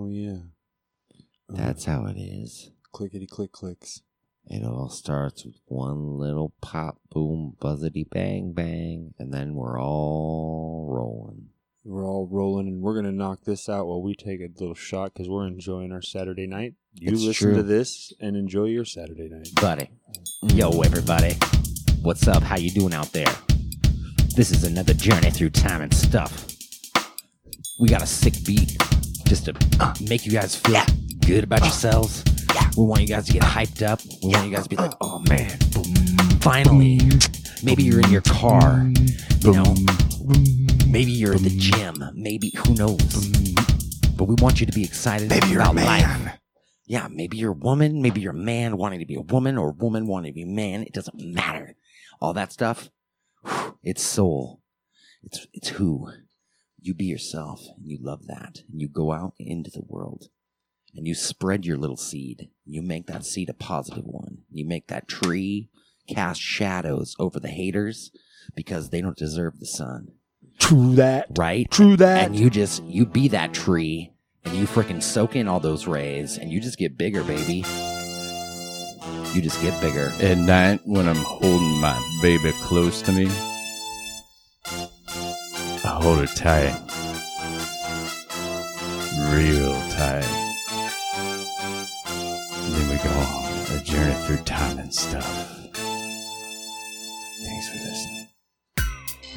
Oh yeah. That's uh, how it is. clickety click clicks. It all starts with one little pop, boom, buzzety, bang, bang, and then we're all rolling. We're all rolling, and we're gonna knock this out while we take a little shot because we're enjoying our Saturday night. You It's listen true. to this and enjoy your Saturday night. buddy. Yo, everybody. What's up? How you doing out there? This is another journey through time and stuff. We got a sick beat just to uh, make you guys feel good about yourselves. We want you guys to get hyped up. We want you guys to be like, oh man, finally. Maybe you're in your car, you know. Maybe you're at the gym. Maybe who knows? But we want you to be excited Maybe you're a about life. man. Yeah, maybe you're a woman, maybe you're a man wanting to be a woman, or a woman wanting to be a man. It doesn't matter. All that stuff, it's soul. It's it's who. You be yourself, and you love that, and you go out into the world, and you spread your little seed. You make that seed a positive one. You make that tree cast shadows over the haters because they don't deserve the sun, True that. right? True that. and you just you be that tree and you freaking soak in all those rays and you just get bigger baby you just get bigger At night when I'm holding my baby close to me, I hold her tight. Real tight. Then we go on a journey through time and stuff.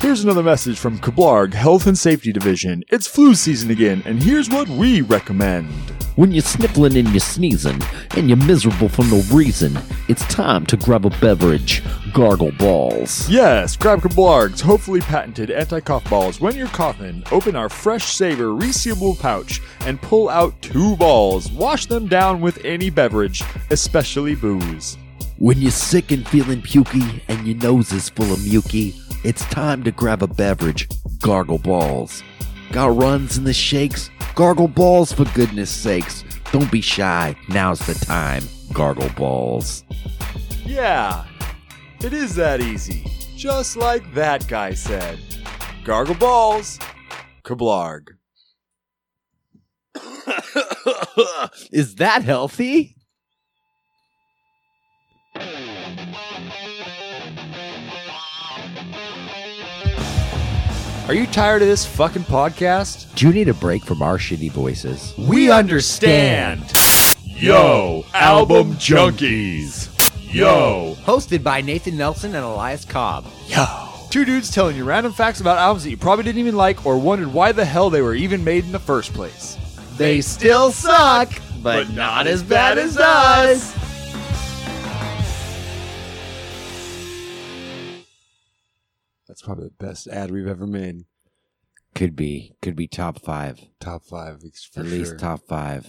Here's another message from Kablarg Health and Safety Division. It's flu season again, and here's what we recommend. When you're sniffling and you're sneezing and you're miserable for no reason, it's time to grab a beverage. Gargle balls. Yes, grab Kablarg's hopefully patented anti cough balls when you're coughing. Open our Fresh Saver resealable pouch and pull out two balls. Wash them down with any beverage, especially booze. When you're sick and feeling pukey and your nose is full of muky, it's time to grab a beverage. Gargle balls. Got runs in the shakes? Gargle balls for goodness sakes. Don't be shy. Now's the time. Gargle balls. Yeah, it is that easy. Just like that guy said. Gargle balls, Kablarg. is that healthy Are you tired of this fucking podcast? do you need a break from our shitty voices We understand. Yo, album junkies. Yo. hosted by nathan nelson and elias cobb Yo. Two dudes telling you random facts about albums that you probably didn't even like or wondered why the hell they were even made in the first place. they still suck but, not as bad as us probably the best ad we've ever made. could be could be top five Top five, for at least sure. top five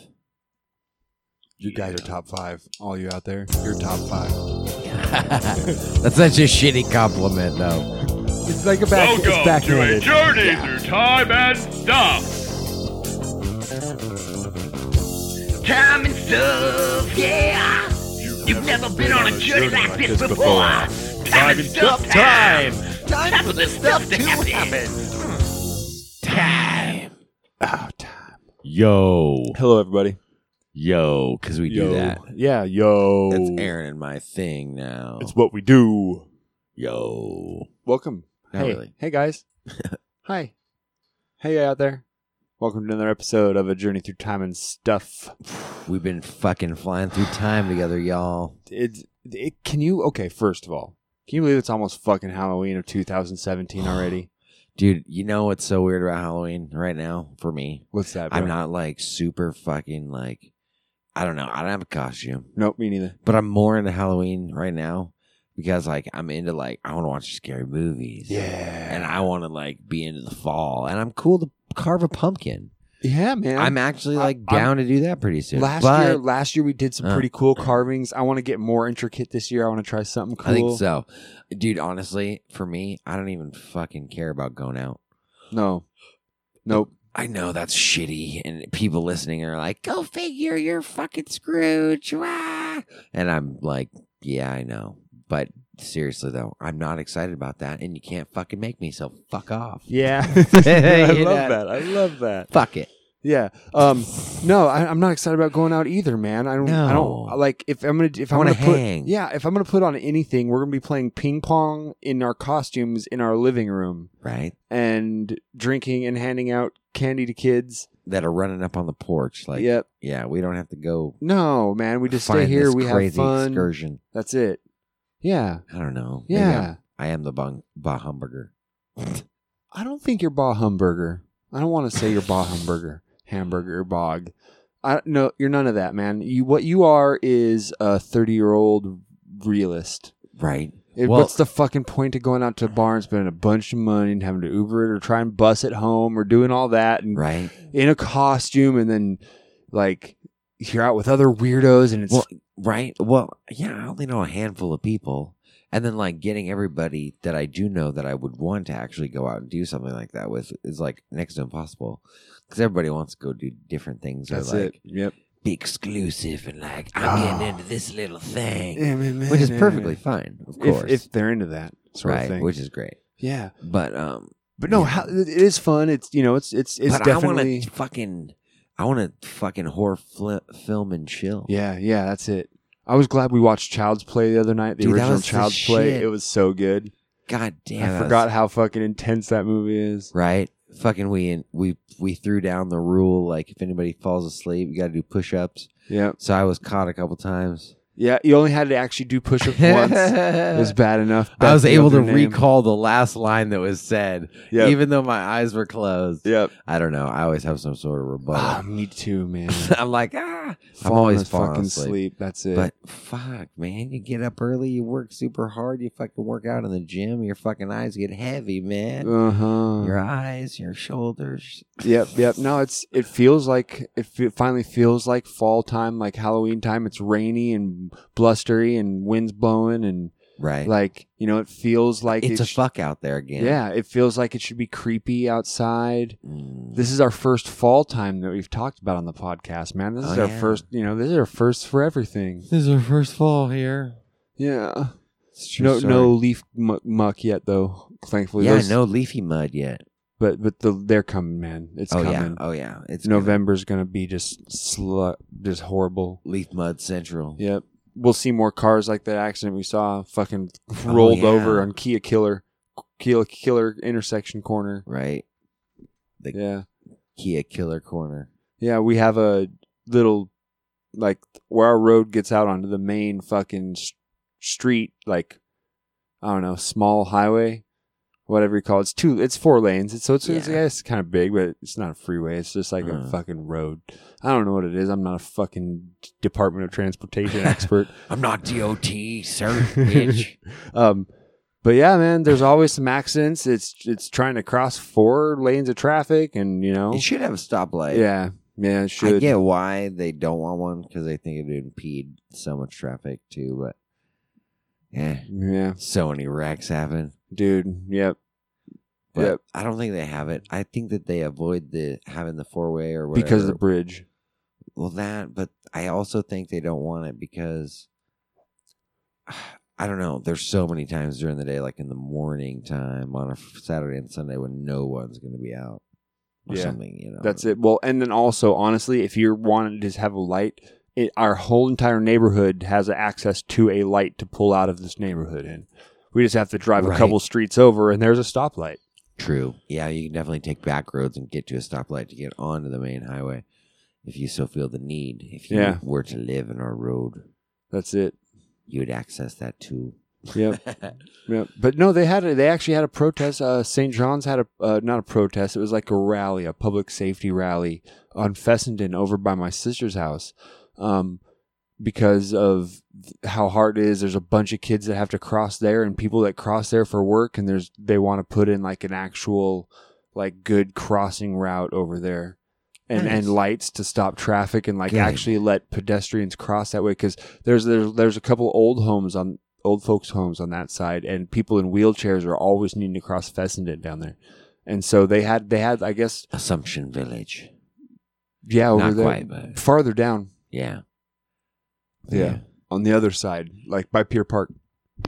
You guys are top five. All you out there, you're top five. That's such a shitty compliment, though. It's like a back. Welcome it's backhanded. to a journey through time and stuff. Time and stuff, yeah. You've never been on a journey like this before. Time and stuff time. Time for the stuff to happen. Time. Oh, time. Yo. Hello, everybody. Yo, because we yo. do that. Yeah, yo. That's Aaron and my thing now. It's what we do. Yo. Welcome. Not hey, really. hey guys. Hi. Hey out there. Welcome to another episode of A Journey Through Time and Stuff. We've been fucking flying through time together, y'all. It's it, can you okay, first of all, can you believe it's almost fucking Halloween of 2017 already? Dude, you know what's so weird about Halloween right now for me? What's that? Bro? I'm not like super fucking like, I don't know. I don't have a costume, Nope, me neither. but I'm more into Halloween right now because like I'm into like, I want to watch scary movies. Yeah. And I want to like be into the fall and I'm cool to carve a pumpkin. Yeah, man. I'm actually I- like I'm- down to do that pretty soon. last but year last year we did some Uh. pretty cool carvings. I want to get more intricate this year. I want to try something cool. I think so. Dude, honestly, for me, I don't even fucking care about going out. No. Nope. I know that's shitty, and people listening are like, "Go figure, you're fucking Scrooge." wah." And I'm like, "Yeah, I know," but seriously though, I'm not excited about that, and you can't fucking make me. So fuck off. Yeah. I love know. that. I love that. Fuck it. Yeah. Um. No, I, I'm not excited about going out either, man. I don't. I don't like if I'm gonna if I I'm wanna gonna put hang. yeah if I'm gonna put on anything, we're gonna be playing ping pong in our costumes in our living room Right? and drinking and handing out candy to kids. That are running up on the porch. Like, yep. yeah, we don't have to go. No, man. We just stay here. We have fun. excursion. That's it. Yeah. I don't know. Maybe Yeah. I'm- I am the bung, bah hamburger. I don't think you're Bah Humburger. I don't want to say you're Bah Humburger, hamburger, bog. I no, you're none of that, man. You what you are is a 30 year old realist. Right. It- Well- what's the fucking point of going out to a bar and spending a bunch of money and having to Uber it or try and bus it home or doing all that and Right. in a costume and then like you're out with other weirdos and it's Well, right. Well, yeah, I only know a handful of people. And then, like, getting everybody that I do know that I would want to actually go out and do something like that with is like next to impossible. Because everybody wants to go do different things or that's like it. Yep. be exclusive and like, I'm getting into this little thing, which is perfectly fine, of course. if they're into that sort right. of thing. Which is great. yeah. But, um, But no, Yeah. how, it is fun. It's you know, it's it's it's but I definitely want to fucking, I want to fucking horror fli film and chill. yeah, yeah. That's it. I was glad we watched Child's Play the other night. The Dude, that original was the Child's Play. shit. It was so good. God damn. It. I that was- forgot how fucking intense that movie is. right? Fucking we we we threw down the rule like if anybody falls asleep, you got to do push-ups. Yeah, So I was caught a couple times. Yeah. You only had to actually do push-ups once. It was bad enough. I was able to name. recall the last line that was said, Yep. even though my eyes were closed. Yep. I don't know. I always have some sort of Ah, rebuttal. me too, man. I'm like, ah, I'm always falling fucking asleep. sleep. That's it. But fuck, man, you get up early, you work super hard, you fucking work out in the gym, your fucking eyes get heavy, man. uh huh. Your eyes, your shoulders. Yep, yep. No, it's it feels like it fe- finally feels like fall time, like Halloween time. It's rainy and blustery and winds blowing and Right. like you know, it feels like it's it a sh- fuck out there again. Yeah, it feels like it should be creepy outside. Mm. This is our first fall time that we've talked about on the podcast, man. This is Oh, our yeah. first, you know, this is our first for everything. This is our first fall here. Yeah. It's true No, story. no leaf mu- muck yet, though. Thankfully, Yeah, Those- no leafy mud yet. But but the they're coming, man. It's oh coming. yeah, oh yeah. It's gonna- November's gonna be just slut, just horrible. leaf mud central. Yep. We'll see more cars like that accident we saw fucking Oh, rolled yeah. over on Kia Killer, Kia Killer intersection corner. Right. The Yeah. Kia Killer Corner. Yeah, we have a little like where our road gets out onto the main fucking street like I don't know, small highway, whatever you call it. It's two it's four lanes. It's, so it's, it's, Yeah. yeah, it's kind of big, but it's not a freeway. It's just like a Uh. fucking road. I don't know what it is. I'm not a fucking Department of Transportation expert. I'm not DOT, sir, bitch. Um, but yeah, man, there's always some accidents. It's it's trying to cross four lanes of traffic, and you know, It should have a stoplight. yeah, yeah, it I should. get why they don't want one because they think it would impede so much traffic too. But Eh, yeah, yeah, so many wrecks happen. dude. Yep, But Yep. I don't think they have it. I think that they avoid the having the four way or whatever. because of the bridge. well that, but I also think they don't want it because I don't know. There's so many times during the day, like in the morning time on a Saturday and Sunday, when no one's going to be out or Yeah. something. You know, That's it. Well, and then also, honestly, if you're wanting to just have a light, it, our whole entire neighborhood has access to a light to pull out of this neighborhood in. We just have to drive a couple streets over, and there's a stoplight. True. Yeah, you can definitely take back roads and get to a stoplight to get onto the main highway if you so feel the need. If you Yeah. were to live in our road, That's it. you would access that too. Yep. Yeah, but no, they had a, they actually had a protest. Uh, St. John's had a uh, not a protest. It was like a rally, a public safety rally on Fessenden over by my sister's house, um, because of how hard it is. There's a bunch of kids that have to cross there, and people that cross there for work, and there's they want to put in like an actual like good crossing route over there. And, Nice. and lights to stop traffic and like Good. actually let pedestrians cross that way because there's there's there's a couple old homes on old folks homes on that side and people in wheelchairs are always needing to cross Fessenden down there. And so they had they had I guess Assumption Village. yeah over Not there quite, but farther down yeah. yeah. on the other side like by Pier Park.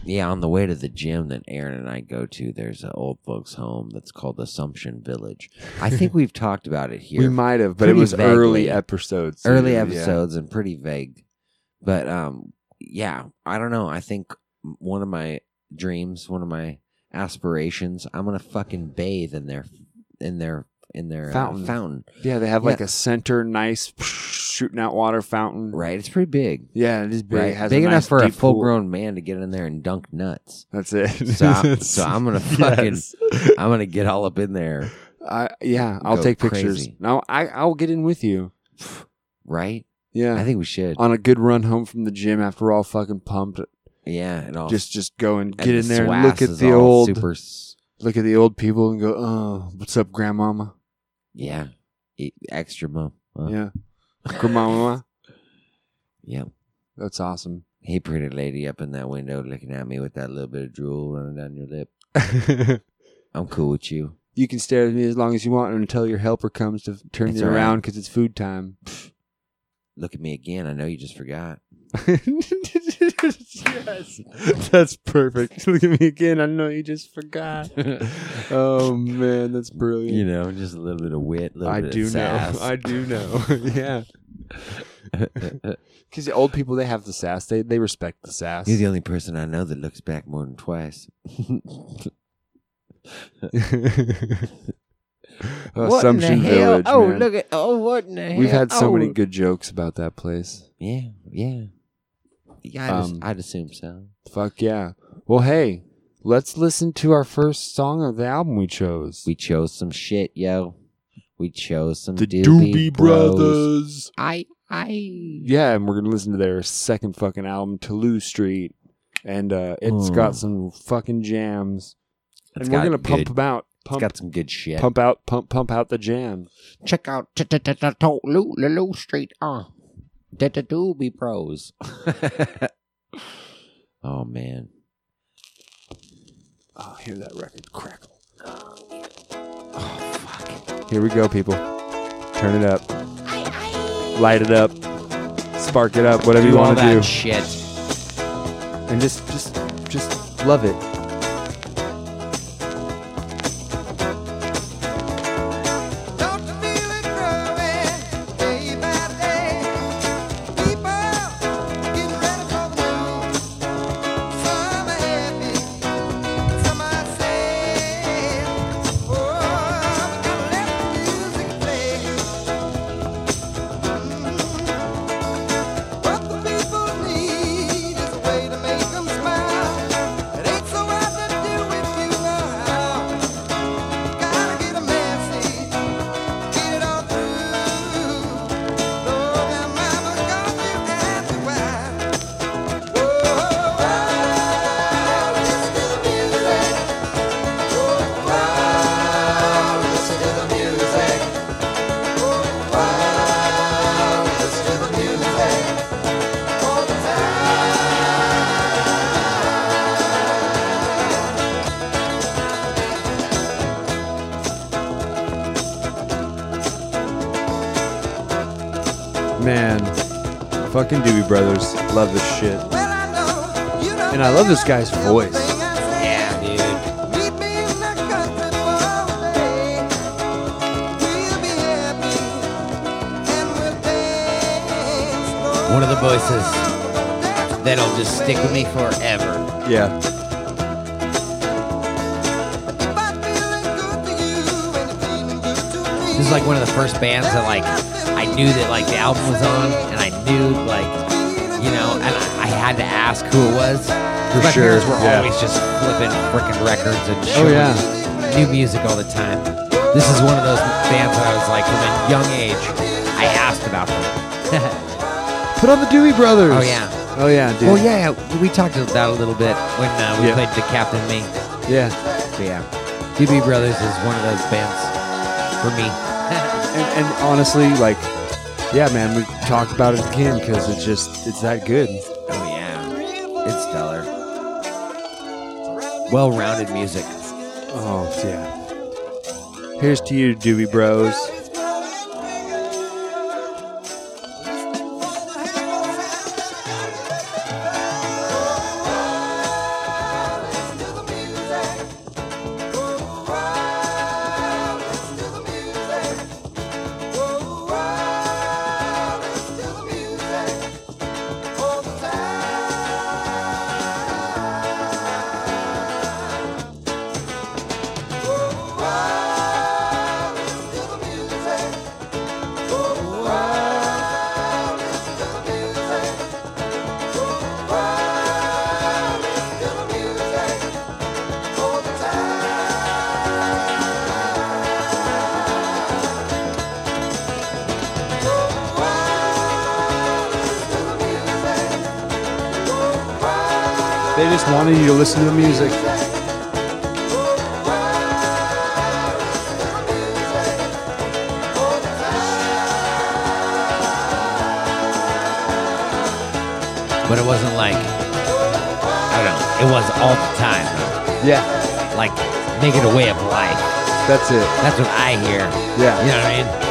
Yeah, on the way to the gym that Aaron and I go to, there's an old folks' home that's called Assumption Village. I think we've talked about it here. We might have, but it was early episodes. early Yeah. episodes and pretty vague. But um, yeah, I don't know. I think one of my dreams, one of my aspirations, I'm gonna fucking bathe in their in their in their Fountain. Uh, fountain. Yeah, they have like a center, nice shooting out water fountain. Right, it's pretty big. Yeah, it is big. Right, It big enough nice for a pool. full grown man to get in there and dunk nuts. That's it. So, I, so I'm gonna fucking, Yes. I'm gonna get all up in there, I, yeah, I'll take pictures. crazy. No, I I'll get in with you. right? Yeah, I think we should. on a good run home from the gym after we're all fucking pumped. yeah, and all Just just go and and get in the there and look at the old super. Look at the old people and go, oh, what's up, grandmama? Yeah, E- extra mom. Uh, Yeah, grandmama. yeah. That's awesome. Hey, pretty lady up in that window looking at me with that little bit of drool running down your lip. I'm cool with you. you can stare at me as long as you want until your helper comes to turn That's you around because it's food time. Look at me again. I know you just forgot. yes, that's perfect. Look at me again. I know you just forgot. oh man, that's brilliant. You know, just a little bit of wit, little I bit do of know. I do know. yeah, because the old people they have the sass. They they respect the sass. You're the only person I know that looks back more than twice. Assumption Village. Oh, man. look at oh, what in the hell? We've had so many Oh. good jokes about that place. Yeah, yeah. Yeah, I'd, Um, I'd assume so. Fuck yeah. Well, hey, let's listen to our first song of the album we chose. We chose some shit, yo. We chose some the Doobie, Doobie Bros. Brothers. I, I. Yeah, and we're gonna listen to their second fucking album, Toulouse Street, and uh, it's Hmm. got some fucking jams. It's and we're gonna pump them out. It's Pump, got some good shit. pump out, pump, pump out the jam. Check out Lulu Street. Uh, the Doobie Bros. oh man. Oh, hear that record crackle. Oh fuck! Here we go, people. Turn it up. Light it up. Spark it up. Whatever you want to do, shit. and just, just, just love it. Fucking Doobie Brothers. Love this shit. Well, I know you don't And I love this guy's voice. Yeah, dude. Meet me in the country for a day. We'll be happy and we'll dance. One of the voices that'll just stick with me forever. Yeah. This is like one of the first bands that like I knew that like the album was on, and I knew like you know, and I, I had to ask who it was. 'Cause my sure, parents were yeah. always just flipping freaking records and Oh showing yeah. new music all the time. This is one of those bands that I was like from a young age. I asked about them. Put on the Doobie Brothers. Oh yeah. Oh yeah, dude. Well, yeah, yeah, we talked about that a little bit when uh, we Yeah. played the Captain Me. Yeah. So yeah, Doobie Brothers is one of those bands for me. And, and honestly, like, yeah, man, we talked about it again because it's just it's that good. Oh yeah, it's stellar. Well-rounded music. Oh yeah. Here's to you, Doobie Bros. That's what I hear. Yeah. You know what I mean?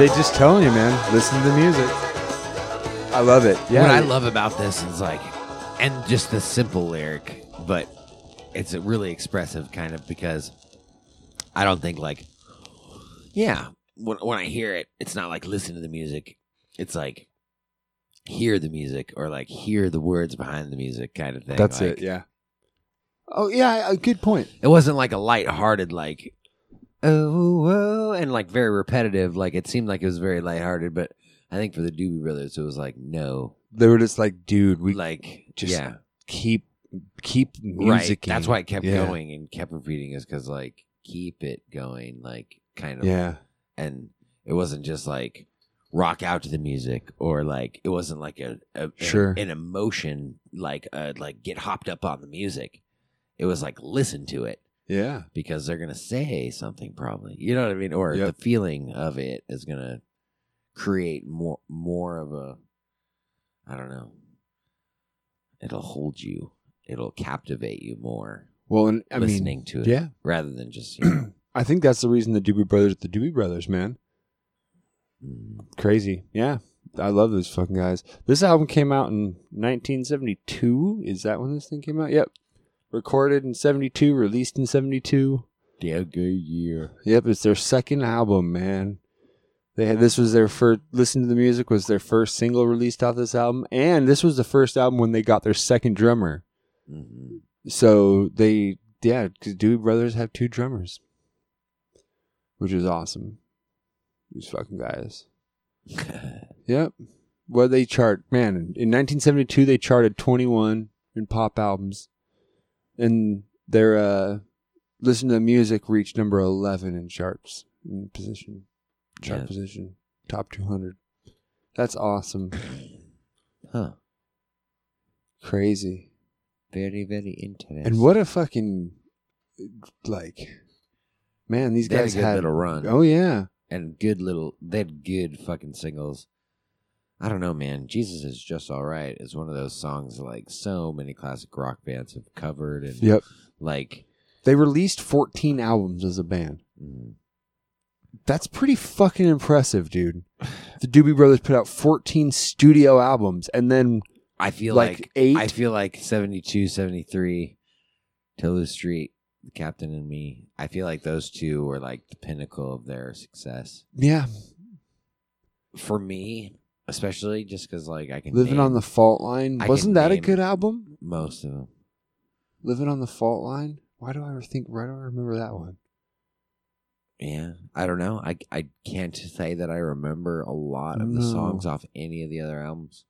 They just telling you, man. Listen to the music. I love it. Yeah, What I love about this is like, and just the simple lyric, but it's a really expressive kind of because I don't think like, yeah, when, when I hear it, it's not like listen to the music. It's like hear the music or like hear the words behind the music kind of thing. That's Like, it. Yeah. Oh yeah, a good point. It wasn't like a light-hearted like, oh, oh, and like very repetitive. Like it seemed like it was very light-hearted, but I think for the Doobie Brothers, it was like no, They were just like, dude, we like just yeah. keep keep right. music. That's why it kept Yeah. going and kept repeating is because like keep it going, like kind of Yeah, and it wasn't just like rock out to the music or like it wasn't like a, a an- Sure. an, emotion like uh like get hopped up on the music. It was like listen to it yeah, because they're gonna say something probably. You know what I mean? Or Yep. the feeling of it is gonna create more more of a I don't know. It'll hold you. It'll captivate you more Well, and I listening mean, to it yeah, rather than just you know, I think that's the reason the Doobie Brothers, the Doobie Brothers, man, mm, crazy. Yeah, I love those fucking guys. This album came out in 1972. Is that when this thing came out? Yep. Recorded in 72, released in 72. yeah, good year. Yep, it's their second album, man. They had this was their first. Listen to the music was their first single released off this album, and this was the first album when they got their second drummer. hmm So they, yeah, because Doobie Brothers have two drummers, which is awesome. These fucking guys. Yep. Well, they chart, man. In 1972, they charted 21 in pop albums, and their uh, listen to the music reached number 11 in charts in position, chart Yeah. position, top 200. That's awesome. Huh. Crazy. Very, very interesting. And what a fucking like, man. These They had a guys good had little run. Oh yeah, and good little they had good fucking singles. I don't know, man. Jesus is just all right. Is one of those songs like so many classic rock bands have covered and yep. like They released 14 albums as a band. mm, That's pretty fucking impressive, dude. The Doobie Brothers put out 14 studio albums, and then I feel Like like, eight? I feel like 72, 73, Toulouse Street, The Captain and Me. I feel like those two were like the pinnacle of their success yeah, for me, especially just because like I can Living name on the Fault Line I wasn't that a name- good album? most of them. Living on the Fault Line. Why do I ever think? Why do I remember that one? Yeah, I don't know. I I can't say that I remember a lot of the No. songs off any of the other albums.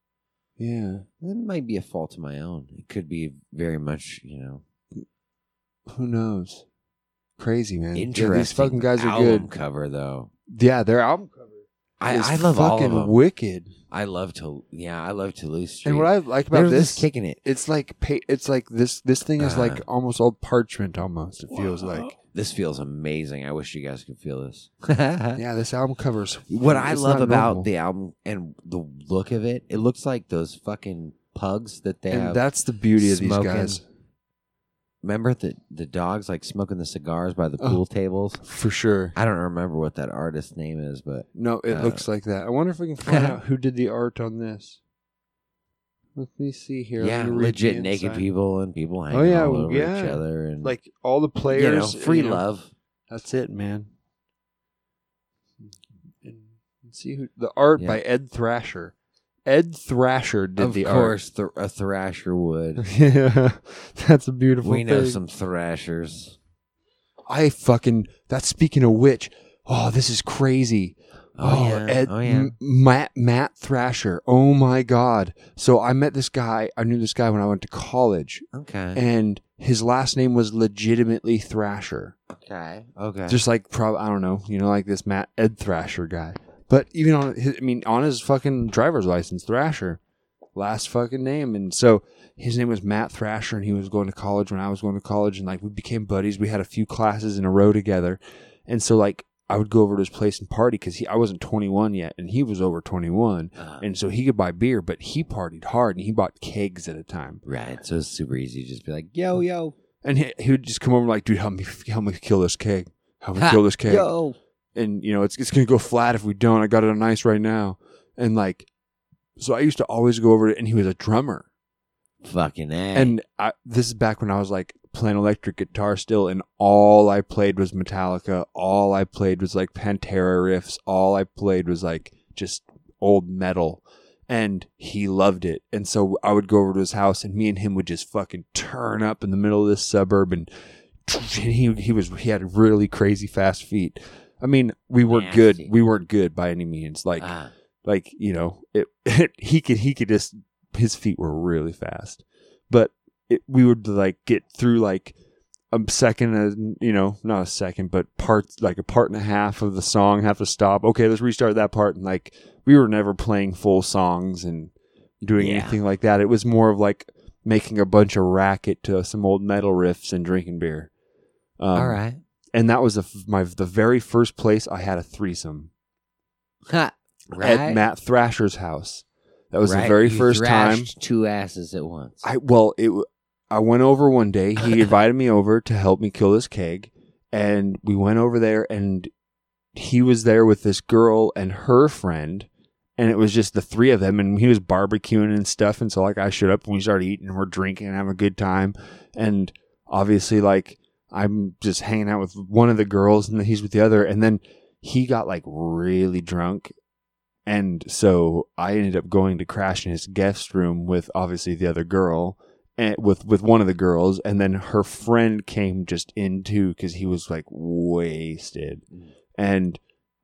Yeah, That might be a fault of my own. It could be very much, you know, who knows? Crazy man. Yeah, interesting. these fucking guys are album good. cover though. Yeah, their album cover. I, I love all of fucking them. wicked. I love to yeah, I love Toulouse Street. And what I like They're about just this, kicking it. it's like pa- it's like this. This thing is like Uh-huh. almost old parchment. Almost it feels like. This feels amazing. I wish you guys could feel this. Yeah, this album covers. What I it's love not about normal. the album and the look of it, it looks like those fucking pugs that they and have. that's the beauty of these smoking. guys Remember the the dogs like smoking the cigars by the pool tables? for sure. I don't remember what that artist's name is, but No, it Uh, looks like that. I wonder if we can find out who did the art on this. Let me see here. yeah, Let me read legit the naked inside. people and people hanging Oh, yeah, all over yeah. each other and Like all the you players, know, free you know, love. That's it, man. Let's see who the art Yeah. by Ed Thrasher. Ed Thrasher did the art. of the course, th- a thrasher would. art. Yeah, that's a beautiful. we know thing. some thrashers. I fucking. That's speaking of which. Oh, this is crazy. Oh, oh, yeah. Ed, oh yeah. M- Matt Matt Thrasher. Oh my God. So I met this guy. I knew this guy when I went to college, okay. and his last name was legitimately Thrasher. okay. Okay. Just like prob I don't know, you know, like this Matt Ed Thrasher guy. But even on his, I mean, on his fucking driver's license, Thrasher, last fucking name, and so his name was Matt Thrasher, and he was going to college when I was going to college, and like we became buddies. We had a few classes in a row together, and so like I would go over to his place and party because he I wasn't 21 yet, and he was over 21, Uh, and so he could buy beer, but he partied hard, and he bought kegs at a time. right. So it's super easy. to Just be like, yo, yo, And he, he would just come over like, dude, help me, help me kill this keg. Help me Ha, kill this keg. yo. And you know, it's it's gonna go flat if we don't. I got it on ice right now. And like, so I used to always go over to, and he was a drummer. Fucking a. And I, this is back when I was like playing electric guitar still, and all I played was Metallica. All I played was like Pantera riffs. All I played was like just old metal. And he loved it. And so I would go over to his house, and me and him would just fucking turn up in the middle of this suburb. And he he was he had really crazy fast feet. I mean, we weren't good. We weren't good by any means. Like Ah, like you know it, he could he could just his feet were really fast but it, we would like get through like a second you know not a second but parts like a part and a half of the song have to stop okay let's restart that part and like we were never playing full songs and doing Yeah. anything like that it was more of like making a bunch of racket to some old metal riffs and drinking beer um, all right. And that was the, my the very first place i had a threesome Right. at Matt Thrasher's house. That was Right. the very You first time. Two asses at once. I well, it. I went over one day. He invited me over to help me kill this keg, and we went over there, and he was there with this girl and her friend, and it was just the three of them, and he was barbecuing and stuff, and so like I showed up and we started eating, and we're drinking and having a good time, and obviously like I'm just hanging out with one of the girls, and he's with the other, and then he got like really drunk. And so I ended up going to crash in his guest room with obviously the other girl and with with one of the girls. And then her friend came just in too because he was like wasted. Mm. And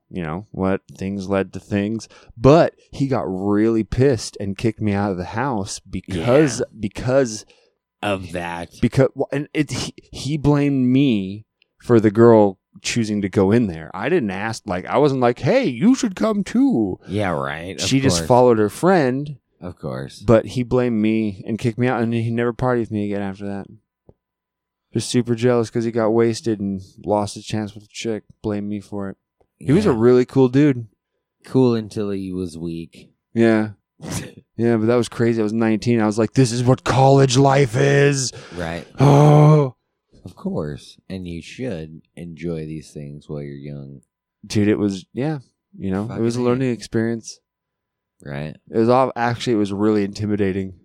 you know what? Things led to things. But he got really pissed and kicked me out of the house because because of that. because well, and it he, he blamed me for the girl choosing to go in there i didn't ask like i wasn't like hey you should come too Yeah, right. of she just course. followed her friend Of course. but he blamed me and kicked me out, and he never partied with me again after that. Just super jealous because he got wasted and lost his chance with a chick. Blamed me for it. He was a Yeah. really cool dude. cool until he was weak. Yeah. Yeah, but that was crazy. I was 19. I was like, this is what college life is. Right. Oh. Of course. And you should enjoy these things while you're young. Dude, it was, yeah. You know, it was a learning experience. Right. It was all, actually, it was really intimidating.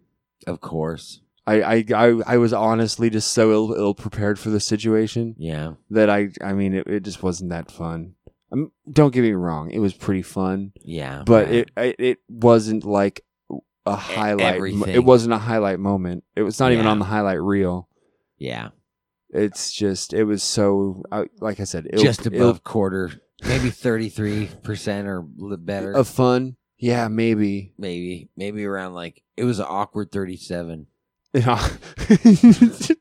Of course. I, I, I, I was honestly just so ill, ill prepared for the situation. Yeah. that I I mean it, it just wasn't that fun. Um, don't get me wrong, it was pretty fun, Yeah. but right. it, it it wasn't like a highlight. everything. It wasn't a highlight moment. It was not even on the highlight reel. Yeah. It's just it was so like I said, ill, Just above quarter. Maybe 33% or better. of fun. Yeah, maybe. maybe. Maybe around like, it was an awkward 37. Yeah. it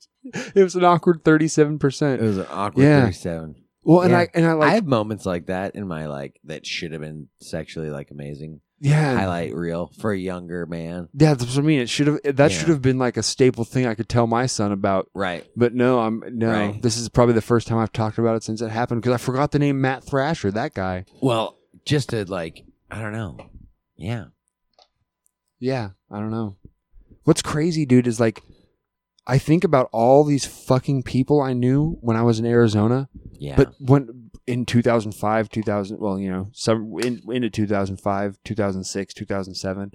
was an awkward thirty-seven percent. It was an awkward Yeah. 37. Well, and Yeah. I and I like I have moments like that in my like that should have been sexually like amazing yeah highlight reel for a younger man. yeah. That's what I mean. It should have that Yeah. should have been like a staple thing I could tell my son about Right. But no, I'm no. Right. This is probably the first time I've talked about it since it happened because I forgot the name Matt Thrasher. That guy. Well, just to like, I don't know. Yeah. Yeah, I don't know. What's crazy, dude, is like I think about all these fucking people I knew when I was in Arizona. Yeah. But when in 2005, 2000, well, you know, some in, into 2005, 2006, 2007,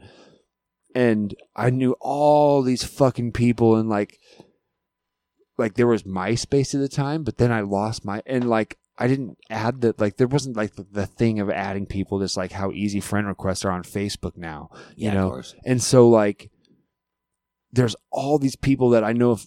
and I knew all these fucking people and like, like there was MySpace at the time, but then I lost my and like I didn't add that like there wasn't like the, the thing of adding people just like how easy friend requests are on Facebook now. Yeah, you know, of course. and so like there's all these people that I know if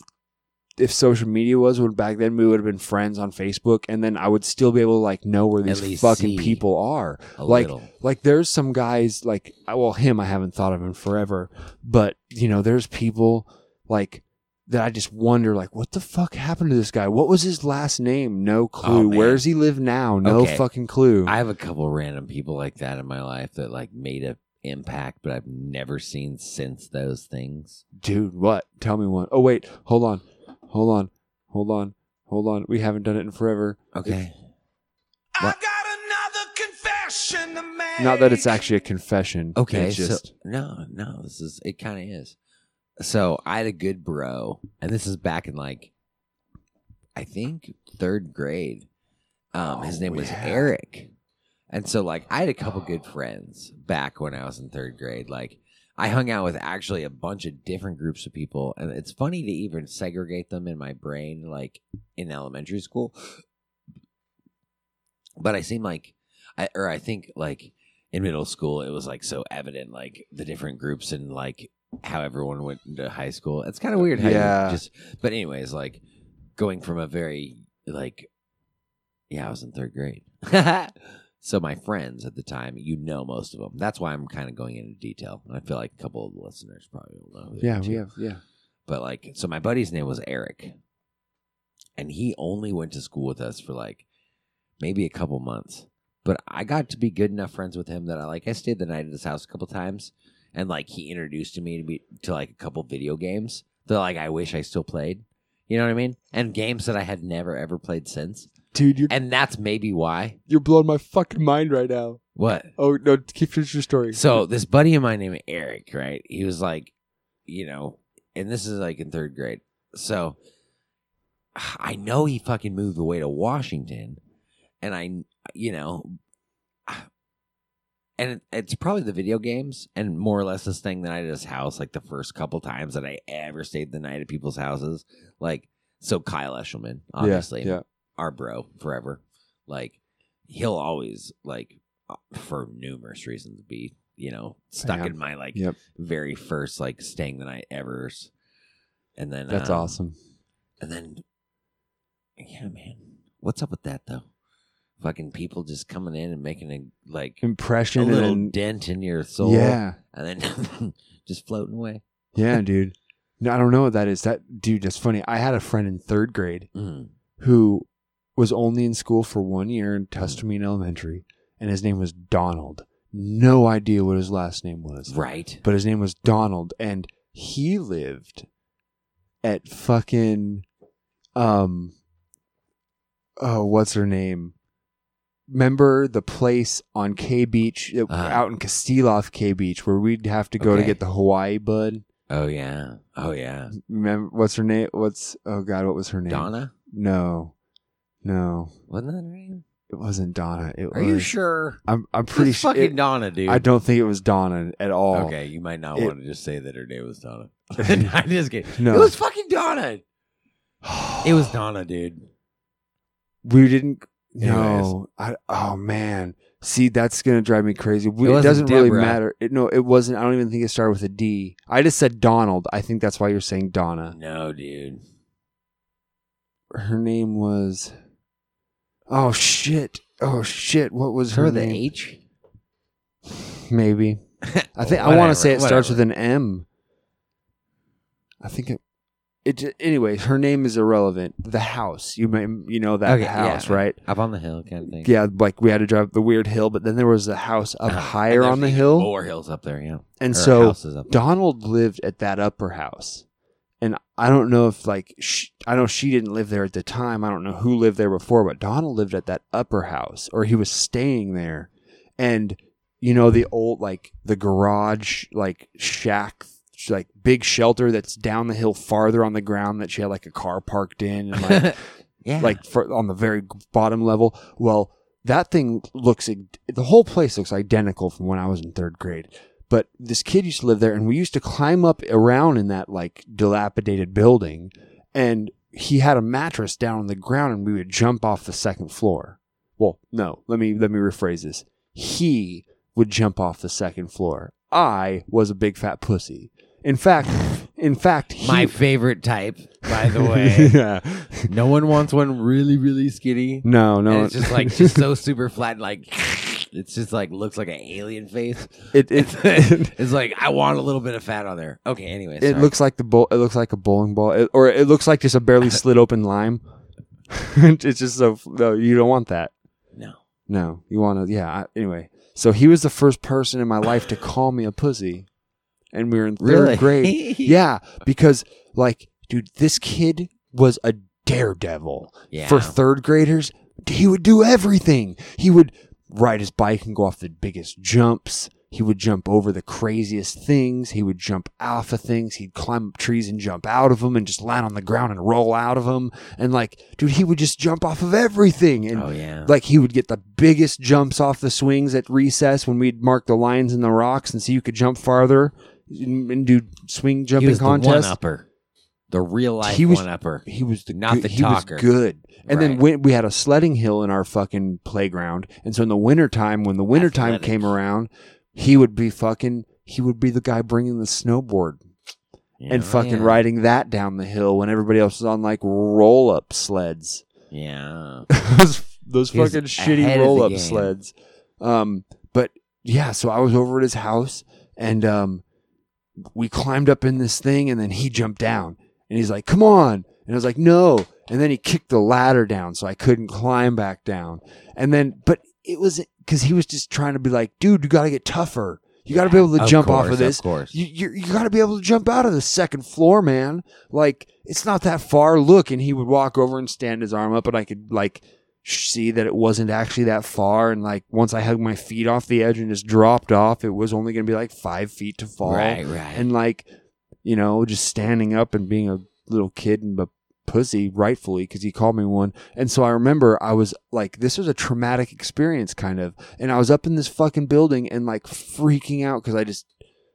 if social media was when back then we would have been friends on Facebook and then I would still be able to like know where these fucking people are. Like little. like there's some guys like well him I haven't thought of in forever, but you know there's people like that I just wonder like what the fuck happened to this guy? What was his last name? No oh, clue. Oh. Where does he live now? No Okay. fucking clue. I have a couple random people like that in my life that like made a impact, but I've never seen since those things. Dude, what? Tell me one. Oh wait, hold on. Hold on. Hold on. Hold on. We haven't done it in forever. Okay. I got another confession to make. Not that it's actually a confession. Okay, It's just so no, no, this is it. Kind of is. So I had a good bro, and this is back in like, I think third grade. Um, his Oh, name was yeah. Eric, and so like I had a couple good friends back when I was in third grade. Like I hung out with actually a bunch of different groups of people, and it's funny to even segregate them in my brain, like in elementary school. But I seem like, I or I think like in middle school it was like so evident like the different groups and like how everyone went into high school it's kind of weird how Yeah. you just but anyways like going from a very like yeah i was in third grade so my friends at the time you know most of them that's why i'm kind of going into detail and i feel like a couple of the listeners probably will know yeah, we have yeah. But like, so my buddy's name was Eric, and he only went to school with us for like maybe a couple months. But I got to be good enough friends with him that I like I stayed the night at his house a couple times, and like he introduced me to me to like a couple video games that like I wish I still played. You know what I mean? And games that I had never ever played since. Dude, you're And that's maybe why. you're blowing my fucking mind right now. What? Oh no, keep finish your story. So this buddy of mine named Eric, right? He was like, you know, and this is like in third grade. So I know he fucking moved away to Washington, and I, you know, and it, it's probably the video games and more or less this thing that I did at his house, like the first couple times that I ever stayed the night at people's houses. Like, so Kyle Eshelman, obviously, yeah. Our bro forever. Like he'll always like uh, for numerous reasons be you know stuck Yeah. in my like Yep. very first like staying the night ever. And then That's um, awesome. And then yeah, man, what's up with that though? Fucking people just coming in and making a like Impression and little then, dent in your soul, yeah, and then just floating away. yeah, dude. No, I don't know what that is. That dude, that's funny. I had a friend in third grade Mm. who was only in school for one year in Tustumena Elementary, and his name was Donald. No idea what his last name was, Right. but his name was Donald, and he lived at fucking um oh what's her name remember the place on K Beach uh, Uh-huh. out in Kasilof K Beach where we'd have to go to get the Hawaii bud Oh yeah. Oh yeah. remember what's her name what's oh god what was her name Donna. no no Wasn't that her name? it wasn't Donna it Are was you sure? I'm I'm pretty It's sure fucking it- Donna, dude. I don't think it was Donna at all Okay, you might not It- want to just say that her name was Donna. I'm just kidding. No. It was fucking Donna. It was Donna, dude. we didn't no I, oh man see that's gonna drive me crazy we, It it, wasn't doesn't really Deborah. matter it, no it wasn't i don't even think it started with a d i just said donald i think that's why you're saying donna No, dude. her name was oh shit oh shit what was her Her the name H? maybe i think i want to say it Whatever, starts with an m i think it it anyways her name is irrelevant the house you may you know that Okay, yeah. house right Up on the hill kind of thing. yeah, like we had to drive the weird hill, but then there was a house up Uh-huh. higher on the hill, More hills up there, yeah. and Her so house is up there. Donald lived at that upper house, and I don't know if like sh I know she didn't live there at the time. I don't know who lived there before, but Donald lived at that upper house, or he was staying there, and you know the old like the garage like shack like big shelter that's down the hill farther on the ground that she had like a car parked in and like yeah. like for, on the very bottom level. Well, that thing looks the whole place looks identical from when I was in third grade. But this kid used to live there, and we used to climb up around in that like dilapidated building, and he had a mattress down on the ground, and we would jump off the second floor. Well, no. Let me let me rephrase this. He would jump off the second floor. I was a big fat pussy. In fact, in fact, he, My favorite type, by the way. yeah. no one wants one really, really skinny. No, And no. it's just like just so super flat, like it's just like looks like an alien face. it it, it, It's like I want a little bit of fat on there. Okay, anyway, it looks like the bowl. It looks like a bowling ball, It- or it looks like just a barely slit open lime. it's just so no. You don't want that. no. No, you want to. Yeah. I, anyway, so he was the first person in my life to call me a pussy, and we were in third Really? grade. yeah, because like, dude, this kid was a daredevil Yeah. for third graders. He would do everything. He would ride his bike and go off the biggest jumps. He would jump over the craziest things. He would jump off of things. He'd climb up trees and jump out of them and just land on the ground and roll out of them. And like, dude, he would just jump off of everything. And Oh yeah. like he would get the biggest jumps off the swings at recess when we'd mark the lines in the rocks and see who could jump farther and, and do swing jumping one contests. upper, the real life He was- one upper. He was the Not good, the he was good. And then when we had a sledding hill in our fucking playground, and so in the wintertime, when the wintertime Athletic. came around, he would be fucking. He would be the guy bringing the snowboard and fucking yeah. riding that down the hill when everybody else was on like roll up sleds. Yeah. those those fucking shitty roll up sleds. Um, but yeah, so I was over at his house and um, we climbed up in this thing and then he jumped down and he's like, "Come on!" And I was like, "No!" And then he kicked the ladder down so I couldn't climb back down. And then, but it was because he was just trying to be like, "Dude, you got to get tougher. You got to be able to Of jump off of this. Of course. You you, you got to be able to jump out of the second floor, man. Like it's not that far. Look, and he would walk over and stand his arm up, and I could like see that it wasn't actually that far. And like once I hugged my feet off the edge and just dropped off, it was only going to be like five feet to fall. Right, right. And like you know, just standing up and being a little kid and a pussy, rightfully, because he called me one. And so I remember I was like, this was a traumatic experience, kind of. And I was up in this fucking building and like freaking out because I just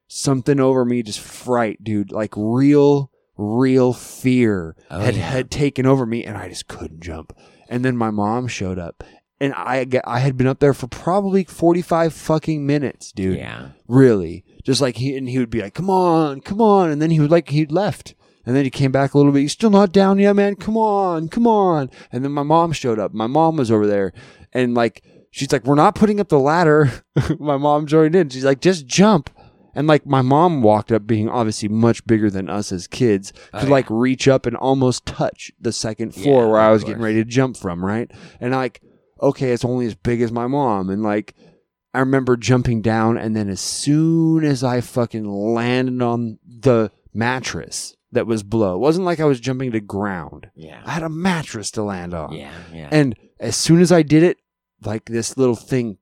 something over me, just fright, dude, like real, real fear Oh, had yeah. had taken over me, and I just couldn't jump. And then my mom showed up. And I, I had been up there for probably 45 fucking minutes, dude. yeah. Really. Just like he, and he would be like, come on, come on. And then he would like, he'd left. And then he came back a little bit. You're still not down yet, man. Come on, come on. And then my mom showed up. My mom was over there. And like, she's like, we're not putting up the ladder. my mom joined in. She's like, just jump. And like, my mom walked up being obviously much bigger than us as kids, Oh, could yeah. like reach up and almost touch the second floor Yeah, where I was getting ready to jump from, right? And like, okay, it's only as big as my mom. And like, I remember jumping down, and then as soon as I fucking landed on the mattress that was below, it wasn't like I was jumping to ground. Yeah. I had a mattress to land on. Yeah. Yeah. And as soon as I did it, like this little thing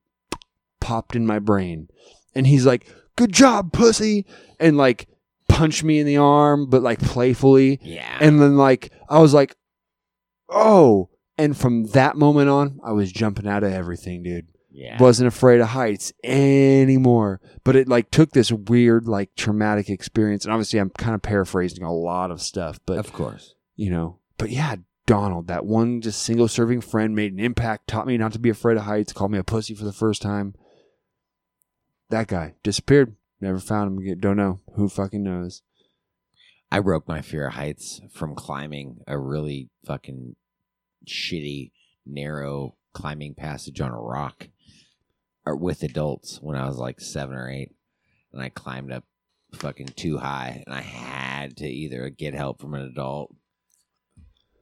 popped in my brain. And he's like, Good job, pussy. And like punched me in the arm, but like playfully. yeah. And then like I was like, Oh. And from that moment on, I was jumping out of everything, dude yeah. wasn't afraid of heights anymore. But it like took this weird, like traumatic experience. And obviously, I'm kind of paraphrasing a lot of stuff, but of course. you know, but yeah, Donald, that one just single serving friend made an impact, taught me not to be afraid of heights, called me a pussy for the first time. That guy disappeared. Never found him again. Don't know. Who fucking knows? I broke my fear of heights from climbing a really fucking shitty, narrow climbing passage on a rock or with adults when I was like seven or eight. And I climbed up fucking too high and I had to either get help from an adult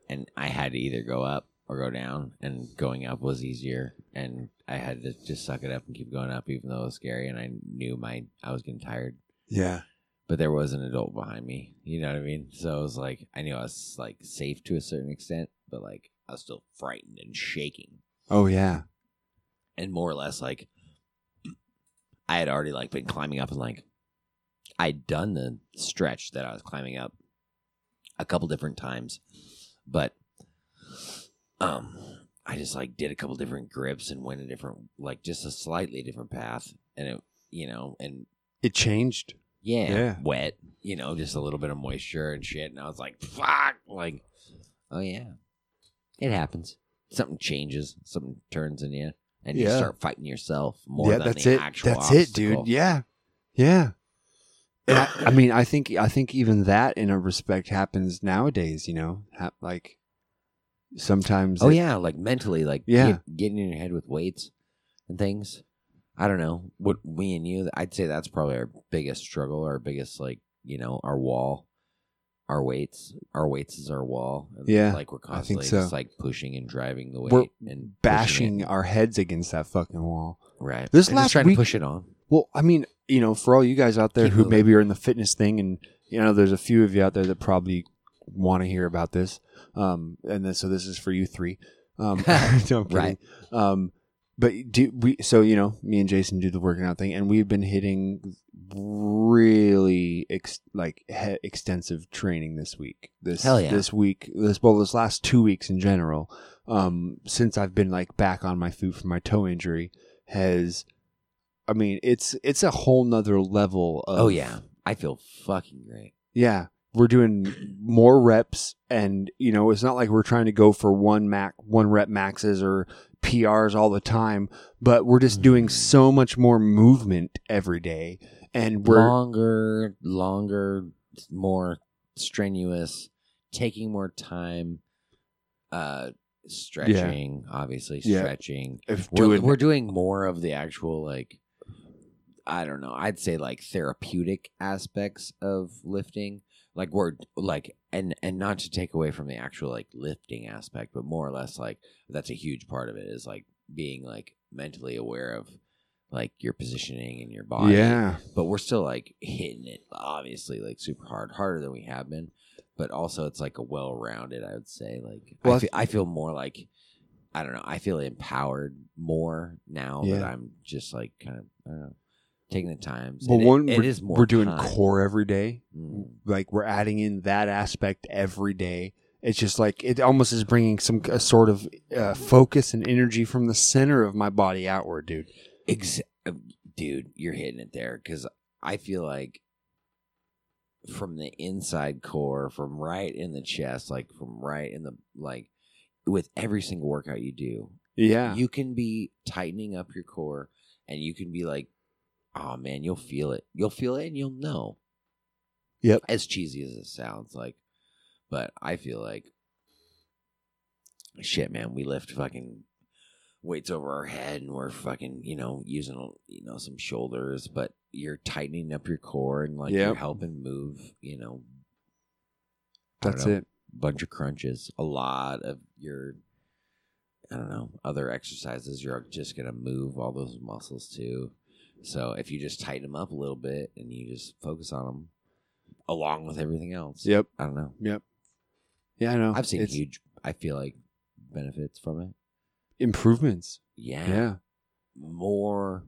and I had to either go up or go down and going up was easier and I had to just suck it up and keep going up even though it was scary and I knew my I was getting tired Yeah. but there was an adult behind me. You know what I mean? So it was like I knew I was like safe to a certain extent, but like I was still frightened and shaking, Oh yeah. And more or less like I had already like been climbing up and like I'd done the stretch that I was climbing up a couple different times, but um I just like did a couple different grips and went a different like just a slightly different path, and it you know and It changed. yeah, Yeah. wet, you know, just a little bit of moisture and shit. And I was like, fuck, like, oh yeah, it happens. something changes, something turns in you, and you start fighting yourself more yeah, than that's the it. actual That's it, dude. Yeah, yeah. And I, I mean, I think I think even that, in a respect, happens nowadays. You know, ha- like sometimes. Oh it- yeah, like mentally, like Yeah. get- getting in your head with weights and things. I don't know what we and you. I'd say that's probably our biggest struggle, our biggest like you know our wall, our weights. Our weights is our wall. And Yeah, like we're I think constantly so. just like pushing and driving the weight We're and pushing bashing it. our heads against that fucking wall. right. This last just trying week- to push it on. Well, I mean, you know, for all you guys out there Keep who moving. maybe are in the fitness thing, and you know, there's a few of you out there that probably want to hear about this. Um, and then, so this is for you three. Um, no, I'm kidding. Right. Um, but do we? So you know, me and Jason do the working out thing, and we've been hitting really ex, like he, extensive training this week. This yeah. this week, this well, this last two weeks in general. Um, since I've been like back on my feet from my toe injury, has I mean, it's it's a whole nother level of oh yeah, I feel fucking great. yeah. We're doing more reps and you know, it's not like we're trying to go for one mac one rep maxes or PRs all the time, but we're just doing so much more movement every day and we're longer, longer, more strenuous, taking more time, uh, stretching, obviously Yeah. stretching. if We're, doing we're doing more of the actual like, I don't know. I'd say like therapeutic aspects of lifting. Like we're like, and and not to take away from the actual like lifting aspect, but more or less like that's a huge part of it is like being like mentally aware of like your positioning and your body yeah. but we're still like hitting it obviously like super hard harder than we have been but also it's like a well-rounded i would say like Well, I feel, I feel more like i don't know i feel empowered more now that Yeah. i'm just like kind of i don't know taking the time Well, It- one it is more we're doing time. core every day. Mm. like we're adding in that aspect every day. It's just like it almost is bringing some a sort of uh, focus and energy from the center of my body outward, dude. Ex- uh, dude, you're hitting it there because I feel like from the inside core, from right in the chest, like from right in the like, with every single workout you do, Yeah, you can be tightening up your core, and you can be like, oh man, you'll feel it. You'll feel it, and you'll know. Yep. As cheesy as it sounds, like, but I feel like, shit, man, we lift fucking weights over our head and we're fucking you know using you know some shoulders but you're tightening up your core and like you're helping move you know that's know, it. bunch of crunches a lot of your i don't know other exercises you're just gonna move all those muscles too so if you just tighten them up a little bit and you just focus on them along with everything else Yep. i don't know Yep. Yeah, I know. i've seen It's huge i feel like benefits from it improvements. yeah Yeah. more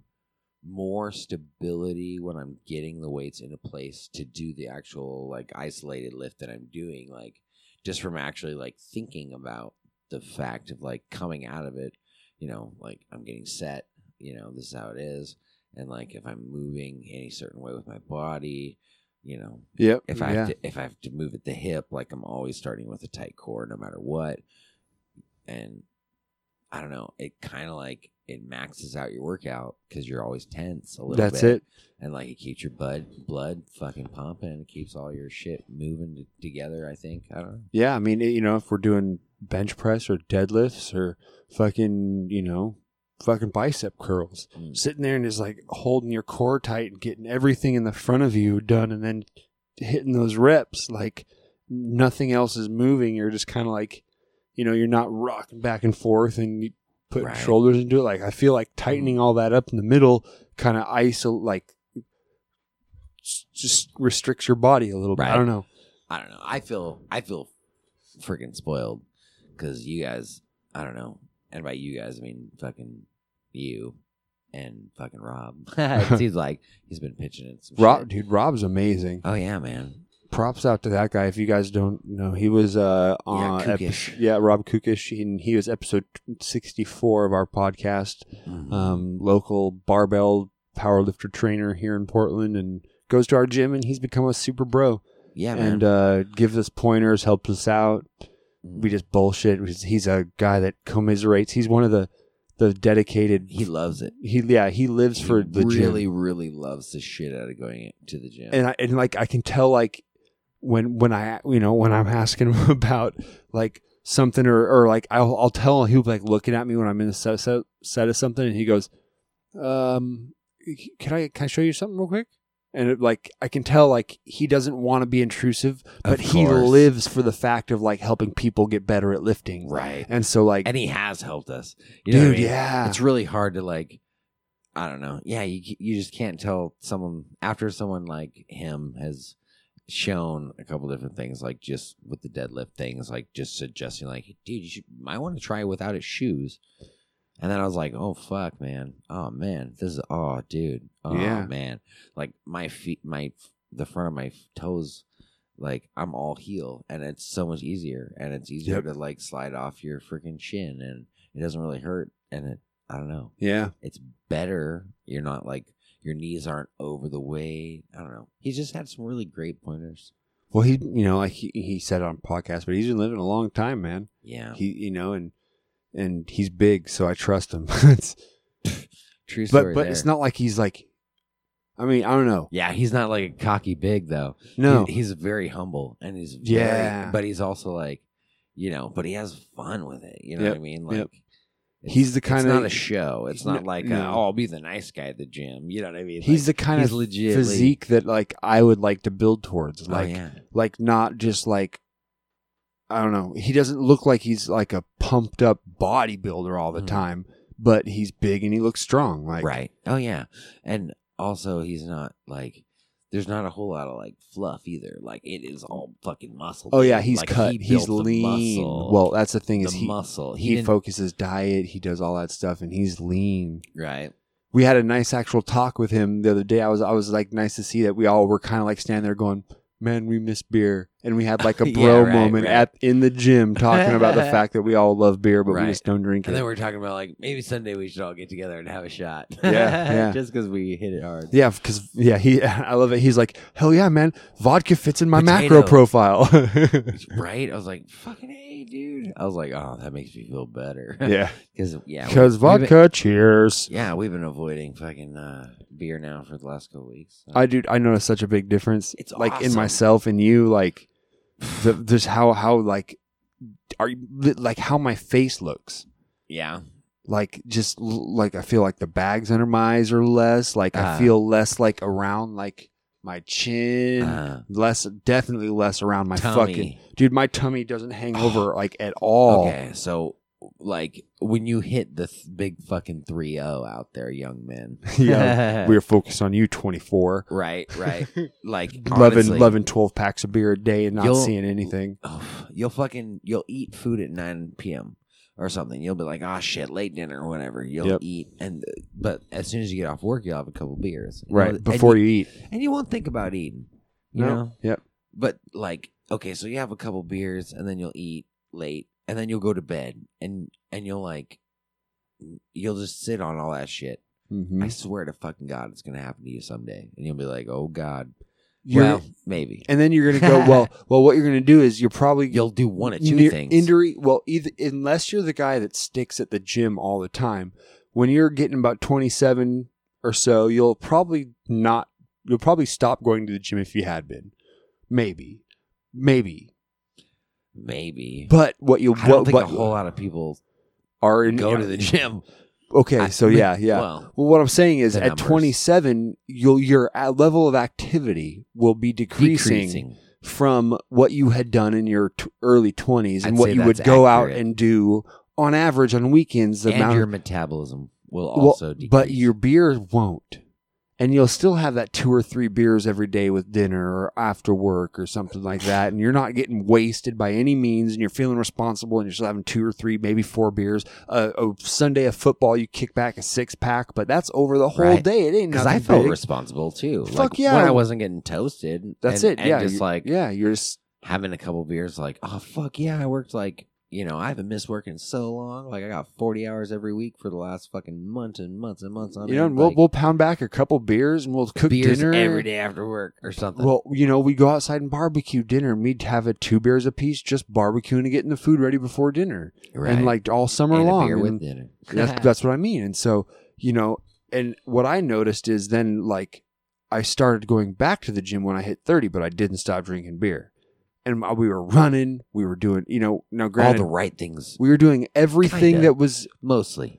more stability when I'm getting the weights into place to do the actual like isolated lift that I'm doing like just from actually like thinking about the fact of like coming out of it you know like I'm getting set you know this is how it is and like if I'm moving any certain way with my body you know Yep. if I yeah. have to, if I have to move at the hip, like I'm always starting with a tight core, no matter what. And I don't know, it kind of like it maxes out your workout because you're always tense a little That's bit. it. and like it keeps your blood blood fucking pumping, and it keeps all your shit moving t- together. I think I don't know. Yeah, I mean, you know, if we're doing bench press or deadlifts or fucking, you know, fucking bicep curls, Mm. sitting there and just like holding your core tight and getting everything in the front of you done and then hitting those reps like nothing else is moving. You're just kind of like, you know, you're not rocking back and forth and you put Right. shoulders into it. Like, I feel like tightening all that up in the middle kind of isolate, like, just restricts your body a little bit. I don't know. I don't know. I feel I feel freaking spoiled because you guys. I don't know, and by you guys I mean fucking you and fucking Rob. it seems like he's been pitching it. Some Rob, shit. dude, Rob's amazing. Oh yeah, man. props out to that guy. If you guys don't know, he was uh on epi- Kukish. yeah, Rob Kukish. He, and he was episode sixty four of our podcast. Mhm. Um, local barbell powerlifter trainer here in Portland, and goes to our gym, and he's become a super bro. yeah, man. and uh, gives us pointers, helps us out. we just bullshit. He's a guy that commiserates. He's one of the the dedicated. He loves it. He yeah he lives for the really, gym. really really loves the shit out of going to the gym. and I, and like I can tell like when when I you know when I'm asking him about like something or or like I'll I'll tell him he'll be like looking at me when I'm in the set, set, set of something and he goes, um, can I can I show you something real quick? And it, like I can tell like he doesn't want to be intrusive, but he course. lives for the fact of like helping people get better at lifting, right. And so like And he has helped us. You know what I dude, mean? yeah, It's really hard to like. I don't know. Yeah, you you just can't tell someone after someone like him has shown a couple different things, like just with the deadlift things, like just suggesting, like, dude, you should might want to try it without his shoes. And then I was like, oh fuck, man, oh man, this is oh dude, oh Yeah. man, like my feet, my the front of my toes, like I'm all heel, and it's so much easier, and it's easier Yep. to like slide off your freaking shin, and it doesn't really hurt, and it I don't know yeah, it's better. You're not like your knees aren't over the way. I don't know. He's just had some really great pointers. Well, he you know like he, he said on podcast, but he's been living a long time, man. Yeah, He you know and and he's big, so I trust him. it's, true but story. but there. it's not like he's like. I mean, I don't know. Yeah, he's not like a cocky big though. No, He- he's very humble and he's very, Yeah. but he's also like, you know, but he has fun with it. You know what I mean? Like. yep. it's- He's the It's kinda- not a show. It's not No, like, no. uh, oh, I'll be the nice guy at the gym. You know what I mean? he's the kind he's of legitly- physique that like I would like to build towards. Oh, Like yeah. like not just like I don't know. He doesn't look like he's like a pumped up bodybuilder all the Mhm. time, but he's big and he looks strong. Like right. Oh yeah, and also he's not like. There's not a whole lot of like fluff either. Like it is all fucking muscle. Oh yeah, he's Like, cut. he he's lean. Well, that's the thing the is he muscle. He, he focuses diet. He does all that stuff, and he's lean. right. We had a nice actual talk with him the other day. I was I was like nice to see that we all were kind of like standing there going, "Man, we miss beer," and we had like a Yeah, bro right, moment right. at in the gym talking about the fact that we all love beer, but Right. we just don't drink And it. then we're talking about like maybe Sunday we should all get together and have a shot. Yeah, yeah. Just because we hit it hard. Yeah, because yeah, he I love it. He's like, hell yeah, man, vodka fits in my Potato. macro profile. Right? I was like, fucking hey, dude. I was like, oh, that makes me feel better. yeah, Because yeah, because we've been- vodka. cheers. yeah, we've been avoiding fucking uh, beer now for the last couple weeks. so. I do. I noticed such a big difference. It's like in myself and you. Like, the, just how how like are you like how my face looks. yeah, Like just like I feel like the bags under my eyes are less. Like I Ah. feel less like around like my chin. Uh, less, definitely less around my tummy. fucking dude. My tummy doesn't hang over like at all. Okay, so like when you hit the th- big fucking 3-0 out there, young men. yeah, we are focused on you, twenty four. right, right. Like 11, honestly, 11, 12 packs of beer a day and not seeing anything. oh, you'll fucking you'll eat food at 9 p.m. or something. You'll be like, "Oh shit, late dinner or whatever." You'll Yep. eat and but as soon as you get off work, you'll have a couple beers. You know, Right. Before you, you eat. and you won't think about eating. You No. know? Yep. But like, okay, so you have a couple beers and then you'll eat late and then you'll go to bed and and you'll like you'll just sit on all that shit. Mm-hmm. I swear to fucking God, it's gonna happen to you someday, and you'll be like, "Oh God." You're, well, maybe and then you're gonna go. Well, well, what you're gonna do is you're probably you'll do one of two near things. Injury. Well, either unless you're the guy that sticks at the gym all the time, when you're getting about 27 or so, you'll probably not. You'll probably stop going to the gym if you had been. Maybe, maybe. maybe. But what you I don't what, think what a whole lot of people are in go to the gym. Okay, I- so yeah, yeah. Well, Well, what I'm saying is, at numbers. 27, you'll your uh, level of activity will be decreasing, decreasing. from what you had done in your t- early 20s and I'd what you would go out and do on average on weekends. And amount your metabolism will well, also decrease. but your beer won't, and you'll still have that two or three beers every day with dinner or after work or something like that, and you're not getting wasted by any means, and you're feeling responsible, and you're still having two or three, maybe four beers. Uh, a Sunday of football, you kick back a six pack, but that's over the whole Right. day. It ain't because I felt big. responsible too. Fuck like, yeah. when I wasn't getting toasted. That's and- it. and yeah, just like yeah, you're just having a couple beers, like, oh fuck yeah, I worked like you know, I haven't missed work in so long. Like I got 40 hours every week for the last fucking months and months and months on You know, and we'll like, we'll pound back a couple beers and we'll cook beers dinner every day after work or something. Well, you know, we go outside and barbecue dinner, and we'd have a two beers apiece, just barbecuing and getting the food ready before dinner, right. and like all summer And a long. beer with dinner. that's that's what I mean. And so, you know, and what I noticed is then like I started going back to the gym when I hit thirty, but I didn't stop drinking beer, and we were running, we were doing, you know, now all granted, the right things, we were doing everything Kinda. that was mostly.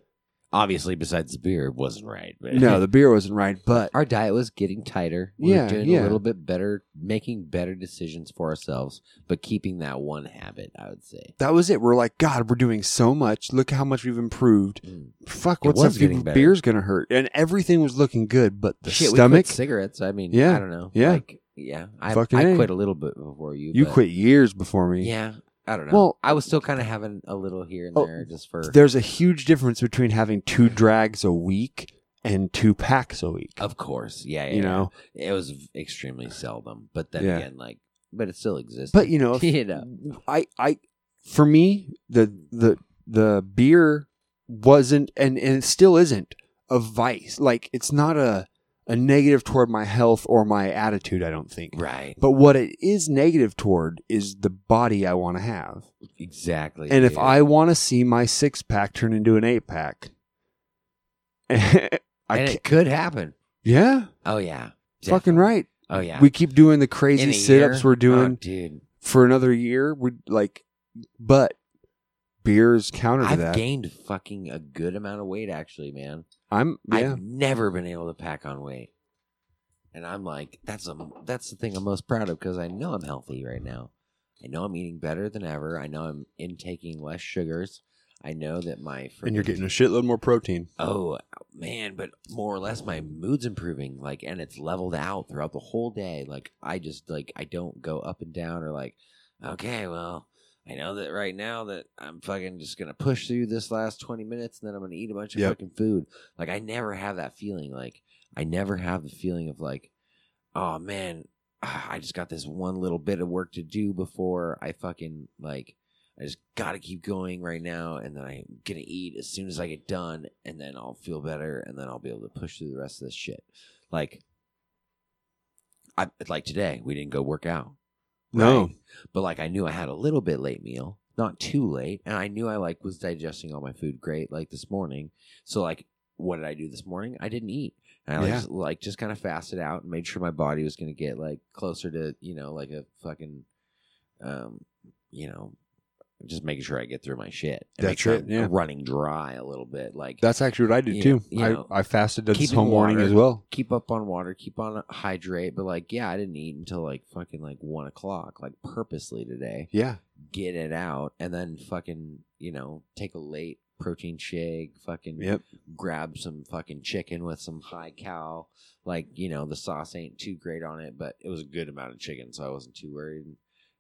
Obviously, besides the beer, it wasn't right. But no, the beer wasn't right, but our diet was getting tighter. We Yeah, were doing yeah. a little bit better, making better decisions for ourselves, but keeping that one habit. I would say. that was it. We're like, God, we're doing so much. Look how much we've improved. Mm. Fuck, It what's was up? getting better. beer's gonna hurt, and everything was looking good, but the Shit, we stomach. quit cigarettes. I mean, Yeah, I don't know. yeah. like, yeah. I, Fucking I A. quit a little bit before you. you but- quit years before me. Yeah, I don't know. Well- I was still kind of having a little here and Oh, there, just for. There's a huge difference between having two drags a week and two packs a week. Of course, yeah, yeah. you know, yeah. it was extremely seldom, but then Yeah. again, like, but it still exists. but you know, if- you know, I, I, for me, the the the beer wasn't, and and it still isn't a vice. Like it's not a a negative toward my health or my attitude. I don't think. right? But what it is negative toward is the body I want to have. Exactly. And if. I want to see my six pack turn into an eight pack, I and it could happen. yeah, Oh yeah, fucking right. Oh yeah, We keep doing the crazy sit ups we're doing Oh, dude. for another year. We're like, but beers counter to I've that. gained fucking a good amount of weight, actually, man. I'm yeah. I've never been able to pack on weight, and I'm like, that's a that's the thing I'm most proud of because I know I'm healthy right now. I know I'm eating better than ever. I know I'm intaking less sugars. I know that my and you're getting a shitload more protein. oh man, but more or less my mood's improving. Like, and it's leveled out throughout the whole day. Like, I just like I don't go up and down or like, okay, well. I know that right now that I'm fucking just gonna push through this last 20 minutes and then I'm gonna eat a bunch of Yep. fucking food. Like I never have that feeling. Like I never have the feeling of like, oh man, ah, I just got this one little bit of work to do before I fucking like I just gotta keep going right now and then I'm gonna eat as soon as I get done and then I'll feel better and then I'll be able to push through the rest of this shit. Like I like today, we didn't go work out. No. right? But like I knew I had a little bit late meal, not too late, and I knew I like was digesting all my food great like this morning. So like what did I do this morning? I didn't eat. And I like, Yeah. just, like just kind of fasted out and made sure my body was going to get like closer to, you know, like a fucking um, you know, just making sure I get through my shit. And make That's sure it, I'm yeah. running dry a little bit. Like That's actually what I did You too. know- you know, I, I fasted this whole morning as well. keep up on water, keep on hydrate, but like yeah, I didn't eat until like fucking like one o'clock, like purposely today. Yeah. Get it out and then fucking, you know, take a late protein shake, fucking Yep. grab some fucking chicken with some high cal. Like, you know, the sauce ain't too great on it, but it was a good amount of chicken, so I wasn't too worried.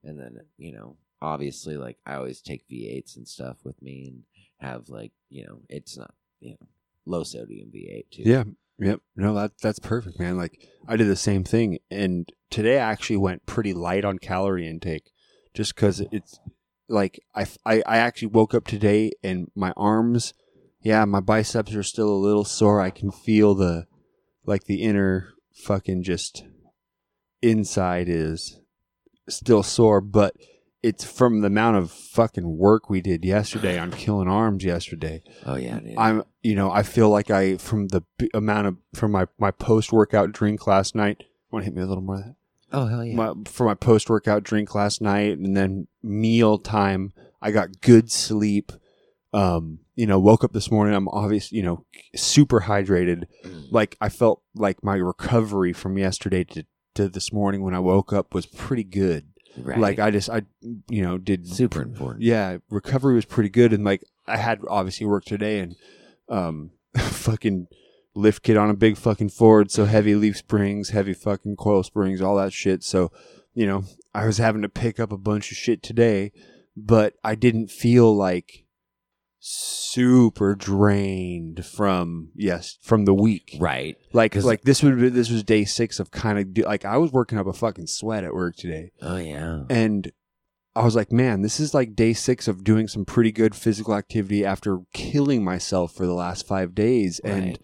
And then, you know, obviously, like, I always take V8s and stuff with me and have, like, you know, it's not, you know, low sodium V8 too. Yeah. Yep. No, that that's perfect, man. Like I did the same thing, and today I actually went pretty light on calorie intake, just because it's like I, I I actually woke up today and my arms, yeah, my biceps are still a little sore. I can feel the like the inner fucking just inside is still sore, but it's from the amount of fucking work we did yesterday on killing arms yesterday. Oh, yeah, dude. I'm, you know, I feel like I from the b- amount of from my my post workout drink last night. Want to hit me a little more of that? oh, hell yeah. My, for my post workout drink last night, and then meal time, I got good sleep. Um, you know, woke up this morning. I'm obvious, you know, super hydrated. Like I felt like my recovery from yesterday to to this morning when I woke up was pretty good. Right. Like I just I you know did super important. yeah, recovery was pretty good, and like I had obviously work today, and um, fucking lift kit on a big fucking Ford, so heavy leaf springs, heavy fucking coil springs, all that shit. So, you know, I was having to pick up a bunch of shit today, but I didn't feel like super drained from yes from the week. Right. Like 'Cause- like this would be, this was day six of kind of do, like I was working up a fucking sweat at work today Oh, yeah. and I was like, man, this is like day six of doing some pretty good physical activity after killing myself for the last five days, and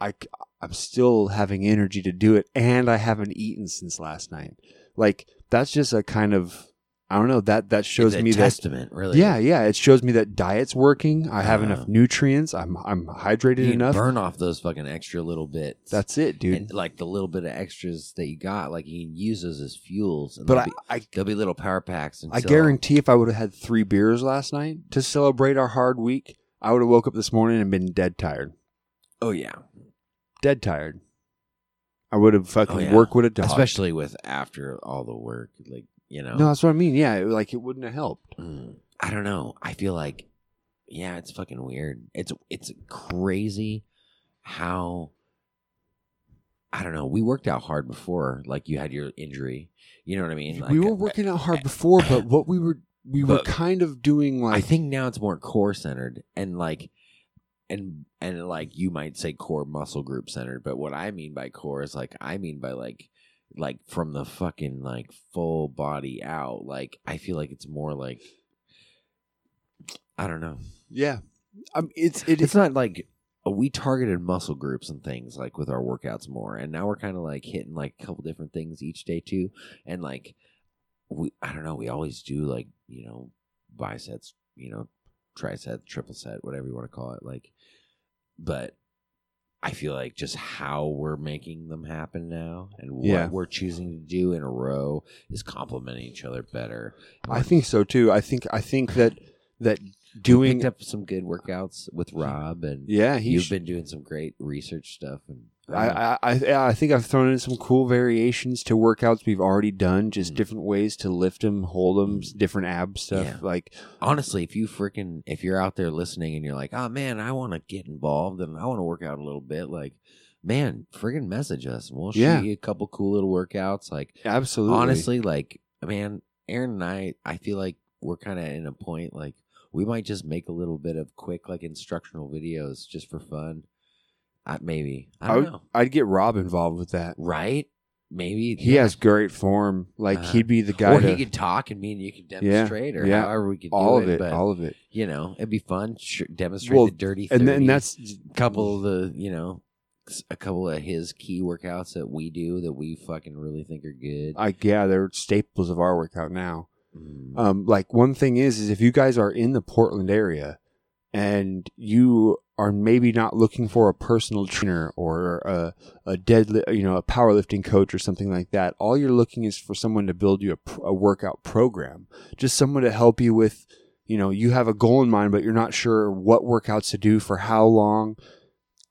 I I'm still having energy to do it, and I haven't eaten since last night. Like that's just a kind of I don't know that that shows It's a me that testament, really. yeah yeah it shows me that diet's working. I have Uh, enough nutrients. I'm I'm hydrated you enough. burn off those fucking extra little bits. That's it, dude. and like the little bit of extras that you got, like you can use those as fuels. And but there'll I, I be, there'll be little power packs. And I guarantee if I would have had three beers last night to celebrate our hard week, I would have woke up this morning and been dead tired. Oh yeah, Dead tired. I would have fucking Oh, yeah. worked with a dog. especially with after all the work, like you know. no, that's what I mean. Yeah, it- like it wouldn't have helped. Mm, I don't know. I feel like, yeah, it's fucking weird. It's it's crazy how I don't know. We worked out hard before, like you had your injury. You know what I mean? Like, we were working out hard before, but what we were we were kind of doing like I think now it's more core centered and like and and like you might say core muscle group centered, but what I mean by core is like I mean by like like from the fucking like full body out. Like I feel like it's more like I don't know. yeah. Um, it's it, It's not like we targeted muscle groups and things like with our workouts more, and now we're kind of like hitting like a couple different things each day too, and like we I don't know we always do like you know biceps, you know tricep, triple set, whatever you want to call it, like, but. I feel like just how we're making them happen now and what Yeah. we're choosing to do in a row is complementing each other better. I think so too. I think I think that that doing picked up some good workouts with Rob and yeah you've sh- been doing some great research stuff and I, I I I think I've thrown in some cool variations to workouts we've already done, just Mm. different ways to lift them, hold them, different ab stuff. Yeah. Like honestly, if you freaking if you're out there listening and you're like, oh man, I want to get involved and I want to work out a little bit, like, man, freaking message us and we'll show Yeah. you a couple cool little workouts. Like, absolutely, honestly, like, man, Aaron and I, I feel like we're kind of in a point like we might just make a little bit of quick like instructional videos just for fun. Uh, maybe I I don't would, know, I'd get Rob involved with that. right? Maybe He yeah. has great form. Like Uh-huh. he'd be the guy or to he could talk and me and you could demonstrate, or yeah. however we could all do of it, But all of it. you know, it'd be fun. Sh- demonstrate Well, the dirty, And then 30, that's couple of the you know, a couple of his key workouts that we do that we fucking really think are good. I yeah, they're staples of our workout now. Mm. Um, like one thing is, is if you guys are in the Portland area and you are maybe not looking for a personal trainer or a, a deadlift, you know, a powerlifting coach or something like that, all you're looking is for someone to build you a, pr- a workout program, just someone to help you with, you know, you have a goal in mind, but you're not sure what workouts to do for how long.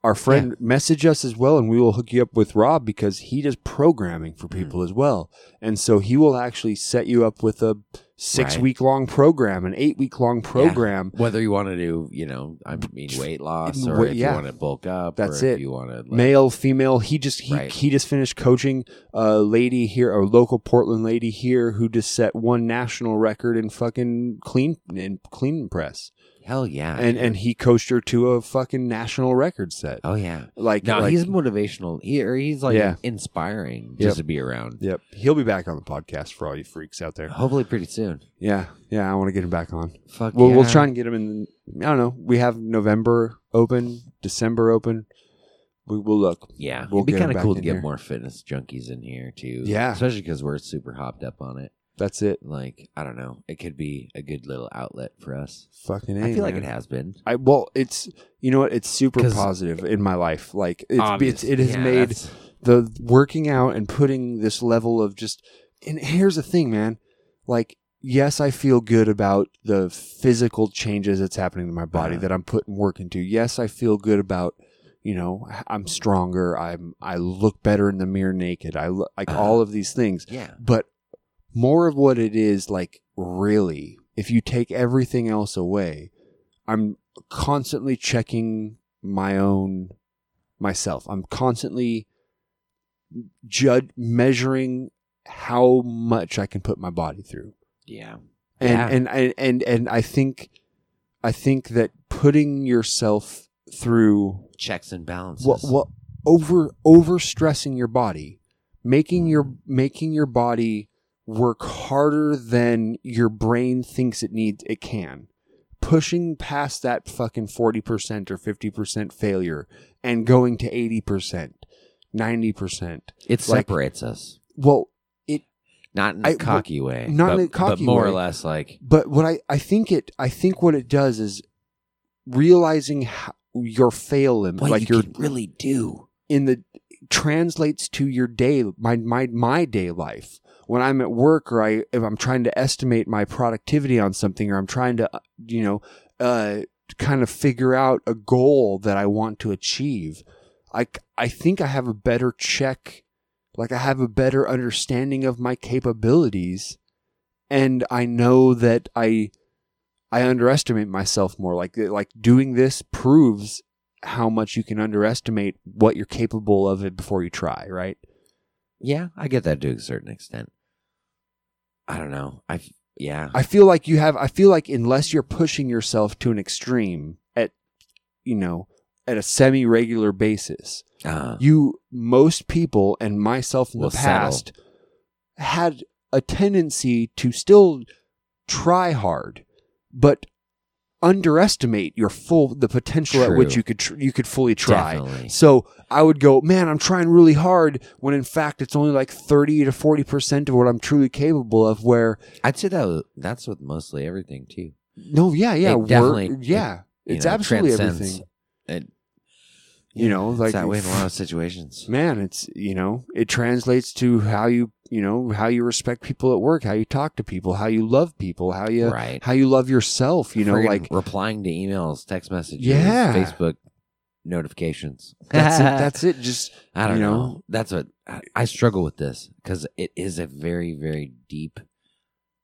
Our friend message us as well, and we will hook you up with Rob because he does programming for mm. people as well, and so he will actually set you up with a six Right. week long program, an eight week long program. Whether you want to do, you know, I mean, weight loss, or if yeah. you want to bulk up, That's or it. You want to, like, Male, female. He just he, Right. he just finished coaching a lady here, a local Portland lady here, who just set one national record in fucking clean in clean press, hell yeah, and dude. and he coached her to a fucking national record set. oh yeah. Like No, like- he's motivational. He or he's like Yeah. inspiring Yep. just to be around. Yep, he'll be back on the podcast for all you freaks out there. Hopefully, pretty soon. Yeah, yeah, I want to get him back on. Fuck We'll, we'll try and get him in. I don't know. We have November open, December open. We will look. Yeah, We'll it'd be kind of cool to get here. more fitness junkies in here too. Yeah. especially because we're super hopped up on it. That's it. Like I don't know, it could be a good little outlet for us. Fucking. A, I feel like it has been. I well, it's you know what? It's super positive in my life. Like it's, it's it has Yeah, made that's- the working out and putting this level of just. And here's the thing, man. Like yes, I feel good about the physical changes that's happening to my body Uh-huh. that I'm putting work into. Yes, I feel good about. You know, I'm stronger. I'm. I look better in the mirror naked. I look like Uh-huh. all of these things. yeah, but more of what it is like really if you take everything else away i'm constantly checking my own myself i'm constantly judge measuring how much i can put my body through yeah, and Yeah. and, and and and i think i think that putting yourself through checks and balances. what what over over stressing your body making your making your body work harder than your brain thinks it needs it can. Pushing past that fucking 40% or 50% failure and going to 80%, 90%. It Like- separates us, Well, not in a I- cocky way, not but, in a cocky but more way. or less like but what I, I think it I think what it does is realizing how your fail limit what like you your really do. in the translates to your day my my my day life when i'm at work or i if i'm trying to estimate my productivity on something or i'm trying to uh, you know uh kind of figure out a goal that i want to achieve i i think i have a better check like i have a better understanding of my capabilities and i know that i i underestimate myself more like uh, like doing this proves how much you can underestimate what you're capable of it before you try, right? Yeah, I get that to a certain extent. I don't know. I yeah. I feel like you have I feel like unless you're pushing yourself to an extreme at you know, at a semi-regular basis, uh, you most people and myself in the past had a tendency to still try hard, but underestimate your full the potential at which you could tr- you could fully try. Definitely. So I would go, man, I'm trying really hard when in fact it's only like 30 to 40% of what I'm truly capable of where I'd say that that's with mostly everything too. no, yeah, yeah, It definitely- yeah. You it's know, absolutely everything. It, You know, like that way in a lot of situations. man, it's you know, it translates to how you you know how you respect people at work, how you talk to people, how you love people, how you Right. how you love yourself. You know, like replying to emails, text messages, Yeah. Facebook notifications. that's it. That's it. Just I don't you know. know. That's what I, I struggle with this because it is a very, very deep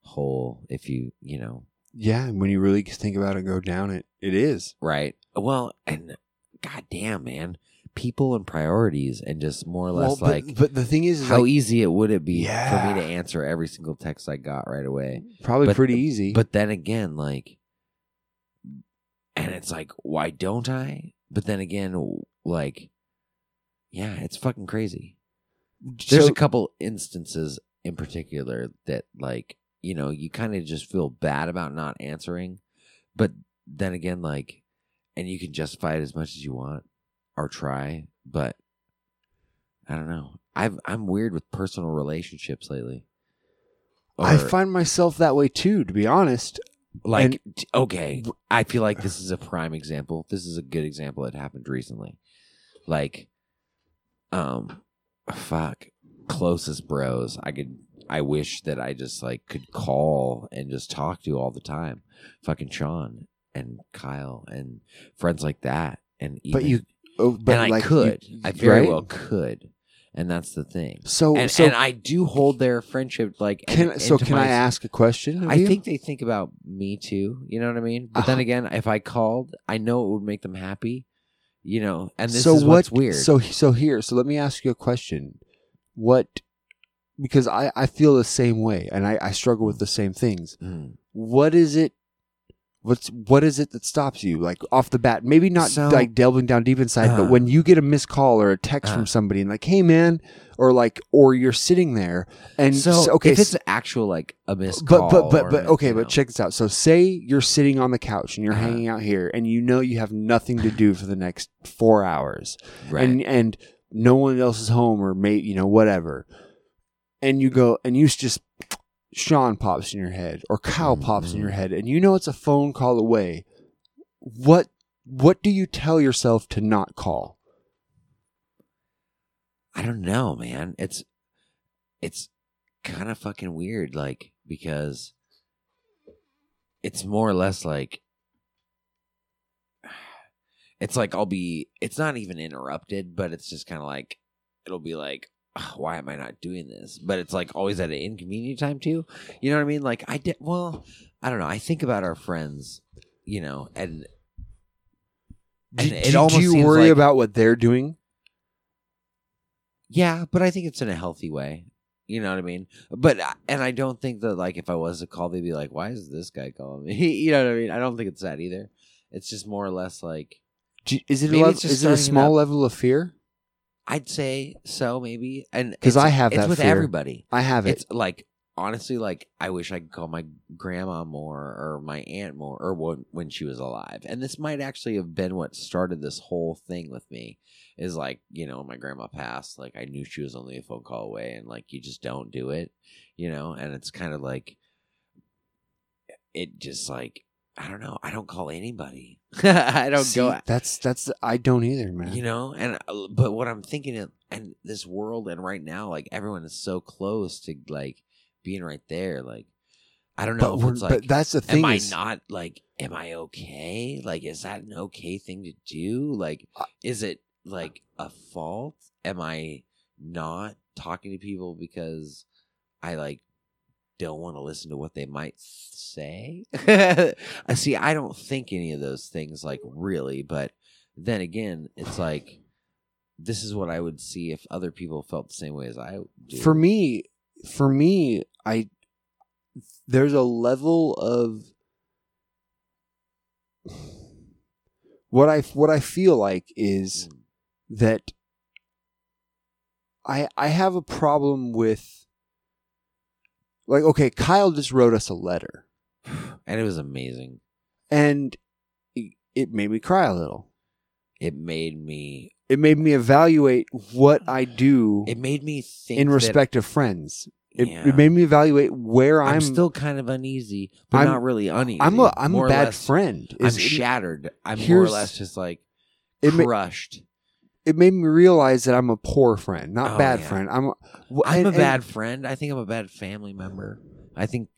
hole. If you, you know, yeah. When you really think about it, go down it. It is. right? Well, and goddamn, man, people and priorities, and just more or less Well, but, like but the thing is, is how like, easy it would it be for me to answer every single text I got right away. probably but- pretty easy. But then again, like, and it's like, why don't I? But then again, like, yeah, it's fucking crazy. There's a couple instances in particular that, like, you know, you kind of just feel bad about not answering. But then again, like, and you can justify it as much as you want or try, but I don't know. I've, I'm weird with personal relationships lately. I find myself that way too, to be honest. like t- okay i feel like this is a prime example this is a good example that happened recently like um fuck closest bros i could i wish that i just like could call and just talk to all the time fucking sean and kyle and friends like that and even, But you, oh, but and i like could you- i very right? well could and that's the thing So, and, so and i do hold their friendship like can in- so can I ask a question? I you? think they think about me too. You know what I mean? But then Uh-huh. again, if I called, I know it would make them happy. You know, and this so is what, what's weird. So so here, so let me ask you a question. What? Because I I feel the same way, and I I struggle with the same things. Mm. What is it? What's what is it that stops you? Like off the bat, maybe not So- like delving down deep inside, Uh. but when you get a missed call or a text Uh. from somebody and like, "Hey man," or like, or you're sitting there and so s- okay, if it's an actual like a missed but call, but but or, but okay, you know, but check this out. So say you're sitting on the couch and you're Uh-huh. hanging out here, and you know you have nothing to do for the next four hours, right? and and no one else is home or may you know whatever, and you go and you just Sean pops in your head or Kyle pops in your Mhm. head, and you know it's a phone call away. What what do you tell yourself to not call? I don't know, man. It's it's kind of fucking weird, like because it's more or less like it's like I'll be. It's not even interrupted, but it's just kind of like it'll be like, "Ugh, why am I not doing this? But it's like always at an inconvenient time too. You know what I mean? Like I did. Well, I don't know. I think about our friends, you know, and Do, And do- it do almost you seems worry like- about what they're doing? Yeah, but I think it's in a healthy way. You know what I mean? But uh, and I don't think that like if I was to call, they'd be like, "Why is this guy calling me?" you know what I mean? I don't think it's that either. It's just more or less like Do, is it a level, is it a small level of fear? I'd say so, maybe. And because I have it's that with fear. everybody. I have it. It's like honestly, like I wish I could call my grandma more or my aunt more or when when she was alive. And this might actually have been what started this whole thing with me. Is like you know my grandma passed, like I knew she was only a phone call away, and like you just don't do it, you know. And it's kind of like it just like I don't know. I don't call anybody. I don't See, go. That's that's I don't either, man. You know, and uh, but what I'm thinking of, and this world, and right now, like everyone is so close to like being right there. Like, I don't know but, if it's like, but that's the thing am I not like, am I okay? Like, is that an okay thing to do? Like, is it like a fault? Am I not talking to people because I like don't want to listen to what they might say? Mm-hmm. I see. I don't think any of those things like really, but then again, it's like this is what I would see if other people felt the same way as I do. for me for me i there's a level of what i what i feel like is mm. that i i have a problem with like okay kyle just wrote us a letter and it was amazing. and it- it made me cry a little It made me. it made me evaluate what i do It made me think in respect of friends it, Yeah. it made me evaluate where I'm, i'm, still kind of uneasy, but I'm- not really uneasy. i'm a i'm More a bad less, friend I'm Is- shattered. I'm more or less just like it crushed. it made me realize that I'm a poor friend, not Oh, bad yeah. friend. I'm I'm and- a and- bad friend. I think I'm a bad family member. I think,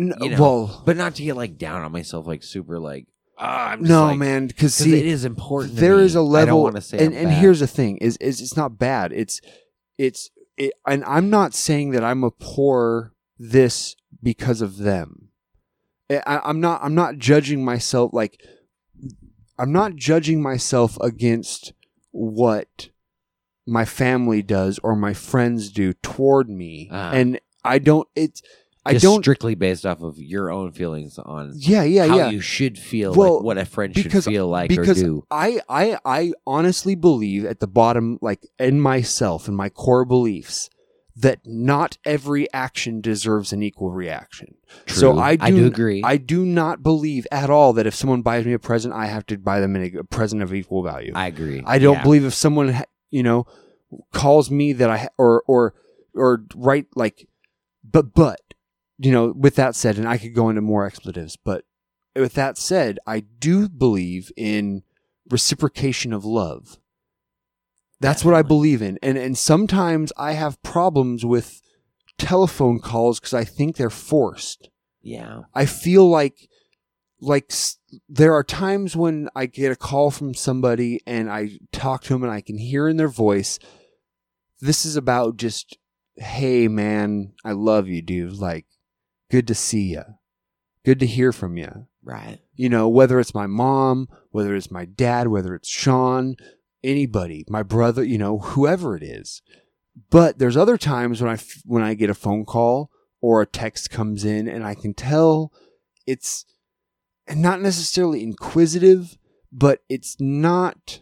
n- you know, well, but not to get like down on myself, like super like. Ah, I'm just no, like, man, because see, it is important. there is a I don't level, want to say, and, and here's the thing: is is it's not bad. It's it's it, and I'm not saying that I'm a poor this because of them. I- I'm not. I'm not judging myself like. I'm not judging myself against what my family does or my friends do toward me, Ah. and I don't. It's. I Just don't. strictly based off of your own feelings on Yeah, yeah, how yeah. you should feel, Well, like what a friend should feel like because or do. I, I, I honestly believe at the bottom, like in myself and my core beliefs, that not every action deserves an equal reaction. So I do, I do agree. I do not believe at all that if someone buys me a present, I have to buy them a, a present of equal value. I agree. I don't Yeah. believe if someone, you know, calls me that I or or or write like, but but you know, with that said, and I could go into more expletives, but with that said, I do believe in reciprocation of love. That's what I believe in, and and sometimes I have problems with telephone calls because I think they're forced. Yeah. I feel like like s- there are times when I get a call from somebody and I talk to them and I can hear in their voice this is about just hey man, I love you dude, like good to see you. Good to hear from you. Right. You know, whether it's my mom, whether it's my dad, whether it's Sean, anybody, my brother, you know, whoever it is. But there's other times when I when I get a phone call or a text comes in and I can tell it's not necessarily inquisitive, but it's not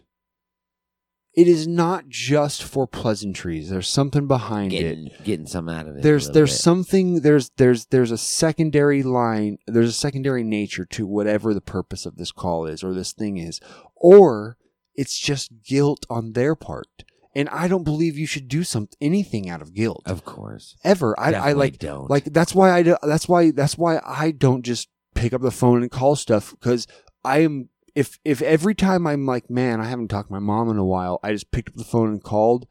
it is not just for pleasantries. There's something behind it Getting getting some out of it. there's there's bit. something there's there's there's a secondary line there's a secondary nature to whatever the purpose of this call is or this thing is or it's just guilt on their part and i don't believe you should do some anything out of guilt Of course. ever i, I like don't. like that's why i do, that's why that's why i don't just pick up the phone and call stuff because i am if if every time i'm like man i haven't talked to my mom in a while i just picked up the phone and called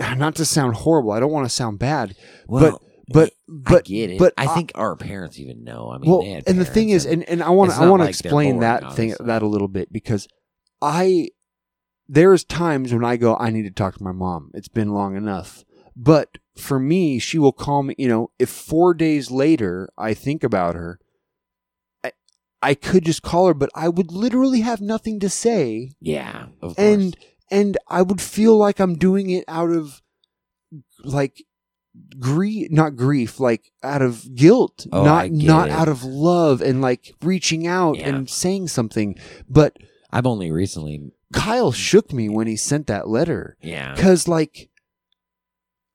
ah, not to sound horrible i don't want to sound bad well, but but I get it. but I think our parents even know. I mean, well, and the thing is, and, and I want to I want to like explain boring, that thing that a little bit because I there's times when I go I need to talk to my mom. It's been long enough, but for me, she will call me. You know, if four days later I think about her, I I could just call her, but I would literally have nothing to say, yeah, of course. and and I would feel like I'm doing it out of like grief not grief like out of guilt Oh, not I get not it. out of love and like reaching out Yeah. and saying something but I've only recently, Kyle shook me when he sent that letter yeah, cuz like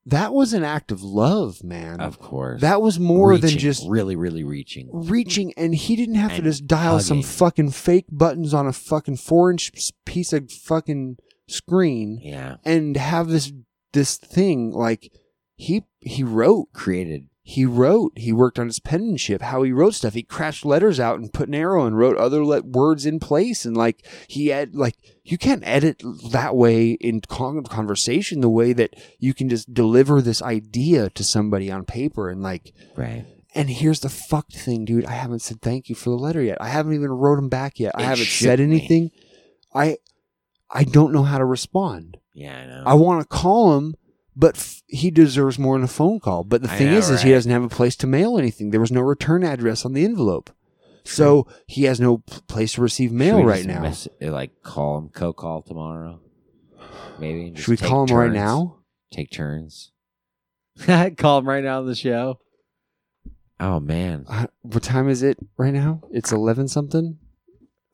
that was an act of love, man. Of course. that was more than just really, really reaching. reaching, and he didn't have to just dial some fucking fake buttons on a fucking four inch piece of fucking screen Yeah. and have this this thing like he he wrote Created. He wrote he worked on his penmanship how he wrote stuff. He crashed letters out and put an arrow and wrote other le- words in place. And like he had like you can't edit that way in con- conversation the way that you can just deliver this idea to somebody on paper and like Right. and here's the fucked thing dude. I haven't said thank you for the letter yet. I haven't even wrote him back yet. I haven't said anything. I i don't know how to respond. Yeah, I know. I want to call him, but f- he deserves more than a phone call. But the I thing know, is, is he doesn't have a place to mail anything. There was no return address on the envelope, so he has no p- place to receive Should mail we right just now. mess- like call him, co-call tomorrow. Maybe. and Should we take call him right turns. now? Take turns. call him right now on the show. Oh man. Uh, what time is it right now? It's eleven something.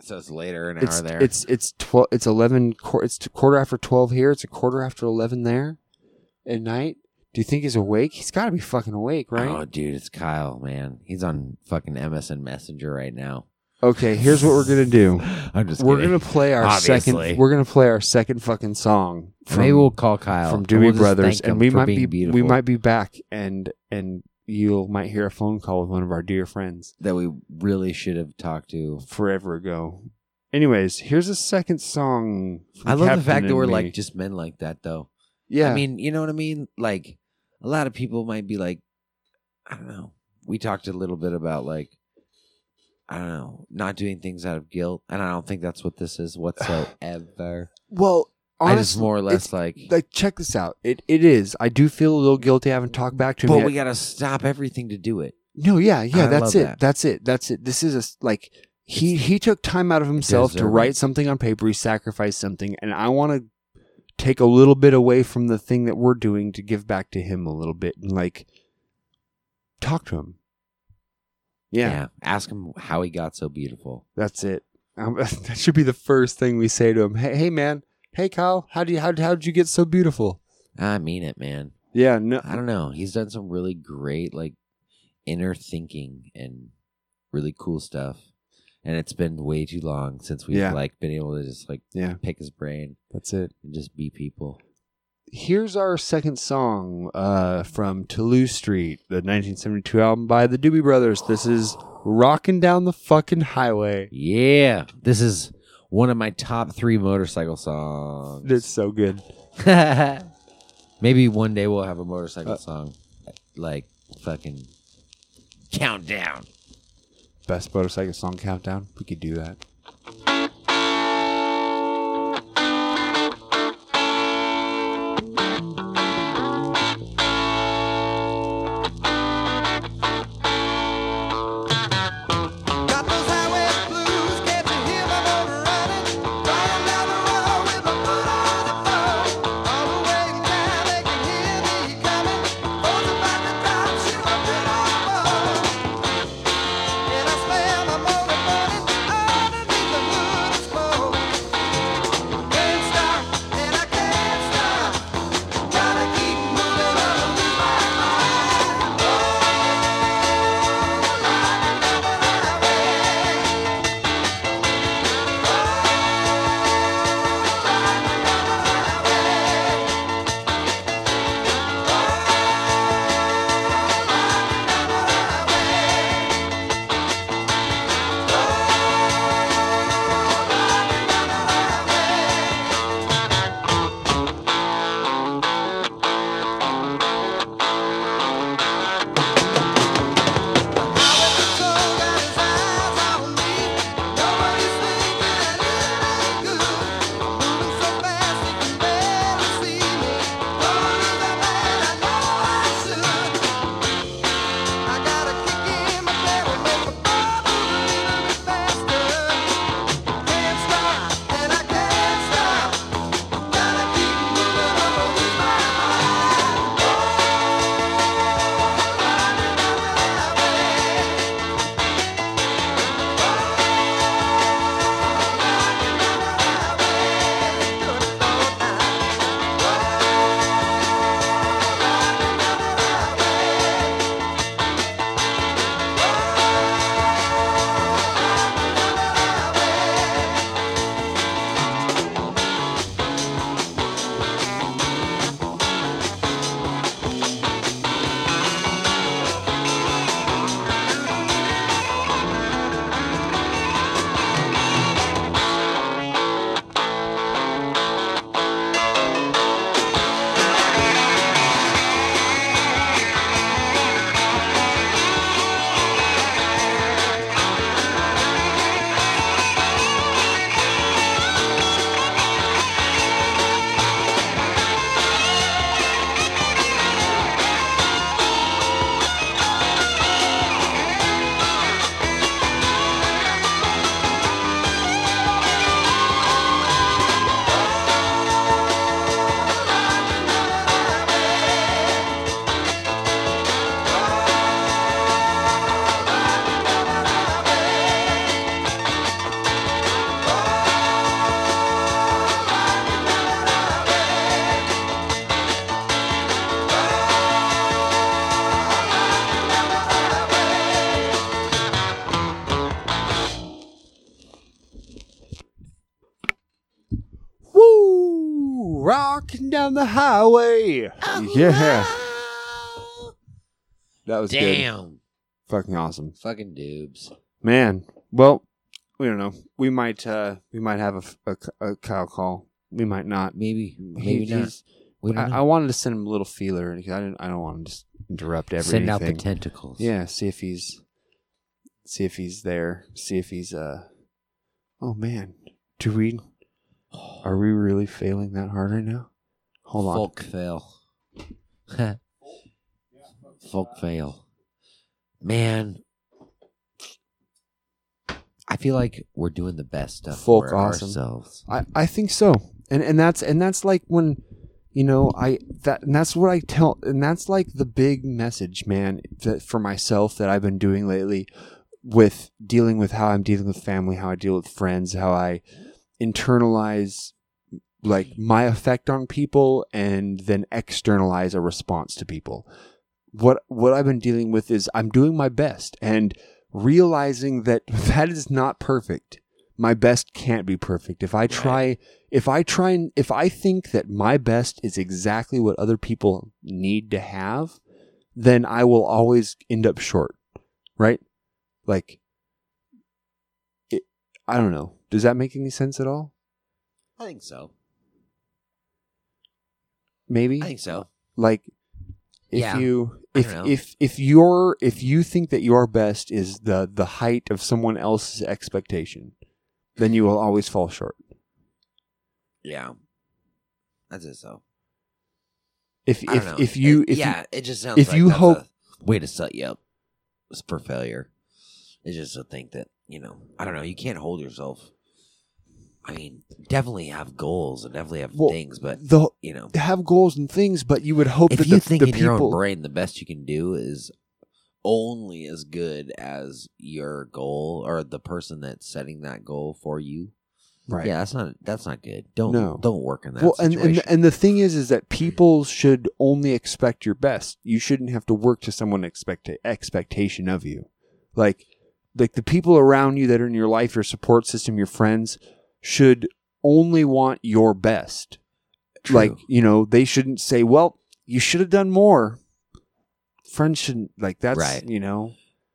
So it's later an It's hour there. it's it's twelve. It's eleven. It's t- quarter after twelve here. It's a quarter after eleven there, at night. Do you think he's awake? He's got to be fucking awake, right? Oh, dude, it's Kyle, man. He's on fucking MSN Messenger right now. Okay, here's what we're gonna do. I'm just We're kidding. gonna play our Obviously. second. We're gonna play our second fucking song. Maybe we'll call Kyle from Doobie we'll Brothers, and we might be beautiful. we might be back, and and you might hear a phone call with one of our dear friends that we really should have talked to. forever ago. Anyways, here's a second song. I love Captain the fact that we're Me. like just men like that, though. Yeah. I mean, you know what I mean? Like, a lot of people might be like, I don't know. We talked a little bit about like, I don't know, not doing things out of guilt, and I don't think that's what this is whatsoever. well, I just more or less like, like check this out. It it is. I do feel a little guilty. I haven't talked back to it. but me. we gotta stop everything to do it. No, yeah, yeah, I that's it. that. That's it. That's it. This is a like he he took time out of himself to write something on paper. He sacrificed something, and I want to take a little bit away from the thing that we're doing to give back to him a little bit and like talk to him. Yeah, Ask him how he got so beautiful. that's it. Um, that should be the first thing we say to him. Hey, hey, man. Hey, Kyle. How do you how how did you get so beautiful? I mean it, man. Yeah, no, I don't know. He's done some really great, like, inner thinking and really cool stuff. And it's been way too long since we've Yeah. like been able to just like yeah, pick his brain that's it. and just be people. here's our second song uh, from Toulouse Street, the 1972 album by the Doobie Brothers. This is "Rocking Down the Fucking Highway." Yeah, this is one of my top three motorcycle songs. It's so good. Maybe one day we'll have a motorcycle Uh, song, like fucking countdown. Best motorcycle song countdown. We could do that. Rocking down the highway. yeah, that was good. Damn. Fucking awesome, Fucking dubs. man. Well, we don't know. We might, uh we might have a Kyle call. We might not. Maybe. Maybe He- not. We don't I. I wanted to send him a little feeler, because I didn't. I don't want to just interrupt everything. Send out the tentacles. Yeah, see if he's see if he's there. See if he's uh Oh man. Do we are we really failing that hard right now? Hold on. Folk fail. Folk fail. Man. I feel like we're doing the best stuff Folk for awesome. ourselves. I, I think so. And and that's and that's like when you know, I that and that's what I tell and that's like the big message, man, that for myself that I've been doing lately with dealing with how I'm dealing with family, how I deal with friends, how I internalize like my effect on people and then externalize a response to people. What what I've been dealing with is I'm doing my best and realizing that that is not perfect. My best can't be perfect. If I try if I try and if I think that my best is exactly what other people need to have, then I will always end up short. Right? Like it, I don't know. Does that make any sense at all? I think so. Maybe I think so. like if Yeah. you if if if your if you think that your best is the the height of someone else's expectation then you will always fall short Yeah. That's it so. if if know. if you It- if yeah, you, it just sounds if like you hope- a way to set you up for failure. It's just to think that you know, I don't know, you can't hold yourself. I mean, definitely have goals and definitely have Well, things, but the you know, have goals and things but you would hope if that you the, think the in your own brain the best you can do is only as good as your goal or the person that's setting that goal for you. right Yeah, that's not that's not good. Don't No. don't work in that well and, situation. and and the thing is is that people should only expect your best you shouldn't have to work to someone expect expectation of you like like the people around you that are in your life your support system your friends should only want your best True. like you know they shouldn't say well you should have done more friends shouldn't like that's Right. you know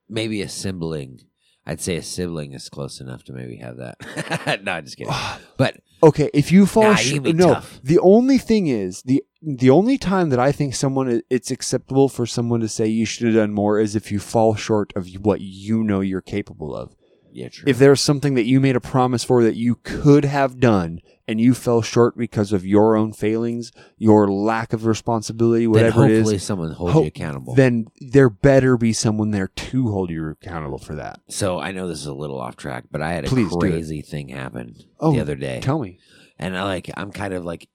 maybe a sibling. I'd say a sibling is close enough to maybe have that. no, i just kidding. But Okay, if you fall Nah, can no. tough. The only thing is the the only time that I think someone it's acceptable for someone to say you should have done more is if you fall short of what you know you're capable of. Yeah, true. If there's something that you made a promise for that you could have done and you fell short because of your own failings, your lack of responsibility, whatever it hopefully is, someone holds hope- you accountable. then there better be someone there to hold you accountable for that. so I know this is a little off track, but I had a Please crazy thing happen Oh, the other day. Tell me. and I like I'm kind of like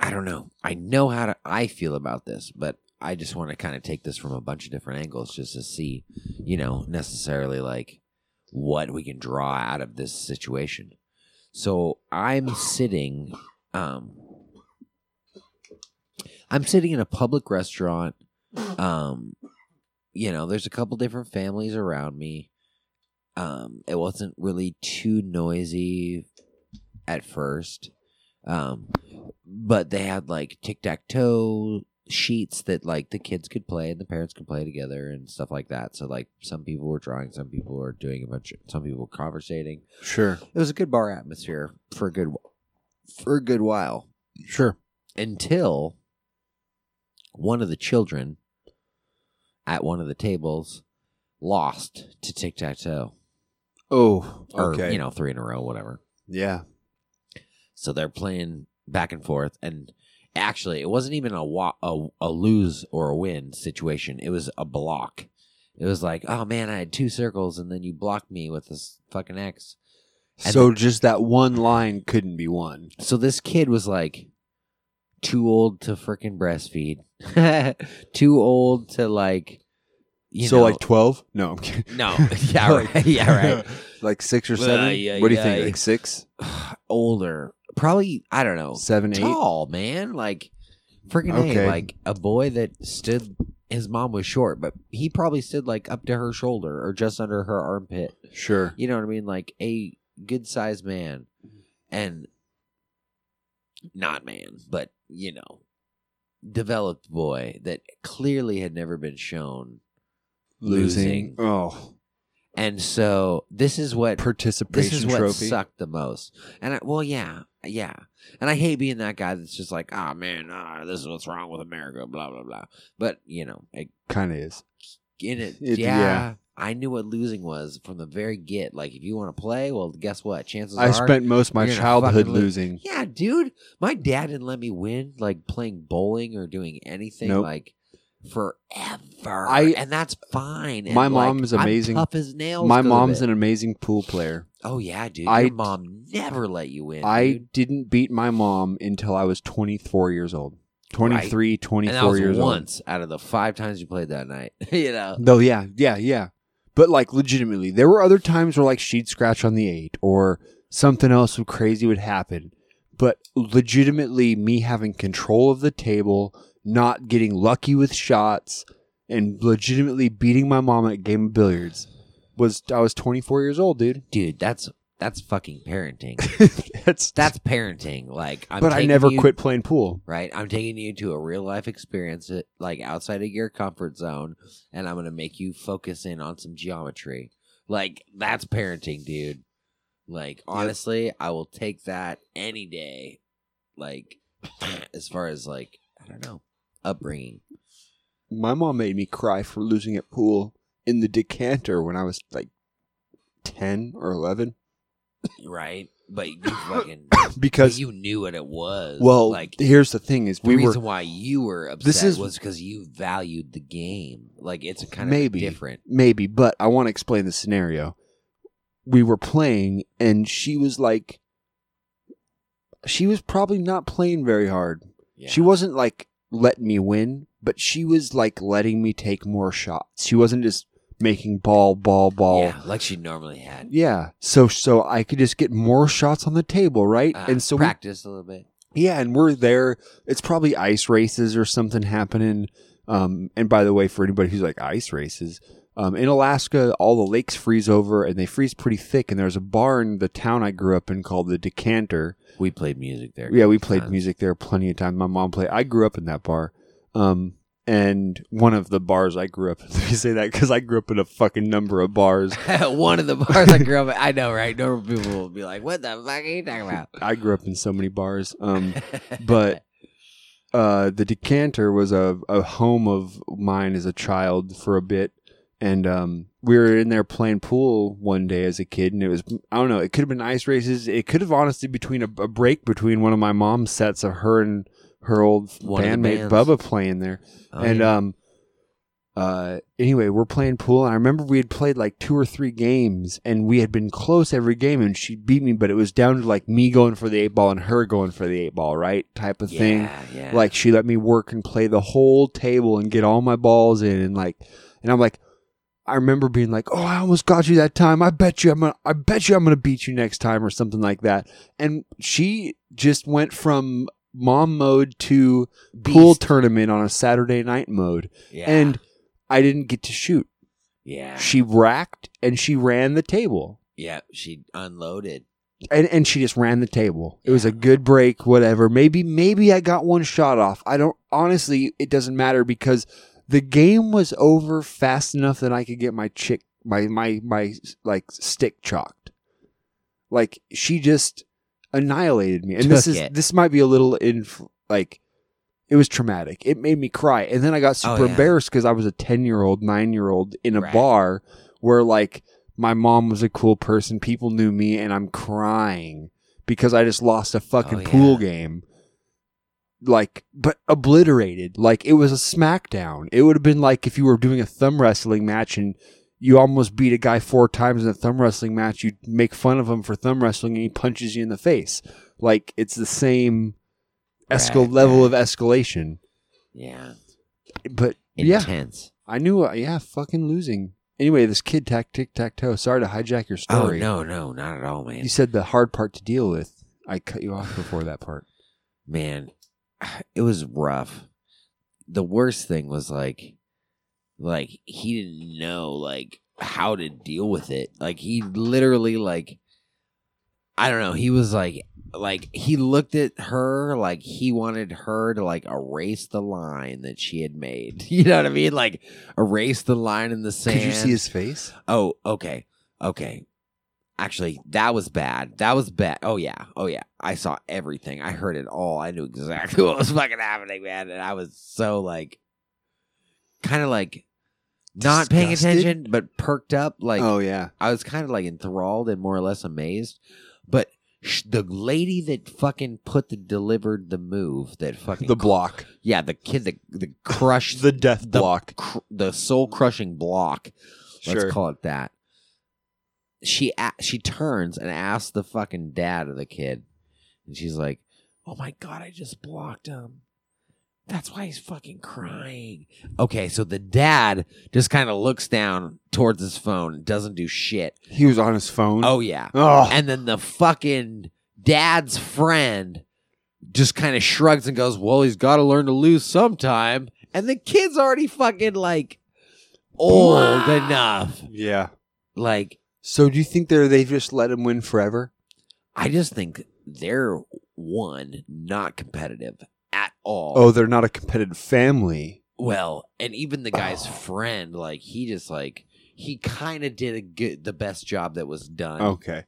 I don't know. I know how to I feel about this, but I just want to kind of take this from a bunch of different angles just to see, you know, necessarily like what we can draw out of this situation. So I'm sitting um I'm sitting in a public restaurant. Um you know, there's a couple different families around me. Um it wasn't really too noisy at first. Um, but they had like tic tac toe sheets that like the kids could play and the parents could play together and stuff like that. So like some people were drawing, some people were doing a bunch, some people were conversating. Sure. It was a good bar atmosphere for a good for a good while Sure. until one of the children at one of the tables lost to tic tac toe Oh, or okay. you know three in a row, whatever. yeah. So they're playing back and forth, and actually, it wasn't even a wa- a, a lose or a win situation. It was a block. It was like, oh man, I had two circles, and then you blocked me with this fucking X. And so just that one line couldn't be won. So this kid was like too old to freaking breastfeed, too old to like, you so know, like twelve? No, I'm kidding. no, yeah, right, yeah, right, like six or seven. yeah, what do you yeah. think? Like six, older, probably I don't know, seven, eight. tall man, like freaking Okay. A, like a boy that stood. His mom was short, but he probably stood like up to her shoulder or just under her armpit. Sure. You know what I mean? Like a good sized man, and not man, but you know, developed boy that clearly had never been shown losing. Oh, And so this is what participation this is what trophy. sucked the most. And I, well, yeah, yeah. And I hate being that guy that's just like, ah, man, ah, this is what's wrong with America, blah blah blah. But you know, I, Kind of is. in it, It- yeah, yeah. I knew what losing was from the very get. Like, if you want to play, well, guess what? Chances I are, spent most of my childhood lose. losing. Yeah, dude, my dad didn't let me win like playing bowling or doing anything Nope. like forever. I- and that's fine. And, My like, mom is I'm amazing. tough as nails. My mom's an amazing pool player. Oh yeah, dude. I- Your mom never let you win. I dude. didn't beat my mom until I was 24 years old. 23, 24 and that was years old. once out of the five times you played that night. you know. No, yeah, yeah, yeah. But like legitimately, there were other times where like she'd scratch on the eight or something else crazy would happen. But legitimately, me having control of the table, not getting lucky with shots, and legitimately beating my mom at a game of billiards was I was 24 years old, dude. Dude, that's that's fucking parenting. That's that's parenting. Like I'm but I never you- quit playing pool. Right? I'm taking you to a real life experience uh, like outside of your comfort zone and I'm gonna make you focus in on some geometry. Like that's parenting, dude. Like honestly, I will take that any day. Like as far as like I don't know, upbringing. My mom made me cry for losing at pool in the decanter when I was like 10 or 11 Right? But you fucking because you knew what it was. well, like here's the thing is the we reason were why you were upset This is- was because you valued the game. Like it's kind maybe of different. maybe, but I want to explain the scenario. We were playing and she was like she was probably not playing very hard. Yeah. She wasn't like letting me win, but she was like letting me take more shots. She wasn't just making ball ball ball. Yeah, like she normally had. Yeah. So so I could just get more shots on the table, right? Uh, and so we, practice a little bit. yeah, and we're there. It's probably ice races or something happening. Um, and by the way, for anybody who's like ice races, um, in Alaska, all the lakes freeze over and they freeze pretty thick. And there's a bar in the town I grew up in called the Decanter. We played music there. Yeah, we played Times. music there plenty of times. My mom played. I grew up in that bar. Um, and one of the bars I grew up. In. Let me say that because I grew up in a fucking number of bars. One of the bars I grew up at, I know, right? Normal people will be like, what the fuck are you talking about? I grew up in so many bars. Um, but uh, the decanter was a, a home of mine as a child for a bit and um, we were in there playing pool one day as a kid and it was i don't know it could have been ice races it could have honestly between a, a break between one of my mom's sets of her and her old One of the bandmate bands. bubba playing there Oh, and yeah. um uh anyway we're playing pool and i remember we had played like two or three games and we had been close every game and she beat me but it was down to like me going for the eight ball and her going for the eight ball right type of thing yeah, yeah. like she let me work and play the whole table and get all my balls in and like and i'm like i remember being like oh i almost got you that time i bet you i'm gonna i bet you i'm gonna beat you next time or something like that and she just went from mom mode to pool tournament on a saturday night mode yeah. and i didn't get to shoot yeah, she racked and she ran the table yeah, she unloaded. and and she just ran the table. It was a good break, whatever. Maybe maybe I got one shot off. I don't honestly. It doesn't matter because the game was over fast enough that I could get my chick my my my like stick chalked. Like she just annihilated me, and this is it. this might be a little in like. It was traumatic. It made me cry, and then I got oh, super Oh, yeah. embarrassed because I was a ten year old, nine year old in a Right. bar where like my mom was a cool person. People knew me, and I'm crying because I just lost a fucking Oh, yeah. pool game. Like, but obliterated. Like it was a smackdown. It would have been like if you were doing a thumb wrestling match and you almost beat a guy four times in a thumb wrestling match. You make fun of him for thumb wrestling, and he punches you in the face. Like it's the same escal Right, level right. of escalation. Yeah, But yeah, intense. I knew. Uh, yeah, fucking losing. Anyway, this kid tack tic tac toe. Sorry to hijack your Oh story. no, no, not at all, man. You said the hard part to deal with. I cut you off before that part. man, it was rough. The worst thing was like, like he didn't know like how to deal with it. Like he literally like, I don't know. He was like, like he looked at her like he wanted her to like erase the line that she had made. You know what I mean? Like erase the line in the sand. Could you see his face? Oh, okay, okay. Actually, that was bad. That was bad. Oh yeah, oh yeah. I saw everything. I heard it all. I knew exactly what was fucking happening, man. And I was so like, kind of like, not paying attention, but perked up. Like, oh yeah. I was kind of like enthralled and more or less amazed. But sh- the lady that fucking put the delivered the move that fucking The block. yeah the kid that the crushed The death the block. cr- the soul crushing block. Let's Sure. call it that. She a- she turns and asks the fucking dad of the kid, and she's like, "Oh my god, I just blocked him. That's why he's fucking crying." Okay, so the dad just kind of looks down towards his phone and doesn't do shit. He was on his phone. Oh yeah, Oh. and then the fucking dad's friend just kind of shrugs and goes, "Well, he's got to learn to lose sometime." And the kid's already fucking like old enough. yeah. Like So do you think they're they've just let him win forever? I just think they're one not competitive at all. Oh, they're not a competitive family. well, and even the guy's Oh. friend, like he just like he kind of did a good, the best job that was done. Okay.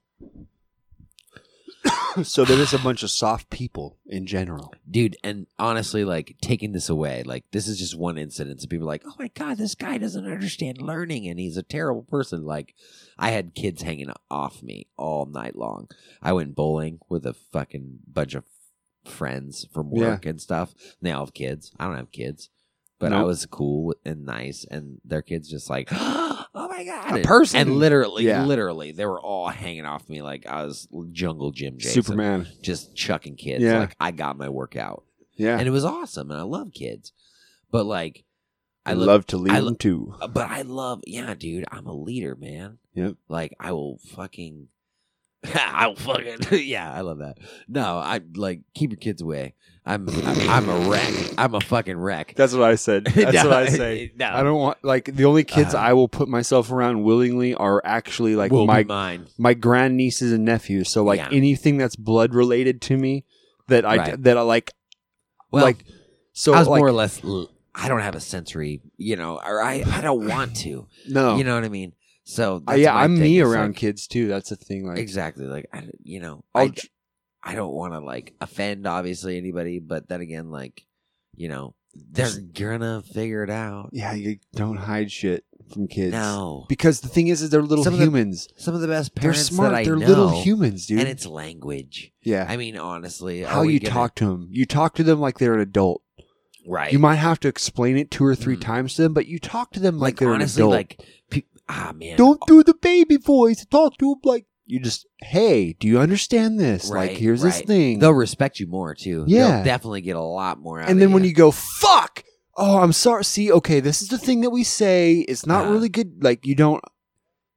so they're just a bunch of soft people in general. dude and honestly like taking this away like this is just one incident. So people are like oh my god this guy doesn't understand learning and he's a terrible person. Like i had kids hanging off me all night long. I went bowling with a fucking bunch of friends from Yeah. work and stuff. And they all have kids. I don't have kids but I was cool and nice, and their kids just like, oh, oh my god, A And- person. and literally, Yeah. literally, they were all hanging off me like I was Jungle Jim Jason Superman. just chucking kids. Yeah. Like I got my workout, Yeah. and it was awesome, and I love kids. But like, I lo- love to lead I them lo- too. But I love, yeah, dude. I'm a leader, man. Yep. Like I will fucking, I'll fucking, yeah. I love that. No, I like keep your kids away. I'm, I'm, I'm a wreck. I'm a fucking wreck. That's what I said. That's No, what I say. no. I don't want like the only kids Uh, I will put myself around willingly are actually like Will be my mine. my grandnieces and nephews. So like Yeah. anything that's blood related to me that I Right. that I like Well, like so I was like more or less. l- I don't have a sensory, you know, or I, I don't want to. no You know what I mean? So Uh, yeah I'm me around like- kids too. That's the thing. Like exactly. Like I, you know, I'll I, I don't want to like offend obviously anybody, but then again, like you know, they're gonna figure it out. yeah you don't hide shit from kids. No, Because the thing is, is they're little Some of the humans. some of the best parents. They're smart. that I They're know, little humans, dude. and it's language. yeah. I mean, honestly, How you gonna- talk to them? You talk to them like they're an adult. right? You might have to explain it two or three Mm. times to them, but you talk to them like, like they're honestly, an adult. like pe- ah man, Don't do the baby voice. Talk to them like you just. Hey, do you understand this? like, Right, here's this right. thing. They'll respect you more too. Yeah. They'll definitely get a lot more. Out of it. and then when you go, fuck. Oh, I'm sorry. See, okay, this is the thing that we say. It's not Uh. really good. Like you don't.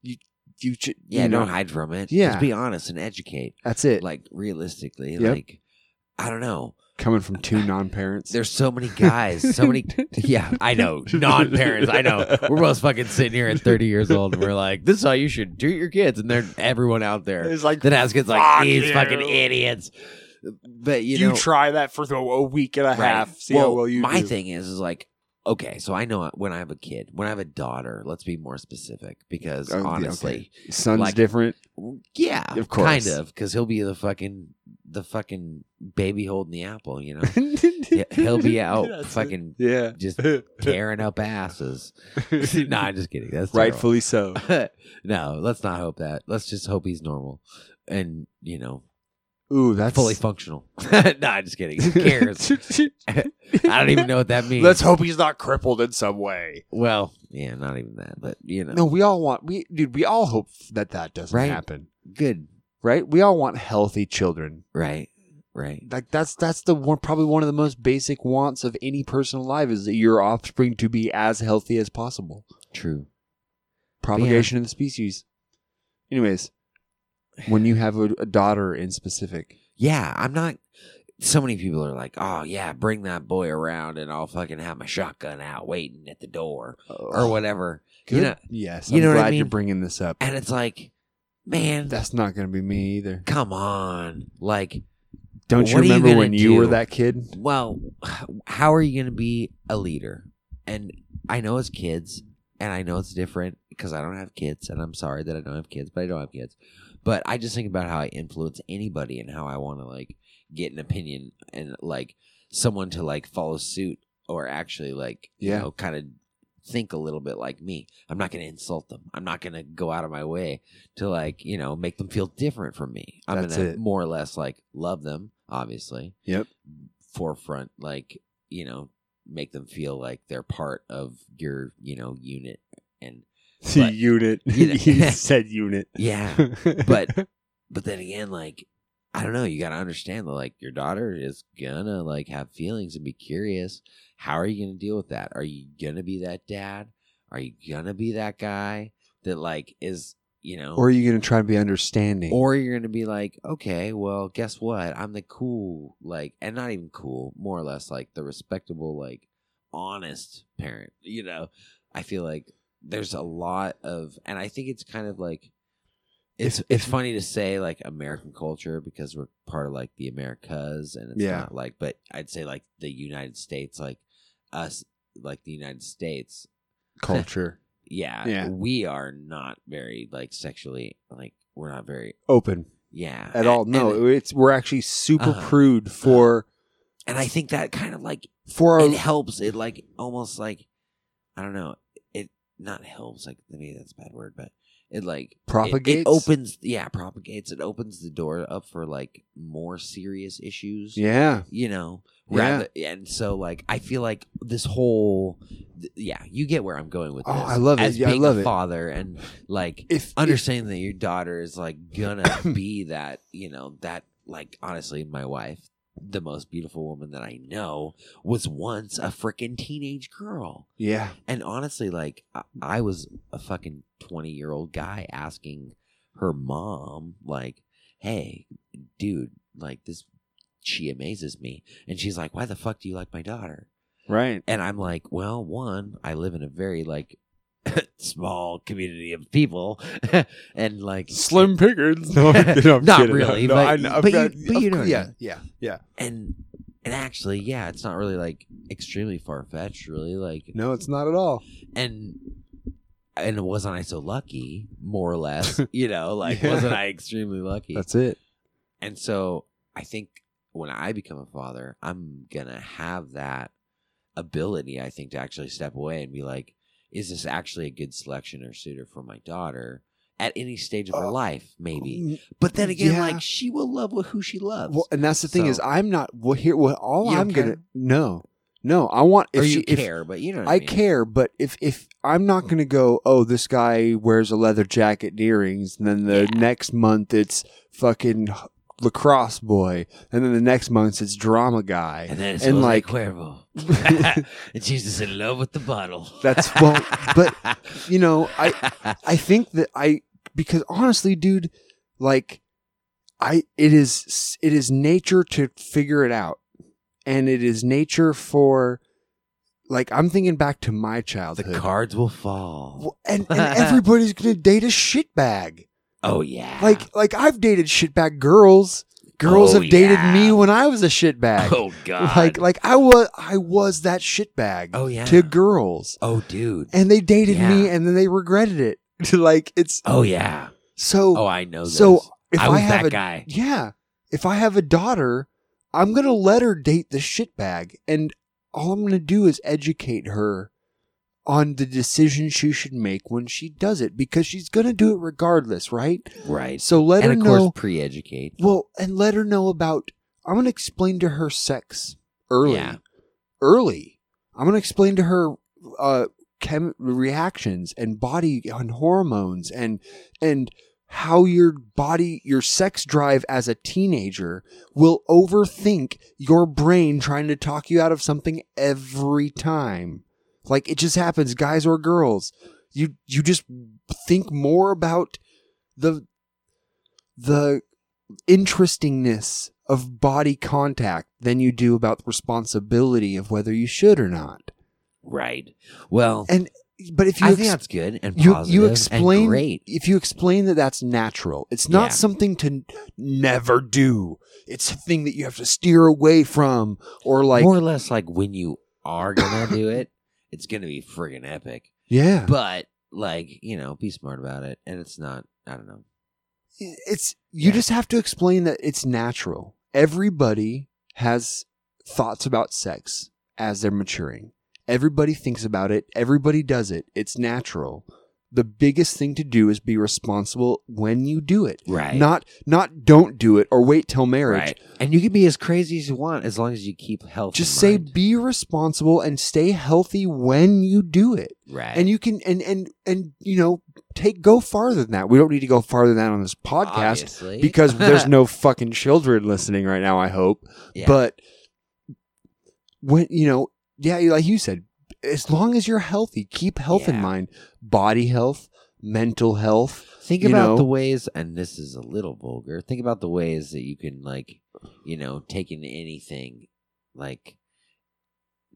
You you. ch- yeah, you know, don't hide from it. Yeah. just be honest and educate. That's it. Like realistically, Yep. like I don't know. Coming from two non-parents. There's so many guys, so many. Yeah, I know. Non-parents, I know. We're both fucking sitting here at 30 years old, and we're like, "This is how you should treat your kids." And they're everyone out there It's like that has kids like "Fuck these you." fucking idiots. But you, you, know, try that for a week and a right. half. See well, how well you my do. thing is, is like, okay, so I know uh, when I have a kid, when I have a daughter, let's be more specific because Oh, yeah, honestly, Son's like- different. yeah, Of course. kind of, because he'll be the fucking the fucking baby holding the apple, you know. He'll be out That's it. fucking Yeah, just tearing up asses. no, I'm just kidding. That's terrible. rightfully so. no, let's not hope that. Let's just hope he's normal and you know Ooh, that's fully functional. no, I'm just kidding. Who cares? I don't even know what that means. Let's hope he's not crippled in some way. Well, yeah, not even that, but you know, No, we all want we dude. We all hope that that doesn't Right. happen, good, right? We all want healthy children. right, right. Like that's that's the one probably one of the most basic wants of any person alive is that your offspring to be as healthy as possible. True. Propagation of the species. Anyways, when you have a, a daughter in specific, Yeah, I'm not. So many people are like, "Oh yeah, bring that boy around, and I'll fucking have my shotgun out waiting at the door or whatever." Good. You know, yes, you I'm know what I glad you're mean? bringing this up. and it's like, man, That's not going to be me either. come on. Like, Don't you you remember gonna when you were that kid? well, how are you going to be a leader? And I know as kids, and I know it's different because I don't have kids, and I'm sorry that I don't have kids, but I don't have kids. But I just think about how I influence anybody and how I want to like get an opinion and like someone to like follow suit or actually like you Yeah. know kind of think a little bit like me. I'm not going to insult them. I'm not going to go out of my way to like you know make them feel different from me. I'm going to more or less like love them, obviously Yep. forefront like you know make them feel like they're part of your you know unit and But- unit. He said unit. yeah but but then again like i don't know you gotta understand that like your daughter is gonna like have feelings and be curious how are you gonna deal with that are you gonna be that dad are you gonna be that guy that like is you know or are you going to try to be understanding? or you're gonna be like, okay, well, guess what? I'm the cool, like, and not even cool, more or less like the respectable, like, honest parent. You know, I feel like there's a lot of, and I think it's kind of like, it's If- it's if- funny to say like American culture because we're part of like the Americas, and it's Yeah. not like, but I'd say like the United States, like us, like the United States, culture yeah, Yeah. we are not very like sexually, like, we're not very open yeah at and- all. No, and, it's we're actually super Uh-huh. prude for and I think that kind of like for our it helps. It like almost like I don't know. It not helps. Like maybe that's a bad word, but it like Propagates? It, opens. Yeah, propagates. It opens the door up for like more serious issues. yeah. You know, Yeah. rather and so like I feel like this whole th- yeah, you get where I'm going with Oh, this. I love it. As Yeah, I being love a it. father and like If understanding that your daughter is like gonna be that you know that like honestly my wife the most beautiful woman that i know was once a freaking teenage girl. Yeah, and honestly like I, I was a fucking 20 year old guy asking her mom like hey dude like this she amazes me. And she's like why the fuck do you like my daughter? Right. and I'm like, well, one, I live in a very like small community of people, and like Slim Pickens. No, I'm kidding, I'm Not kidding. really, No, but- I know, but you- but you know what I yeah, mean. yeah, yeah. and and actually, yeah, it's not really like extremely far fetched, really. Like, No, it's not at all. and and wasn't I so lucky, more or less? You know, like Yeah. wasn't I extremely lucky? That's it. And so I think when I become a father, I'm gonna have that ability, I think, to actually step away and be like, is this actually a good selection or suitor for my daughter at any stage of her Uh, life? Maybe. Mm, But then again, yeah. like she will love who she loves. Well, and that's the thing So- is, I'm not. Well, here, well, all I'm gonna no, no. I want if or she, you if- care, but you know I I, mean. care, but if if I'm not gonna go, oh, this guy wears a leather jacket and earrings, and then the Yeah. next month it's fucking lacrosse boy, and then the next month it's drama guy, And then it's and like Cuervo. and she's just in love with the bottle. That's- well, but, you know, I I think that I because honestly, dude, like I it is it is nature to figure it out, and it is nature for like I'm thinking back to my childhood. the cards will fall. And, and everybody's gonna date a shitbag. Oh yeah. Like like I've dated shitbag girls. Girls Oh, have dated yeah. me when I was a shitbag. oh god. like like I was I was that shitbag oh yeah. to girls, oh dude. and they dated me, and then they regretted it. like it's Oh yeah. so Oh, I know. This. so. If I I, have that a guy. yeah, if I have a daughter, I'm gonna let her date the shitbag, and all I'm gonna do is educate her on the decision she should make when she does it because she's gonna do it regardless, right? right. So let and her of know. course, pre-educate. well, and let her know about. I'm gonna explain to her sex early. Yeah. Early. I'm gonna explain to her uh, chem reactions and body and hormones and and how your body, your sex drive as a teenager will overthink your brain trying to talk you out of something every time. Like it just happens, guys or girls. You you just think more about the the interestingness of body contact than you do about the responsibility of whether you should or not. Right. Well, And but if you I ex- think that's good and you positive you explain great. if you explain that that's natural it's not Yeah. something to never do it's a thing that you have to steer away from or like More or less like when you are gonna do it, it's gonna be friggin' epic. yeah But like, you know, be smart about it. And it's not I don't know. it's you just have to explain that it's natural everybody has thoughts about sex as they're maturing everybody thinks about it everybody does it it's natural the biggest thing to do is be responsible when you do it Right. not not don't do it or wait till marriage Right. And you can be as crazy as you want as long as you keep health. just say mind. be responsible and stay healthy when you do it right. and you can and and and you know take go farther than that we don't need to go farther than that on this podcast Obviously. because there's no fucking children listening right now i hope Yeah. but when you know yeah like you said as long as you're healthy keep health in Yeah. mind body health mental health Think you about know? the ways, and this is a little vulgar. Think about the ways that you can, like, you know, take in anything, like,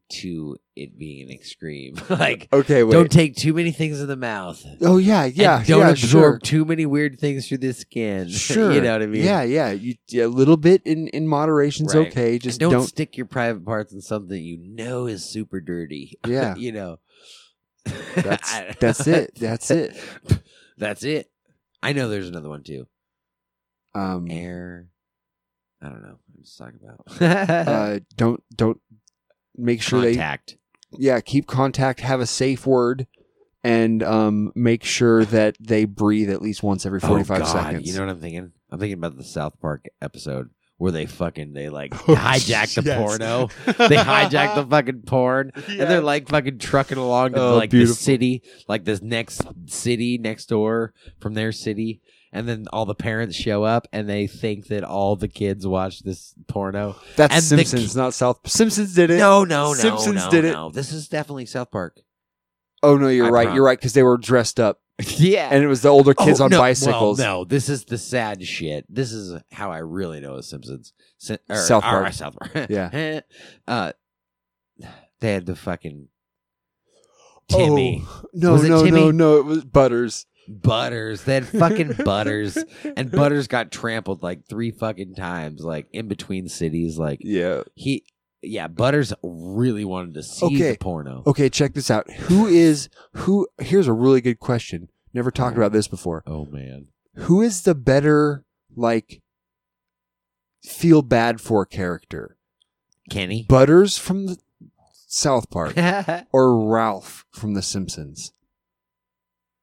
to it being extreme. like, okay wait don't take too many things in the mouth. oh yeah yeah don't yeah, absorb sure. too many weird things through the skin. Sure. you know what I mean? Yeah, yeah. You, yeah, a little bit in in moderation's Right. okay. Just don't, don't. stick your private parts in something you know is super dirty. Yeah. you know. That's that's it. That's it. That's it. I know there's another one too. Um, Air. I don't know. I'm just talking about. uh, don't don't make sure Contact. they yeah keep contact. Have a safe word, and um make sure that they breathe at least once every forty five oh, God. seconds. You know what I'm thinking? I'm thinking about the South Park episode where they fucking they like Oh, hijack the yes. porno. they hijack the fucking porn, and they're like fucking trucking along to Oh, like beautiful. the city, like this next city next door from their city. And then all the parents show up, and they think that all the kids watch this porno. That's and Simpsons, ki- not South. Simpsons did it. No, no, no, Simpsons no, did it. This is definitely South Park. Oh no, you're I right. prom- You're right because they were dressed up, yeah, and it was the older kids Oh, on no, bicycles. Well, no, this is the sad shit. This is how I really know the Simpsons. Si- or- South or, Park. South Park. Yeah. uh, they had the fucking Timmy. Oh, no, no, Timmy? no, no. It was Butters. Butters. They had fucking Butters, and Butters got trampled like three fucking times, like in between cities. Like Yeah. he, yeah, Butters really wanted to see Okay. the porno. Okay, check this out. Who is who? Here's a really good question. Never talked oh. about this before. Oh man, Who is the better like feel bad for character? Kenny. Butters from the South Park or Ralph from The Simpsons?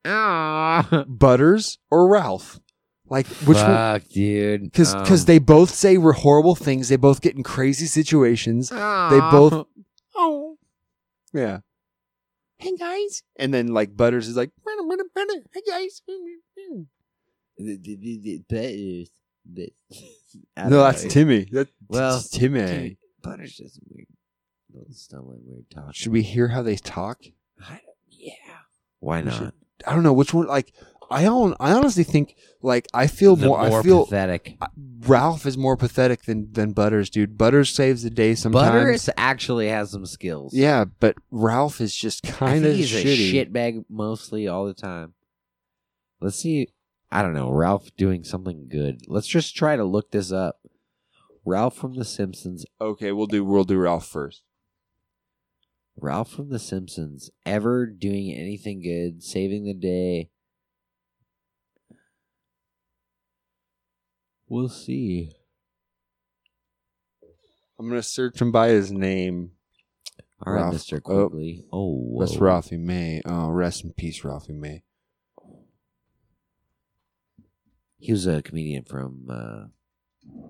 Ah, Butters or Ralph? Like which one? dude. Because Um, they both say horrible things. They both get in crazy situations. They both. Oh. Yeah. Hey guys. And then like Butters is like, hey guys. Butters. No, know. that's Timmy. That's Well, Timmy. Timmy- Butters is weird. Little stumbling weird talk. Should we hear how they talk? I, yeah. Why not? I don't know which one. Like, I don't. I honestly think like I feel more. more I feel pathetic. Ralph is more pathetic than than Butters, dude. Butters saves the day sometimes. Butters actually has some skills. Yeah, but Ralph is just kind of he's shitty. a shitbag mostly all the time. Let's see. I don't know. Ralph doing something good. Let's just try to look this up. Ralph from The Simpsons. Okay, we'll do we'll do Ralph first. Ralph from The Simpsons ever doing anything good, saving the day. We'll see. I'm gonna search him by his name. All right, Ralph. Mr. Oh. Quigley. Oh, That's whoa. Ralphie May. Oh, rest in peace, Ralphie May. He was a comedian from uh,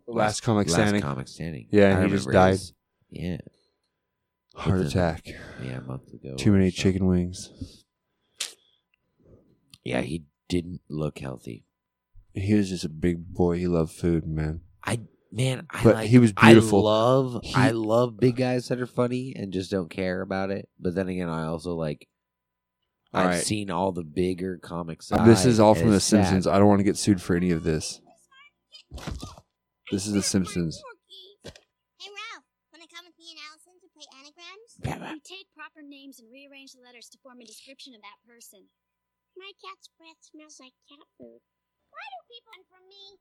Last comic Last standing. Comic Standing. Yeah, I he just died. his- Yeah, Heart Within- attack. yeah, a month ago. Too many so. chicken wings. Yeah, he didn't look healthy. He was just a big boy. He loved food, man. I man, I But like, he was beautiful. I love He- I love big guys that are funny and just don't care about it. But then again, I also like I've right. seen all the bigger comics. Uh, this is all from The sad. Simpsons. I don't want to get sued for any of this. This is The Simpsons. You take proper names and rearrange the letters to form a description of that person. My cat's breath smells like cat food. Why do people run from me?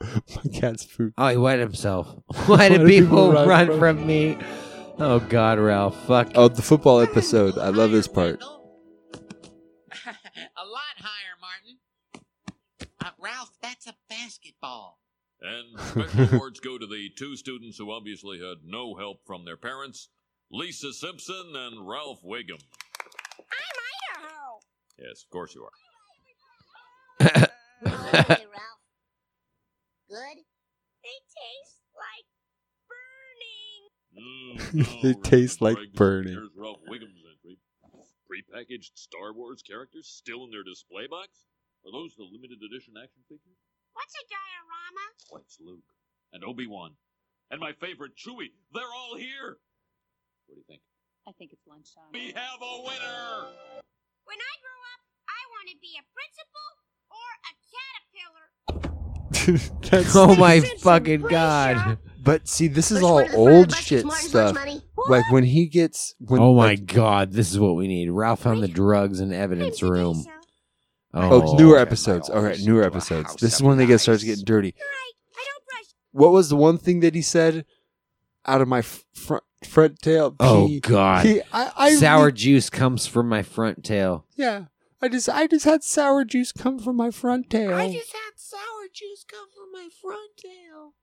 My cat's food. Oh, he wet himself. Why do people run from me? Oh God, Ralph. Fuck. Oh, the football episode. I love this part. a lot higher, Martin. Uh, Ralph, that's a basketball. And special awards go to the two students who obviously had no help from their parents Lisa Simpson and Ralph Wiggum. I'm Idaho. Yes, of course you are. Hey, Ralph. Good? They taste like burning. Mm, It now, tastes Mr. like Bragg, burning. Here's Ralph Wiggum's entry. Prepackaged Star Wars characters still in their display box? Are those the limited edition action figures? What's a diorama? What's Luke? And Obi-Wan? And my favorite, Chewie. They're all here. What do you think? I think it's lunchtime. We have a winner! When I grow up, I want to be a principal or a caterpillar. That's, oh my fucking God. But see, this is all one is the old shit stuff. Like when he gets when Oh my like, God, this is what we need. Ralph found the drugs in evidence room. Oh. oh, newer episodes. All right, newer episodes. This is when they get starts getting dirty. What was the one thing that he said out of my front front tail? Oh He- God. he- I, I Sour juice comes from my front tail. Yeah, I just I just had sour juice come from my front tail. I just had sour juice come from my front tail.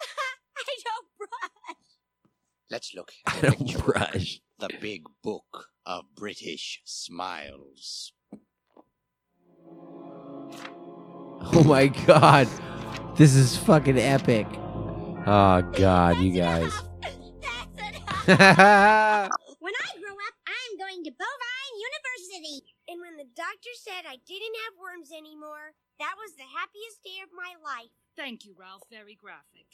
I don't brush. Let's look. I don't brush. The big book of British smiles. Oh my God. This is fucking epic. Oh God, you guys. When I grow up, I'm going to Bovine University. And when the doctor said I didn't have worms anymore, that was the happiest day of my life. Thank you, Ralph. Very graphic.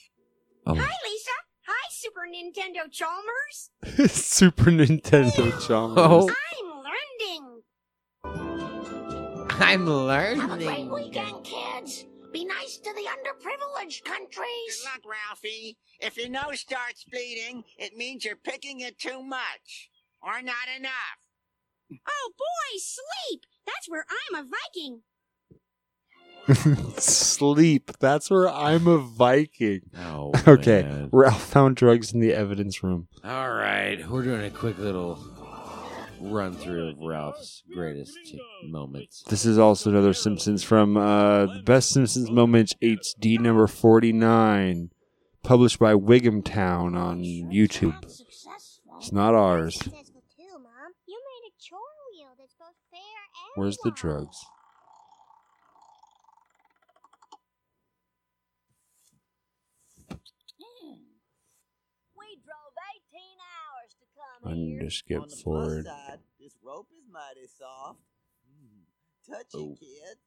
Oh. Hi, Lisa. Hi, Super Nintendo Chalmers. Super Nintendo oh, Chalmers. Oh. I'm learning. I'm learning. Have a great weekend, kids. Be nice to the underprivileged countries. Good luck, Ralphie. If your nose starts bleeding, it means you're picking it too much. Or not enough. Oh, boy, sleep. That's where I'm a Viking. Sleep. That's where I'm a Viking. Oh, Okay, man. Ralph found drugs in the evidence room. All right, we're doing a quick little run through of Ralph's greatest t- moments. This is also another Simpsons from uh, the Best Simpsons Moments HD number 49, published by Wiggum Town on YouTube. It's not ours. Where's the Mom. You made a chore wheel that's both fair and Where's the wild. drugs? We drove 18 hours to I need here. to skip On the plus forward. side, this rope is mighty soft. Mm, touch Oh. it, kid.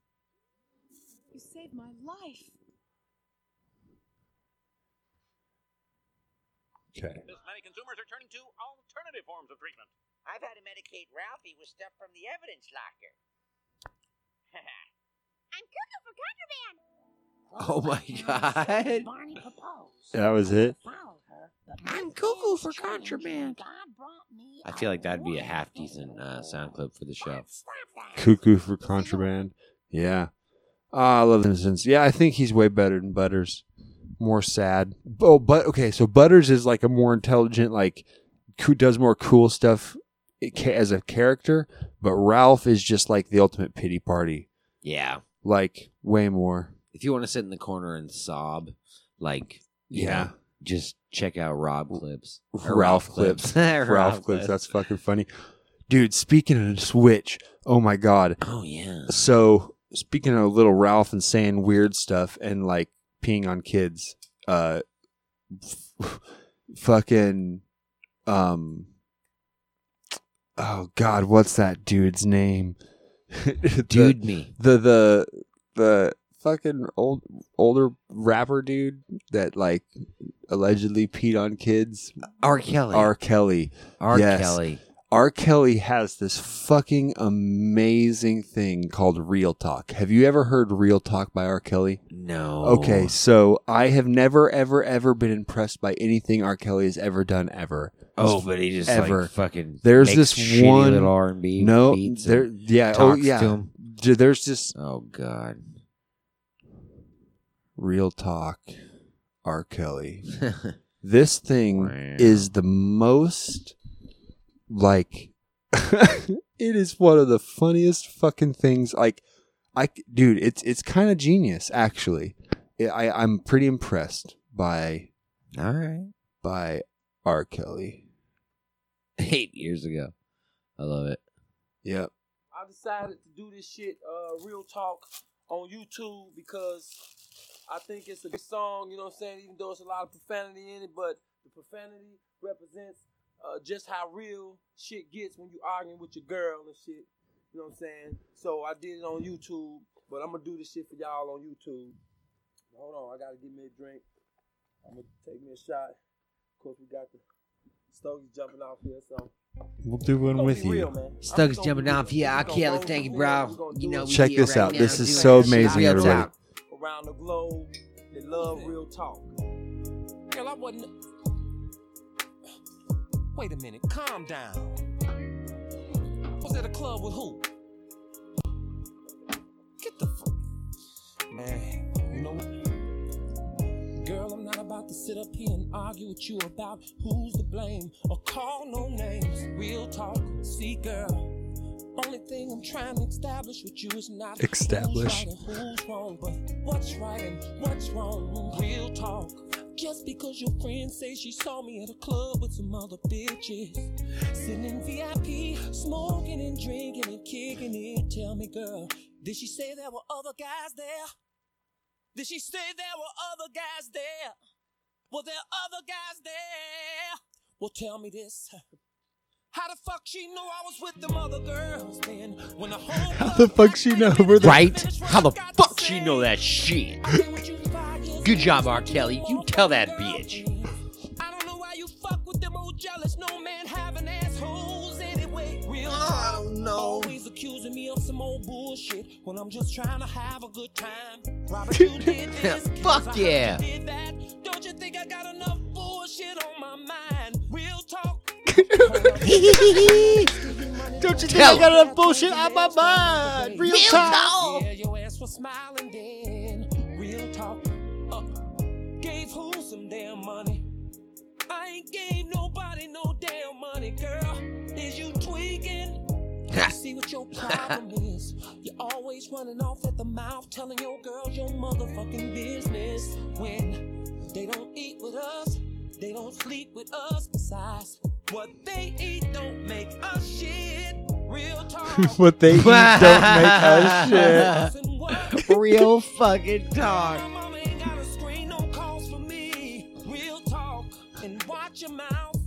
You saved my life. Okay. Many consumers are turning to alternative forms of treatment. I've had to medicate Ralphie with stuff from the evidence locker. I'm cuckoo for contraband. Oh my God. Barney proposed. That was it? Followed her, but I'm cuckoo for contraband. when God brought me I feel like that'd be a half decent uh, sound clip for the show. Cuckoo for Contraband. Yeah. Ah, I love the Simpsons. Yeah, I think he's way better than Butters. More sad. Oh, but okay, so Butters is like a more intelligent, like, who does more cool stuff as a character, but Ralph is just like the ultimate pity party. Yeah. Like, way more. If you want to sit in the corner and sob, like, you Yeah. know, just check out Rob clips. Or Ralph clips. Ralph, Ralph clips. That's fucking funny. Dude, speaking of Switch, oh my God. Oh, yeah. So, speaking of little Ralph and saying weird stuff and like peeing on kids, uh, f- fucking, um, oh God, what's that dude's name? The- Dude me. The, the, the fucking old, older rapper dude that like allegedly peed on kids. R. Kelly. R. Kelly. R. Yes. Kelly. R. Kelly has this fucking amazing thing called Real Talk. Have you ever heard Real Talk by R. Kelly? No. Okay, so I have never, ever, ever been impressed by anything R. Kelly has ever done ever. Oh, but he just, like, fucking There's this one little R&B No, there. Yeah. Oh, yeah. to 'em. J- There's just Oh God. Real Talk, R. Kelly. this thing is the most like it is one of the funniest fucking things like I dude it's it's kind of genius actually I I- I'm pretty impressed by all right by R Kelly Eight years ago. I love it. Yep. I decided to do this shit, uh, real talk on YouTube because I think it's a good song, you know what I'm saying? Even though it's a lot of profanity in it, but the profanity represents uh, just how real shit gets when you arguing with your girl and shit. You know what I'm saying? So I did it on YouTube, but I'm gonna do this shit for y'all on YouTube. Hold on, I gotta give me a drink. I'm gonna take me a shot. Of course, we got the Stogie jumping off here, so. We'll do one Gonna with you. real, man. Stug's jumping off. Yeah, I can't. Thank you, bro. You know, Check this right out. now This is so amazing, Real everybody. Around the globe that love real talk. Girl, I wasn't. Wait a minute, calm down. Was at a club with who? Get the fuck. Man, you know what? Girl, I'm not about to sit up here and argue with you about who's to blame or call no names. Real talk. See, girl. Only thing I'm trying to establish with you is not Establish. who's right who's wrong, but what's right and what's wrong. Real talk. Just because your friend say she saw me at a club with some other bitches, sitting in VIP, smoking and drinking and kicking it. Tell me, girl, did she say there were other guys there? Did she say there were other guys there? Were there other guys there? Well, tell me this. How the fuck she know I was with them other girls then? When the whole How the fuck she know where the Right? How the fuck she know that shit? Good job, R. Kelly. You tell that bitch. I don't know why you fuck with them old jealous no man having assholes anyway. Real Oh, talk. no. Always accusing me of some old bullshit when I'm just trying to have a good time. Robert, you did this. Fuck I yeah. did that. Don't you think I got enough bullshit on my mind? Real talk. Don't you think I got enough bullshit on my mind? Real talk. Yeah, your ass was smiling then. Real talk. Uh, gave who some damn money? I ain't gave nobody no damn money, girl. Is you tweaking? You see what your problem is? You're always running off at the mouth, telling your girls your motherfucking business. When they don't eat with us, they don't sleep with us. Besides, what they eat don't make us shit. Real talk. what they eat don't make us shit. Real fucking talk. Mama ain't gotta screen no calls for me. Real talk and watch your mouth.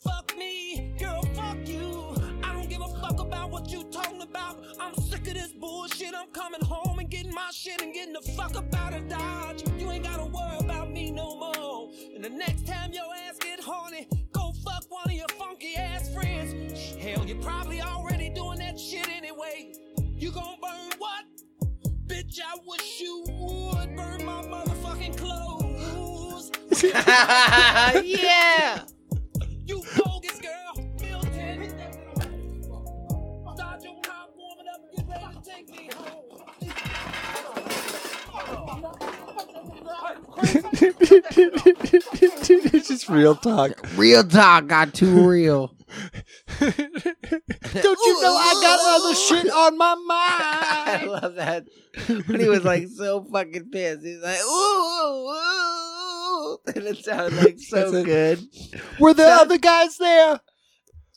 Fuck me, girl, fuck you. I don't give a fuck about what you talking about. I'm sick of this bullshit. I'm coming home and getting my shit and getting the fuck up out of Dodge. You ain't gotta worry about me no more. And the next time your ass get horny, fuck one of your funky ass friends. Hell, you're probably already doing that shit anyway. You gon' burn what? Bitch, I wish you would burn my motherfucking clothes. yeah. It's just real talk. Real talk got too real. Don't you know I got other shit on my mind? I love that. When he was like so fucking pissed. He's like, ooh, ooh, ooh. And it sounded like so That's it. good. Were the other guys there?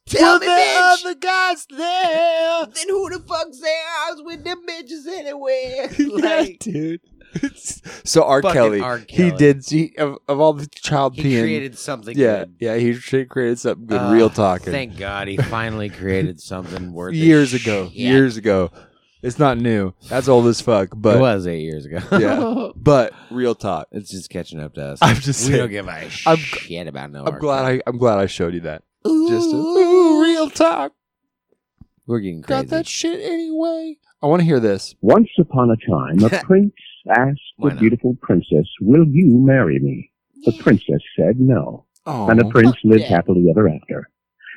Tell Were me, the bitch. other guys there? Then who the fuck's there? I was with them bitches anyway. yeah, dude. so R. Kelly, R. he did he, of, of all the child He peeing. created something Yeah, good. yeah, he sh- created something good. uh, real talking. Thank God he finally created something worth the years ago. shit. Years ago. It's not new. That's old as fuck. But it was eight years ago. yeah. But real talk. It's just catching up to us. I'm just we don't saying. give a I'm- shit about no. I'm glad I I'm glad I showed you that. Ooh, Just a ooh, real talk. We're getting crazy. Got that shit anyway. I want to hear this. Once upon a time, a prince asked Why the not? beautiful princess, Will you marry me? The princess said no. Oh, and the prince lived yeah. happily ever after.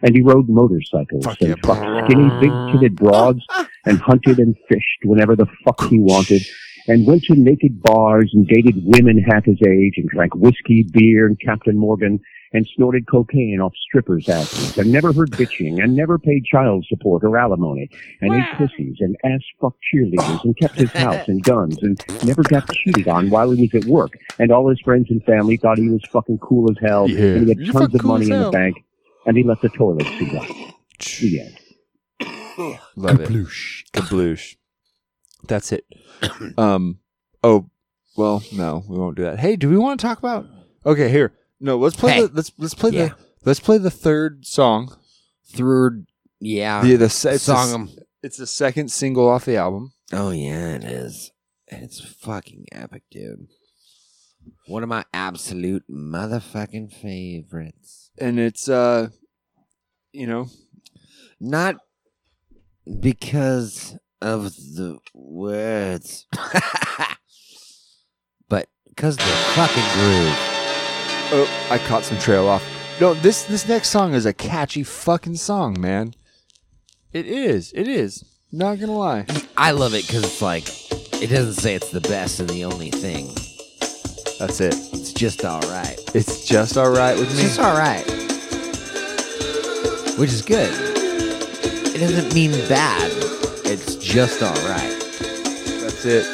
And he rode motorcycles and fucked skinny, big titted broads and hunted and fished whenever the fuck he wanted and went to naked bars and dated women half his age and drank whiskey, beer, and Captain Morgan and snorted cocaine off strippers' asses and never heard bitching and never paid child support or alimony and ate pussies and ass fucked cheerleaders and kept his house and guns and never got cheated on while he was at work and all his friends and family thought he was fucking cool as hell Yeah. and he had You're tons of cool money as in the bank and he let the toilet seat up. The end. Love it. Kabloosh. That's it. Um. Oh, well, no, we won't do that. Hey, do we want to talk about? Okay, here. No, let's play Hey. the let's let's play Yeah. the let's play the third song. Third, yeah. The the se- it's the s- song. It's the second single off the album. Oh yeah, it is. It's fucking epic, dude. One of my absolute motherfucking favorites. and it's uh, you know, Not because of the words, but because the fucking groove. Oh, I caught some trail off. No, this this next song is a catchy fucking song, man. It is. It is. Not gonna lie. I love it because it's like it doesn't say it's the best and the only thing. That's it. It's just all right. It's just all right with It's me. just all right, which is good. It doesn't mean bad. It's just all right. That's it.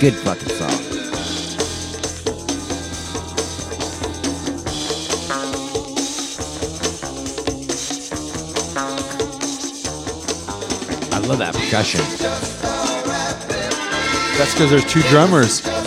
Good fucking song. Percussion. That's because there's two drummers.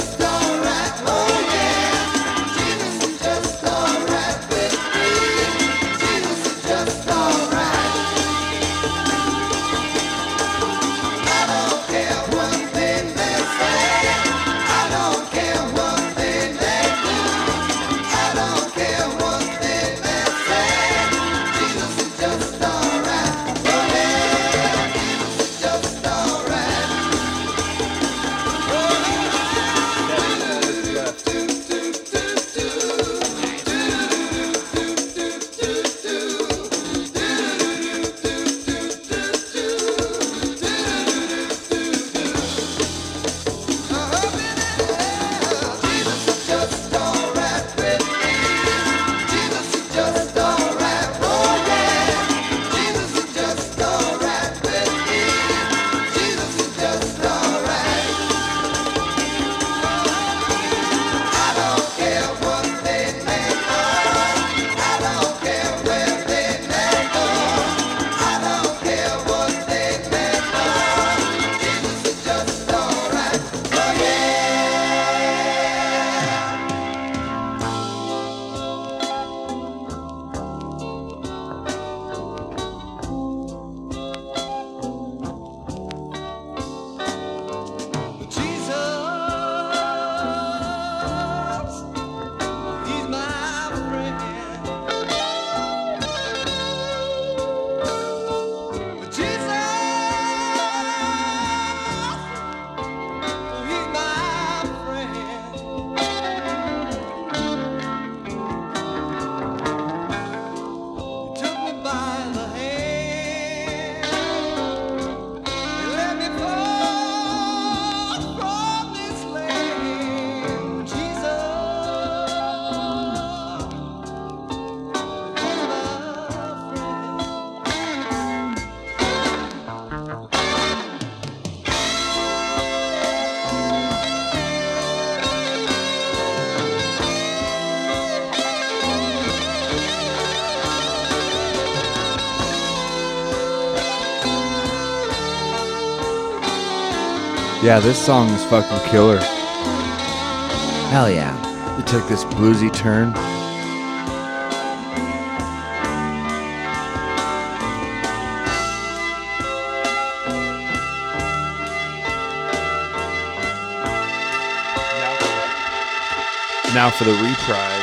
Yeah, this song is fucking killer. Hell yeah. It took this bluesy turn. Now for the reprise.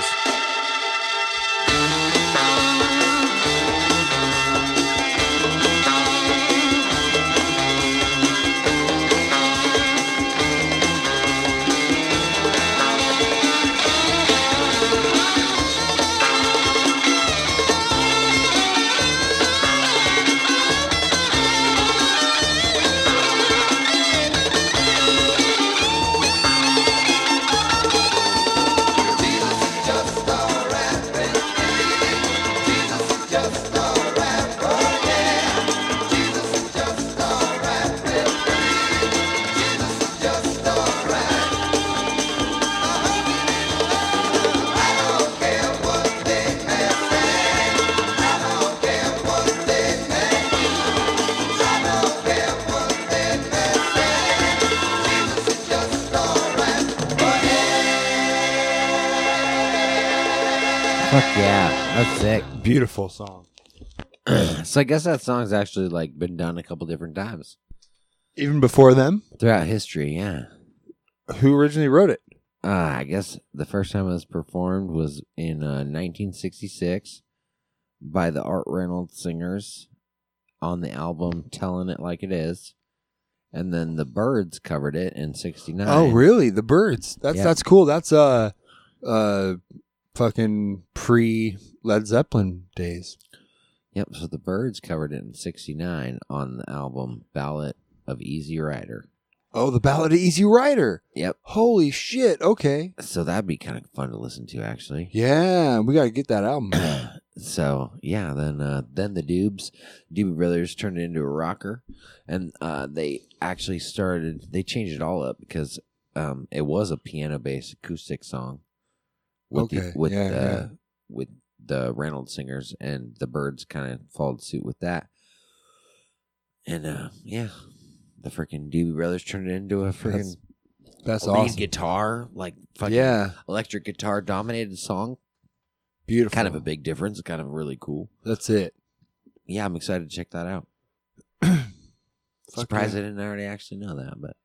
So I guess that song's actually like been done a couple different times Even before them, throughout history. Yeah. who originally wrote it? Uh, I guess the first time it was performed was in uh, 1966 by the Art Reynolds Singers on the album "Telling It Like It Is," and then the Byrds covered it in '69. Oh, really? The Byrds. That's Yeah. that's cool. That's uh uh fucking pre Led Zeppelin days. Yep. So the Byrds covered it in '69 on the album "Ballad of Easy Rider." Oh, the Ballad of Easy Rider. Yep. Holy shit. Okay. So that'd be kind of fun to listen to, actually. Yeah, we got to get that album. So yeah, then uh, then the Dubes, Doobie Brothers turned it into a rocker, and uh, they actually started. They changed it all up because um, it was a piano based acoustic song. With Okay, the, with yeah, the yeah. with the Reynolds singers and the Byrds kind of followed suit with that, and uh, yeah, the freaking Doobie Brothers turned it into a freaking That's lead awesome. guitar, like fucking Yeah. electric guitar dominated song. Beautiful. Kind of a big difference. Kind of really cool. That's it. Yeah, I'm excited to check that out. Surprised I didn't already actually know that, but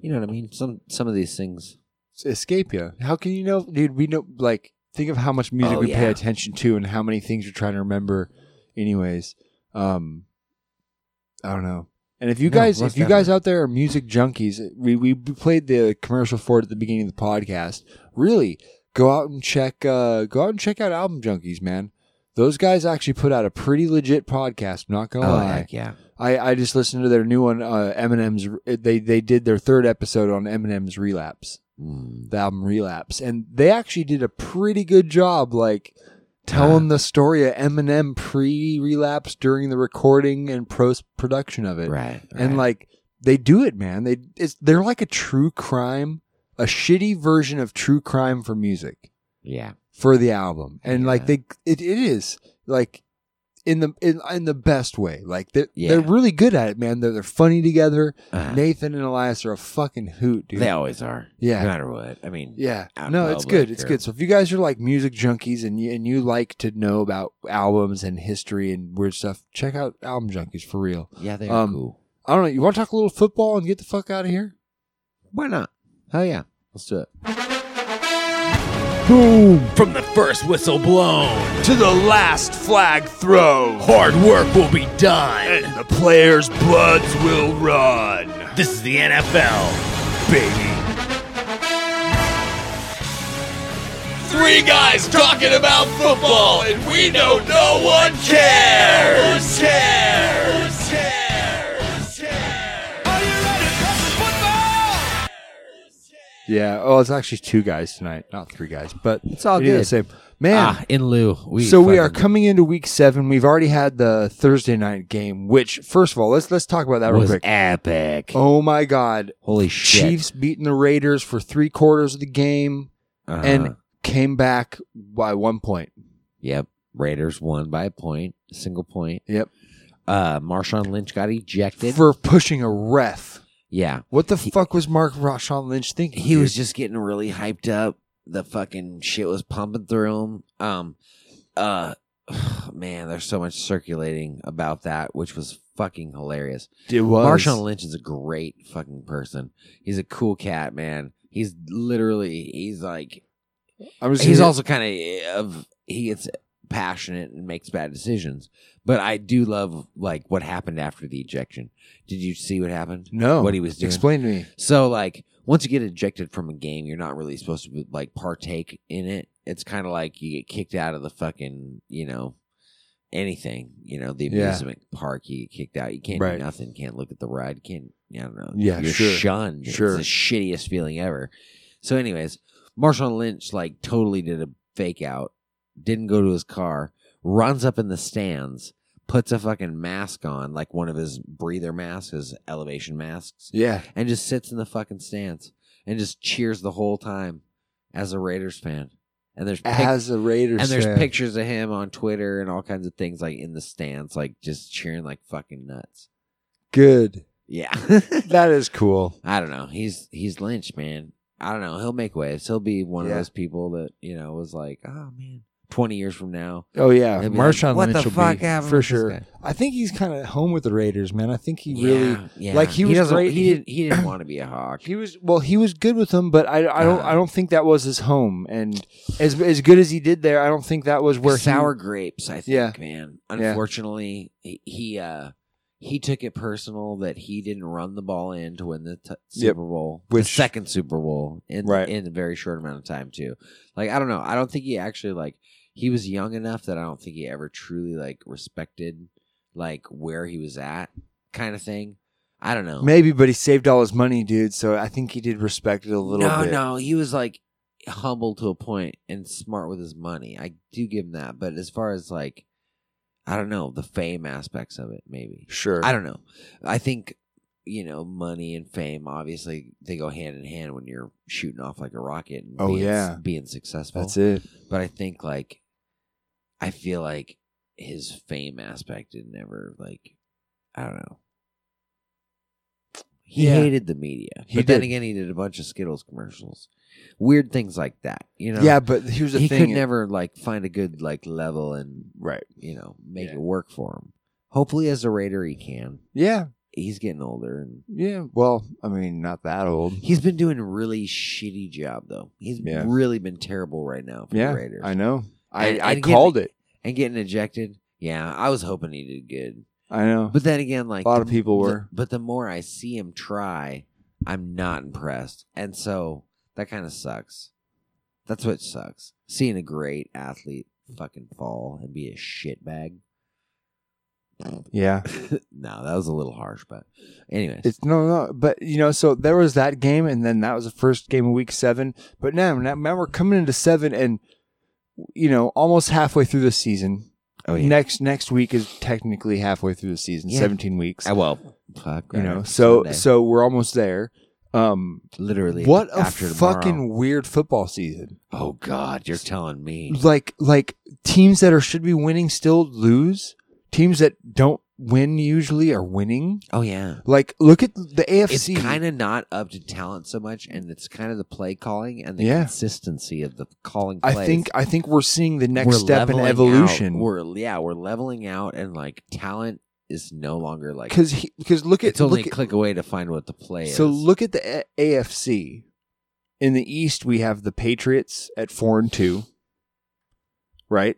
you know what I mean. Some some of these things. Escape you. How can you know, dude? We know, like, think of how much music Oh, we pay attention to and how many things you're trying to remember. Anyways, um, I don't know. And if you No, guys, if you guys out there are music junkies, we we played the commercial for it at the beginning of the podcast. Really, go out and check. Uh, go out and check out Album Junkies, man. Those guys actually put out a pretty legit podcast. I'm not gonna Oh, lie. yeah. I, I just listened to their new one, uh, Eminem's. They they did their third episode on Eminem's Relapse, Mm. the album Relapse, and they actually did a pretty good job, like telling the story of Eminem pre-relapse during the recording and post production of it. Right, and like they do it, man. They it's they're like a true crime, a shitty version of true crime for music Yeah. for the album, and like they it, it is like in the in, in the best way. Like they're Yeah. they're really good at it, man. They're they're funny together. Uh-huh. Nathan and Elias are a fucking hoot, dude. They always are. Yeah. No matter what. I mean. Yeah, no, it's good. It's or- good. So if you guys are like music junkies and you, and you like to know about albums and history and weird stuff, check out Album Junkies for real. Yeah, they are cool. I don't know. You want to talk a little football and get the fuck out of here? Why not? Hell yeah. Let's do it. Boom! From the first whistle blown to the last flag throw, hard work will be done, and the players' bloods will run. This is the NFL, baby. Three guys talking about football, and we know no one cares. cares. Yeah. Oh, it's actually two guys tonight, not three guys, but It's all do the same. Man, Ah, in lieu. We so we are coming into week seven. We've already had the Thursday night game, which first of all, let's let's talk about that real was quick. epic. Oh my god. Holy shit. Chiefs beating the Raiders for three quarters of the game Uh-huh. and came back by one point. Yep. Raiders won by a point, single point. Yep. Uh, Marshawn Lynch got ejected. For pushing a ref. Yeah. What the fuck was Mark Rashawn Lynch thinking? He was just getting really hyped up. The fucking shit was pumping through him. Um, uh, man, there's so much circulating about that, which was fucking hilarious. It was. Marshawn Lynch is a great fucking person. He's a cool cat, man. He's literally, he's like, I'm just he's also kind of of he gets passionate and makes bad decisions. But I do love like what happened after the ejection. Did you see what happened? No. what he was doing. Explain to me. So like once you get ejected from a game, you're not really supposed to like partake in it. It's kind of like you get kicked out of the fucking you know anything. You know the Yeah. amusement park, you get kicked out. You can't Right. do nothing. Can't look at the ride. Can't I don't know. Yeah, you're sure. shunned. Sure. It's the shittiest feeling ever. So, anyways, Marshawn Lynch like totally did a fake out. Didn't go to his car. Runs up in the stands. Puts a fucking mask on, like one of his breather masks, his elevation masks Yeah. and just sits in the fucking stands and just cheers the whole time as a Raiders fan. And there's pic- As a Raiders and there's fan. pictures of him on Twitter and all kinds of things like in the stands, like just cheering like fucking nuts. Good. Yeah, that is cool. I don't know. He's he's Lynch, man. I don't know. He'll make waves. He'll be one Yeah. of those people that you know was like, oh man, twenty years from now. Oh yeah, they'll be like, Marshawn what Lynch the will fuck be happened for with this sure. guy?" I think he's kind of home with the Raiders, man. I think he Yeah, really yeah. like he was doesn't- great. He didn't. He didn't want to be a hawk. He was well. He was good with them, but I, I don't. God. I don't think that was his home. And as as good as he did there, I don't think that was where sour he, grapes. I think, Yeah. man. Yeah. Unfortunately, he, he uh he took it personal that he didn't run the ball in to win the t- Super Yep. Bowl, Which- the second Super Bowl in Right. in a very short amount of time too. Like I don't know. I don't think he actually like he was young enough that I don't think he ever truly like respected like where he was at, kind of thing. I don't know. maybe, but he saved all his money, dude. So I think he did respect it a little no, bit. no, he was like humble to a point and smart with his money. I do give him that, but as far as like, I don't know the fame aspects of it, maybe Sure. I don't know. I think you know money and fame obviously they go hand in hand when you're shooting off like a rocket. And Oh, being, yeah. being successful. That's it. But I think like, I feel like his fame aspect didn't ever like, I don't know. He Yeah. hated the media. He but then again, he did a bunch of Skittles commercials. Weird things like that, you know. Yeah, but here's the he thing. He could never like find a good like level and Right. you know make it work for him. Hopefully, as a Raider, he can. Yeah. He's getting older and Yeah. Well, I mean, not that old. he's been doing a really shitty job though. He's Yeah. really been terrible right now for Yeah, the Raiders. I know. I And- I and getting- called it. and getting ejected. Yeah, I was hoping he did good. I know. But then again, like A lot the- of people the- were. but the more I see him try, I'm not impressed, and so that kind of sucks. That's what sucks. Seeing a great athlete fucking fall and be a shitbag. Yeah. no, that was a little harsh, but anyways, It's no, no, but you know, so there was that game, and then that was the first game of week seven. But now, now, now we're coming into seven, and you know, almost halfway through the season. Oh, yeah. Next next week is technically halfway through the season, Yeah. seventeen weeks. Ah, well, fuck, you right know, so Sunday. so we're almost there. Um, literally what a after tomorrow. fucking weird football season. Oh God, you're telling me. Like like teams that are should be winning still lose. Teams that don't win usually are winning. Oh yeah. Like look at the AFC. It's kind of not up to talent so much, and it's kind of the play calling and the Yeah. consistency of the calling. I think I think we're seeing the next We're step in evolution. out. We're yeah, we're leveling out, and like talent is no longer like because because look at it's only look a at- click away to find what the play So is. So look at the A- AFC. In the East, we have the Patriots at four and two. Right,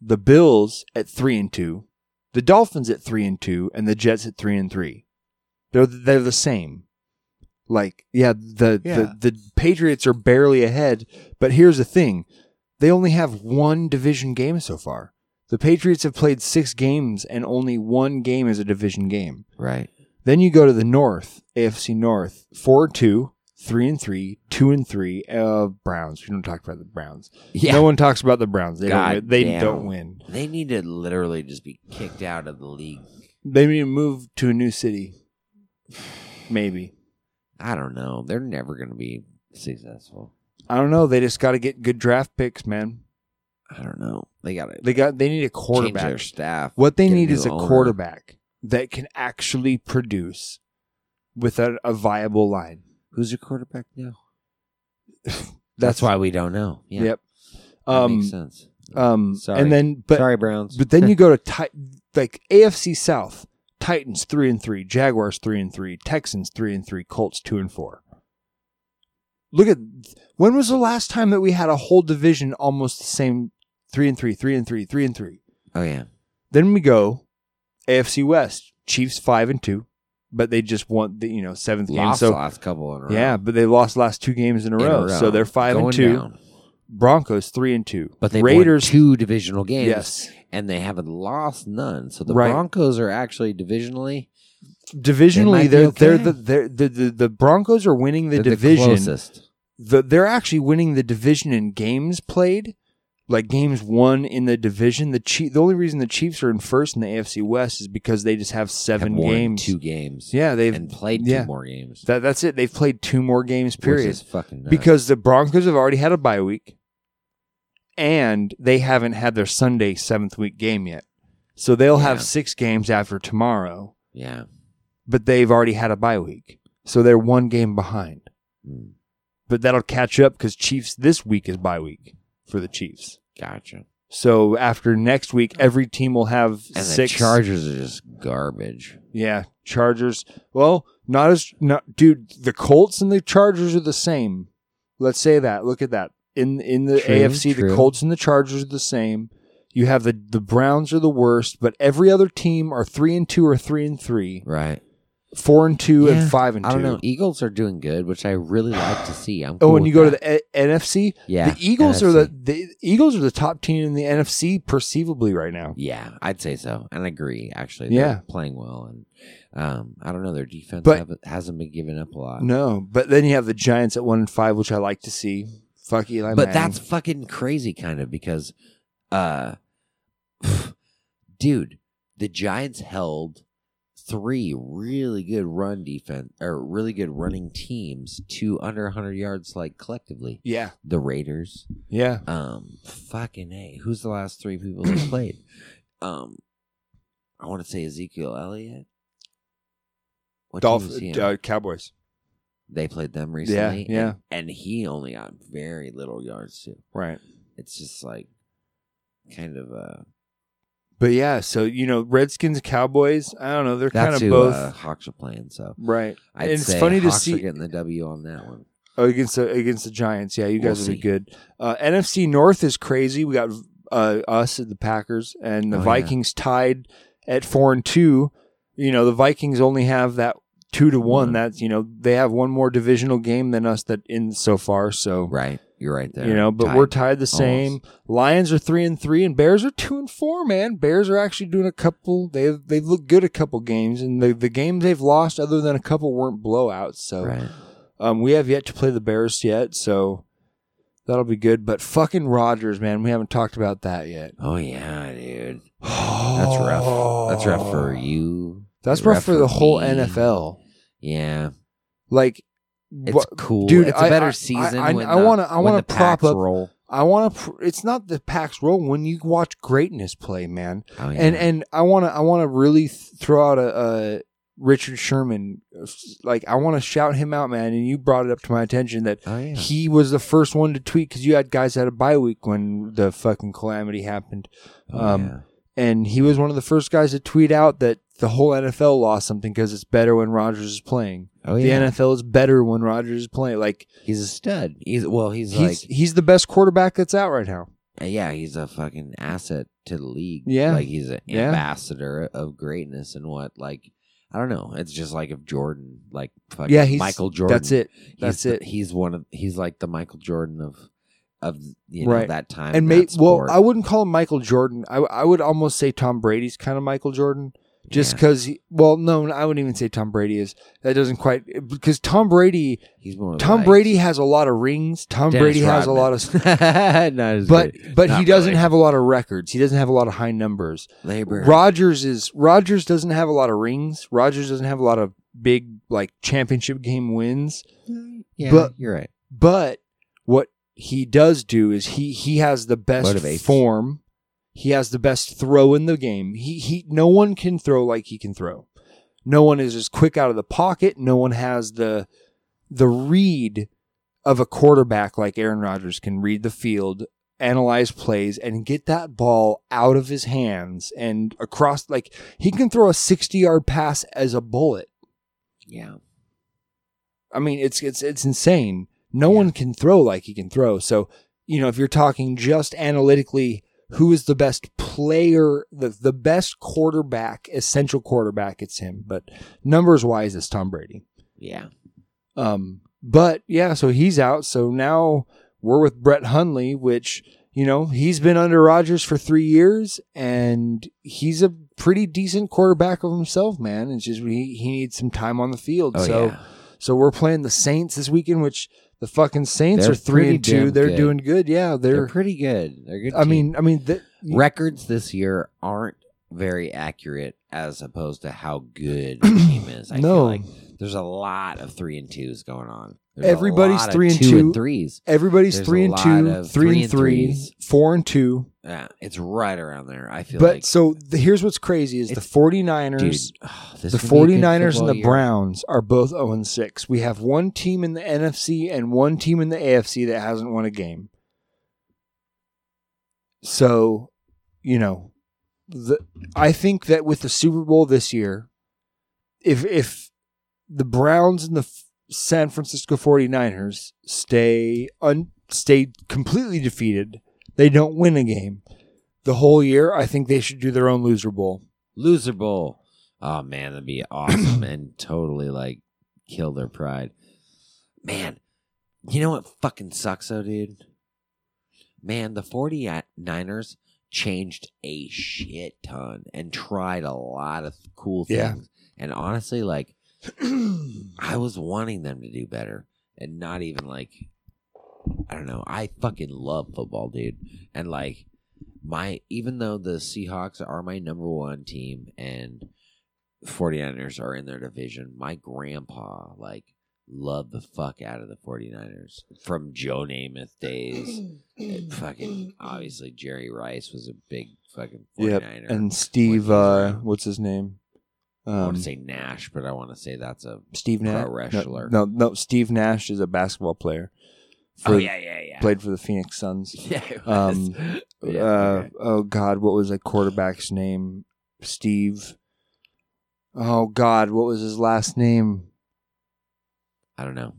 the Bills at three and two, the Dolphins at three and two, and the Jets at three and three. They're they're the same. Like yeah, the Yeah. the the Patriots are barely ahead, but here's the thing: they only have one division game so far. The Patriots have played six games, and only one game is a division game. right. Then you go to the North, AFC North, four two, three and three, two and three. Uh, Browns. We don't talk about the Browns. Yeah. No one talks about the Browns. They God don't. win- They damn. don't win. They need to literally just be kicked out of the league. They need to move to a new city. Maybe. I don't know. They're never going to be successful. I don't know. They just got to get good draft picks, man. I don't know. They got They got. They need a change quarterback. their staff. What they need new is a owner. quarterback that can actually produce with a, a viable line. Who's your quarterback now? That's, That's why we don't know. Yeah. Yep. Um, makes sense. Um, Sorry. and then, but Sorry, Browns. But then you go to Ti- like AFC South, Titans three and three, Jaguars three and three, Texans three and three, Colts two and four. Look at when was the last time that we had a whole division almost the same three and three, three and three, three and three. Oh yeah. Then we go AFC West, Chiefs five and two, but they just want the you know seventh game. So the last couple in a row. yeah, but they lost the last two games in a, In a row, row. so they're five and two. down. Broncos three and two, But they Raiders won two divisional games. Yes. And they haven't lost none. So the Right. Broncos are actually divisionally divisionally They they're might be they're the they're, the, the the Broncos are winning the They're division. closest. The- they're actually winning the division in games played, like games won in the division. The Chief, the only reason the Chiefs are in first in the AFC West is because they just have seven have games. two games. Yeah, they've and played yeah. two more games. That that's it. They've played two more games. Period. is fucking nuts. because the Broncos have already had a bye week, and they haven't had their Sunday seventh week game yet. So they'll Yeah. have six games after tomorrow. Yeah. but they've already had a bye week, so they're one game behind. Hmm. But that'll catch up because Chiefs this week is bye week for the Chiefs. Gotcha. So after next week, every team will have And six. the Chargers are just garbage. Yeah, Chargers. Well, not as not, dude. The Colts and the Chargers are the same. Let's say that. Look at that. In in the True, AFC, the. Colts and the Chargers are the same. You have the the Browns are the worst, but every other team are three and two or three and three, Right. Four and two Yeah, and five and two. I don't know. Eagles are doing good, which I really like to see. I'm Oh, cool and you with go that. to the A- NFC. Yeah, the Eagles are the, NFC. the Eagles are the top team in the NFC perceivably right now. Yeah, I'd say so, and I agree. Actually, Yeah. they're playing well, and um, I don't know their defense But- haven't, hasn't been giving up a lot. No, but then you have the Giants at one and five, which I like to see. Fuck Eli but Manning. that's fucking crazy, kind of, because, uh, dude, the Giants held three really good run defense or really good running teams to under 100 yards, like collectively. Yeah. the Raiders. Yeah. Um, fucking a. Who's the last three people they played? Um, I want to say Ezekiel Elliott. What team Dolph- is he on? uh, Cowboys. They played them recently. yeah. And, and he only got very little yards too. Right. It's just like kind of uh But yeah, so you know, Redskins, Cowboys. I don't know. They're kind of who both uh, Hawks are playing. So right. I'd and it's funny to see are getting the W on that one. Oh, against the against the Giants. Yeah, you We'll guys will be good. Uh, NFC North is crazy. We got uh, us and the Packers, and the Oh, yeah. Vikings tied at four and two. You know, the Vikings only have that two to one. One. That's you know they have one more divisional game than us that in so far. So Right, you're right there. You know, but we're tied the same. Lions are three and three, and Bears are two and four. Man, Bears are actually doing a couple. They've they've looked good a couple games, and the the games they've lost, other than a couple, weren't blowouts. So, Right. um, we have yet to play the Bears yet, so that'll be good. But fucking Rodgers, man, we haven't talked about that yet. Oh yeah, dude. That's rough. That's rough for you. That's rough for the whole me. NFL. Yeah. Like It's what- cool. dude. It's a better I- season I, want to. I want to prop up. roll. I want to. Pr- it's not the packs roll when you watch greatness play, man. Oh, And yeah. and I want to. I want to really th- throw out a, a Richard Sherman. Like I want to shout him out, man. And you brought it up to my attention that Oh, yeah. he was the first one to tweet because you had guys that had a bye week when the fucking calamity happened. Oh, um, yeah. And he was one of the first guys to tweet out that the whole NFL lost something because it's better when Rodgers is playing. Oh, yeah. The. NFL is better when Rodgers is playing. Like He's a stud. He's well. He's, he's like he's the best quarterback that's out right now. Uh, Yeah, he's a fucking asset to the league. Yeah. Like he's an Yeah. ambassador of greatness and what like I don't know. It's just like if Jordan, like fucking Yeah, he's- Michael Jordan. that's it. He's That's the- it. He's one of he's like the Michael Jordan of of you know right that time. and may, well i wouldn't call him michael jordan i, I would almost say tom brady's kind of michael jordan just Yeah. because well no i wouldn't even say tom brady is that doesn't quite because tom brady he's more tom brady has a lot of rings tom Dennis brady has a lot of Not but good. but he Not doesn't really. have a lot of records he doesn't have a lot of high numbers Labor. rodgers is rodgers doesn't have a lot of rings rodgers doesn't have a lot of big like championship game wins Yeah, but you're right. but what he does do is he he has the best form. He has the best throw in the game. He he no one can throw like he can throw. No one is as quick out of the pocket. No one has the the read of a quarterback like Aaron Rodgers can read the field, analyze plays and get that ball out of his hands and across like he can throw a 60-yard pass as a bullet. Yeah. I mean, it's it's it's insane. No one can throw like he can throw. So, you know, if you're talking just analytically, who is the best player, the the best quarterback, essential quarterback, it's him. But numbers wise, it's Tom Brady. Yeah. Um, but yeah, so he's out. So now we're with Brett Hundley, which you know he's been under Rodgers for three years, and he's a pretty decent quarterback of himself, man. It's just he he needs some time on the field. Oh, so yeah. so we're playing the Saints this weekend, which the fucking Saints They're are three and two. They're good. doing good. Yeah, they're, They're pretty good. They're good. I team. mean, I mean, the, records this year aren't very accurate as opposed to how good the team is. I No. feel like there's a lot of three and twos going on. There's everybody's three and two two and threes. Everybody's There's three and two, three, and three, threes. four and two. Yeah, it's right around there. I feel But like so the, here's what's crazy is the It's- 49ers, Dude, oh, the is gonna be a good 49ers and the year. Browns are both 0 and 6. We have one team in the NFC and one team in the AFC that hasn't won a game. So, you know, the I think that with the Super Bowl this year, if if the Browns and the San Francisco 49ers stay un stay completely defeated, they don't win a game the whole year, I think they should do their own loser bowl. Loser Bowl. Oh man, that'd be awesome and totally like kill their pride. Man, you know what fucking sucks though, dude? Man, the 49ers changed a shit ton and tried a lot of cool things. Yeah. And honestly, like I was wanting them to do better and not even like I don't know. I fucking love football, dude. And like my even though the Seahawks are my number one team and 49ers are in their division, my grandpa like loved the fuck out of the 49ers from Joe Namath days. And fucking obviously Jerry Rice was a big fucking 49er. Yep. And Steve, uh, what's his name? I want Um, to say Nash, but I want to say that's a Steve pro Nash. wrestler. No, no, no, Steve Nash is a basketball player. Oh, yeah, yeah, yeah. Played for the Phoenix Suns. Yeah, it was. Um, Yeah, uh, okay. Oh God, what was that quarterback's name? Steve. Oh God, what was his last name? I don't know.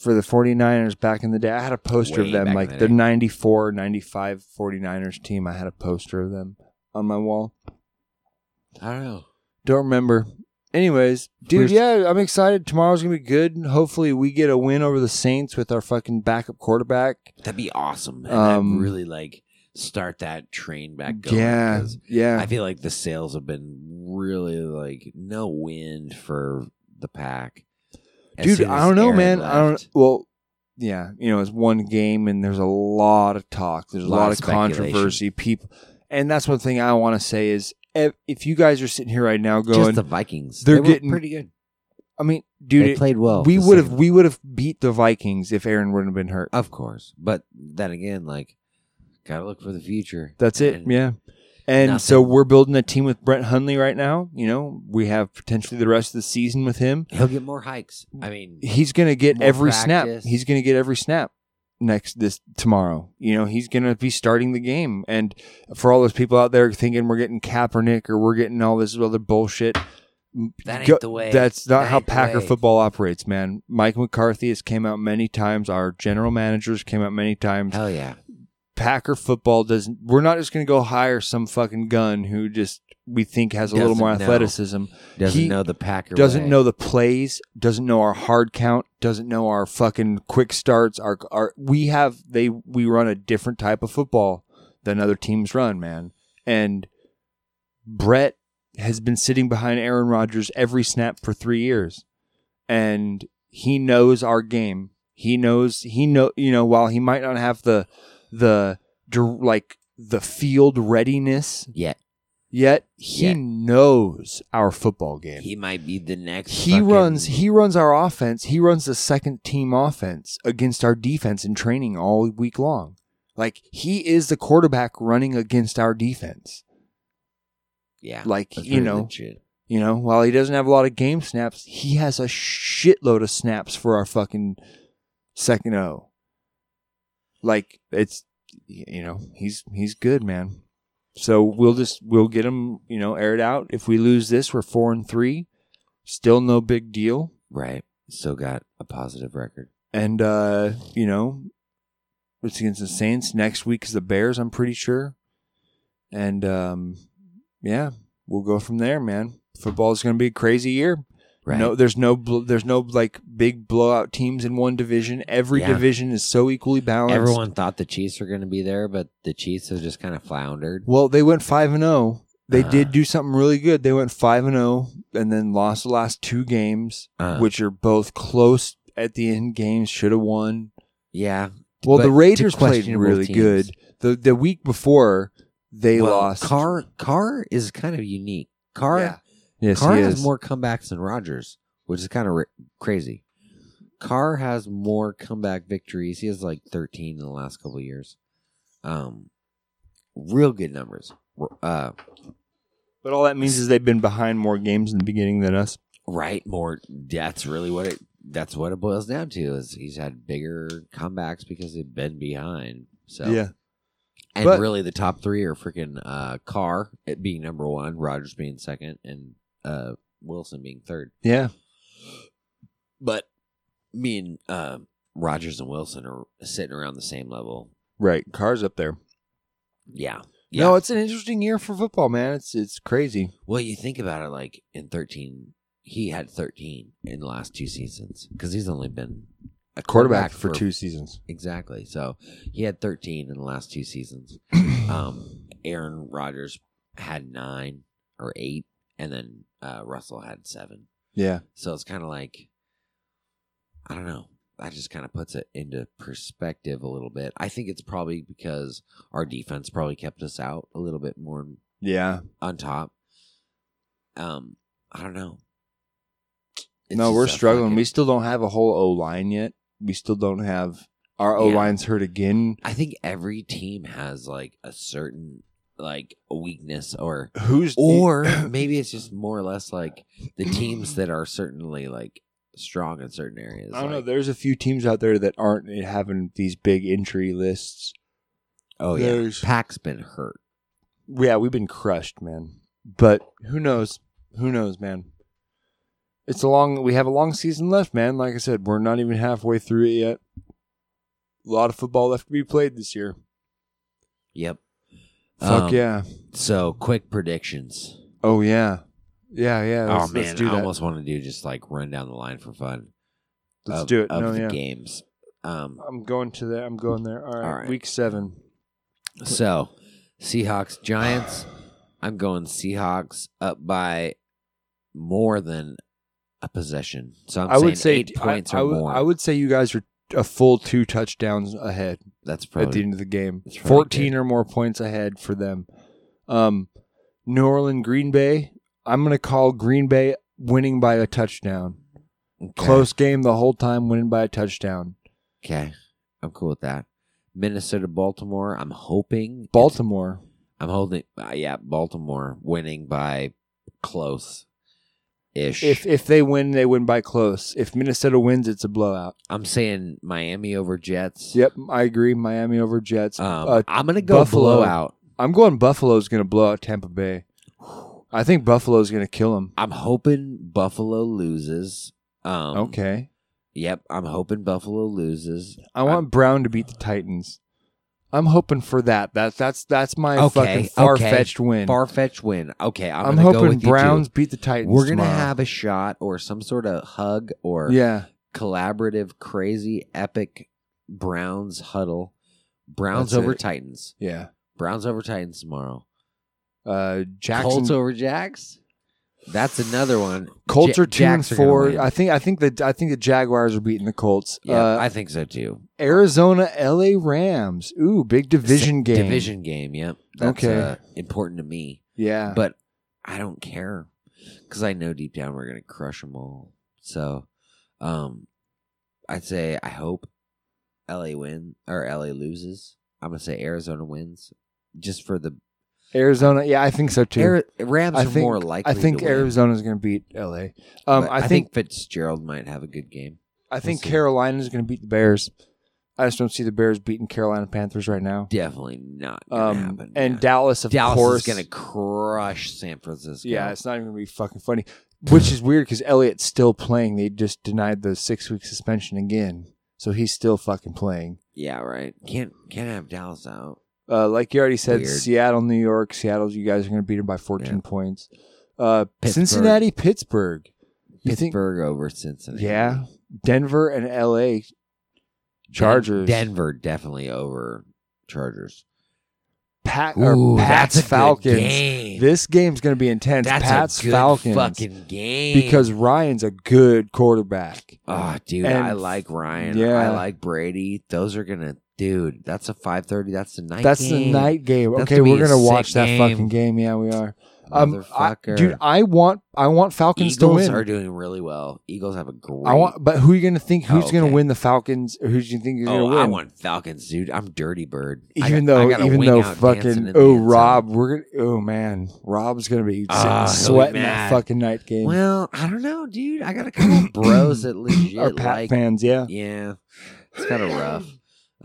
For the 49ers back in the day, I had a poster Way of them, like the the day. 94, 95 49ers team. I had a poster of them on my wall. I don't know. Don't remember. Anyways, dude, Where's- yeah, I'm excited. Tomorrow's gonna be good. Hopefully, we get a win over the Saints with our fucking backup quarterback. That'd be awesome. And Um, that'd really like start that train back going. Yeah, 'cause yeah. I feel like the sales have been really like no wind for the pack. As dude, soon I don't know, Aaron man. I don't. left. Well, yeah, you know, it's one game, and there's a lot of talk. There's a Lot lot, of of speculation. controversy. People, and that's one thing I want to say is, if, you guys are sitting here right now going, the Vikings. they're They getting pretty good. I mean, dude, They it- played well We would have, we would have beat the Vikings if Aaron wouldn't have been hurt. Of course, but then again, like, gotta look for the future. That's it. And yeah. And nothing. so we're building a team with Brett Hundley right now. You know, we have potentially the rest of the season with him. He'll get more hikes. I mean, He's going to get every snap. He's going to get every snap next this tomorrow. You know, he's going to be starting the game. And for all those people out there thinking we're getting Kaepernick or we're getting all this other bullshit, That ain't the way. That's not That how Packer football operates, man. Mike McCarthy has came out many times. Our general managers came out many times. Hell yeah. Packer football doesn't. We're not just going to go hire some fucking gun who just we think has a little more know. athleticism. Doesn't He know the Packer Doesn't way. know the plays. Doesn't know our hard count. Doesn't know our fucking quick starts. Our our we have they we run a different type of football than other teams run, man. And Brett has been sitting behind Aaron Rodgers every snap for three years, and he knows our game. He knows he know you know while he might not have the the like the field readiness yet. Yet he Yet. knows our football game. He might be the next. He fucking- runs he runs our offense. He runs the second team offense against our defense in training all week long. Like he is the quarterback running against our defense. Yeah, Like you know, legit. you know, while he doesn't have a lot of game snaps, he has a shitload of snaps for our fucking second O. Like it's you know, he's he's good, man. So we'll just we'll get them, you know, aired out. If we lose this, we're four and three. Still no big deal. Right. Still got a positive record. And uh, you know, it's against the Saints. Next week is the Bears, I'm pretty sure. And um yeah, we'll go from there, man. Football is going to be a crazy year. Right. No, there's no, there's no like big blowout teams in one division. Every Yeah. division is so equally balanced. Everyone thought the Chiefs were going to be there, but the Chiefs have just kind of floundered. Well, they went five and zero. They Uh. did do something really good. They went five and zero, and then lost the last two games, Uh. which are both close at the end. Games should have won. Yeah. Well, the Raiders played really teams. good. The the week before they Well, lost. Carr Carr is kind of unique. Carr Yeah. Yes, Carr he has is. more comebacks than Rodgers, which is kind of r- crazy. Carr has more comeback victories. He has like 13 in the last couple of years. Um, real good numbers. Uh, But all that means is they've been behind more games in the beginning than us. right, more. That's really what it. That's what it boils down to. Is he's had bigger comebacks because they've been behind. So Yeah. And But- really, the top three are freaking uh, Carr it being number one, Rodgers being second, and uh, Wilson being third. Yeah. But me and uh, Rodgers and Wilson are sitting around the same level. Right. Cars up there. Yeah. No, it's an interesting year for football, man. It's it's crazy. Well, you think about it, like in 13, he had 13 in the last two seasons because he's only been a Quarterback for two seasons. Exactly. So he had 13 in the last two seasons. um, Aaron Rodgers had nine or eight, and then uh, Russell had seven. Yeah. So it's kind of like, I don't know. That just kind of puts it into perspective a little bit. I think it's probably because our defense probably kept us out a little bit more Yeah. on top. Um, I don't know. It's no, we're struggling. We still don't have a whole O line yet. We still don't have our O Yeah. line's hurt again. I think every team has like a certain like weakness or Who's or maybe it's just more or less like the teams that are certainly like strong in certain areas. I don't know. There's a few teams out there that aren't having these big injury lists. Oh yeah, There's- Pack's been hurt. Yeah, we've been crushed, man. But who knows? Who knows, man? It's a long. We have a long season left, man. Like I said, we're not even halfway through it yet. A lot of football left to be played this year. Yep. Fuck Um, yeah. So quick predictions. Oh yeah, yeah, yeah. Let's, oh man, let's do I that. almost want to do just like run down the line for fun. Let's of- do it. Of No, the yeah. games. Um, I'm going to there. I'm going there. All right. All right. Week seven. So, Seahawks Giants. I'm going Seahawks up by more than a possession. So I'm I saying would say eight points I, I or would, more. I would say you guys are a full two touchdowns ahead. That's at the end of the game. probably Fourteen or more points ahead for them. Um, New Orleans, Green Bay. I'm going to call Green Bay winning by a touchdown. Close game the whole time, winning by a touchdown. Okay, I'm cool with that. Minnesota, Baltimore. I'm hoping Baltimore. I'm holding. Uh, yeah, Baltimore winning by close ish. If if they win, they win by close. If Minnesota wins, it's a blowout. I'm saying Miami over Jets. Yep, I agree. Miami over Jets. Um, Uh, I'm gonna go Buffalo. blowout. I'm going Buffalo's going to blow out Tampa Bay. I think Buffalo's going to kill them. I'm hoping Buffalo loses. Um, Okay. Yep, I'm hoping Buffalo loses. I want Brown to beat the Titans. I'm hoping for that. That's that's that's my okay, fucking far fetched win. Far fetched win. Okay, I'm, I'm hoping Browns beat the Titans We're gonna tomorrow. have a shot or some sort of hug or Yeah. collaborative, crazy, epic Browns huddle. Browns That's over it. Titans. Yeah. Browns over Titans tomorrow. Uh, Jackson. Colts over Jags. That's another one. Colts are two and Jags are gonna four. I think I think that I think the Jaguars are beating the Colts. Yeah, Uh, I think so too. Arizona, L.A. Rams. Ooh, big division game. Division game. Yep. That's, Okay. uh, important to me. Yeah. But I don't care because I know deep down we're gonna crush them all. So, um, I'd say I hope LA win or LA loses. I'm gonna say Arizona wins, just for the Arizona. Yeah, I think so too. Ari- Rams I are think, more likely I think to win. Arizona's going to beat L.A. Um, But I, I, think, Fitzgerald might have a good game. I think We'll see. Carolina's going to beat the Bears. I just don't see the Bears beating Carolina Panthers right now. Definitely not gonna Um, happen. and Dallas, of Dallas course, is gonna crush San Francisco. Yeah, it's not even gonna be fucking funny. Which is weird because Elliott's still playing. They just denied the six week suspension again, so he's still fucking playing. yeah, right. Can't can't have Dallas out. Uh, like you already said, Weird. Seattle, New York. Seattle, you guys are gonna beat them by fourteen points. Uh, Pittsburgh. Cincinnati, Pittsburgh. You think? Pittsburgh over Cincinnati. Yeah, Denver and L.A. Chargers. Den- Denver definitely over Chargers. Pat, Ooh, or Pats Falcons. game. This game's going to be intense. That's a Pats good Falcons. fucking game. because Ryan's a good quarterback. Oh, dude, And- I like Ryan. Yeah. I like Brady. Those are gonna, dude. That's a five thirty. That's the night. That's game. the night game. That's Okay, gonna we're a gonna sick watch that game. fucking game. Yeah, we are. Um, I, Motherfucker. dude, I want I want Falcons Eagles to win. are doing really well. Eagles have a great. I want, but who are you gonna think? Who's Oh, gonna okay. win the Falcons? Or who do you think is gonna Oh, win? I want Falcons, dude. I'm Dirty Bird. I even got- I though, got a even wing though out dancing fucking the oh end zone. Rob, we're gonna oh man, Rob's gonna be Ah, he'll be sweating that mad. fucking night game. Well, I don't know, dude. I got a couple bros that legit Pat like fans, yeah. Yeah, it's kind of rough.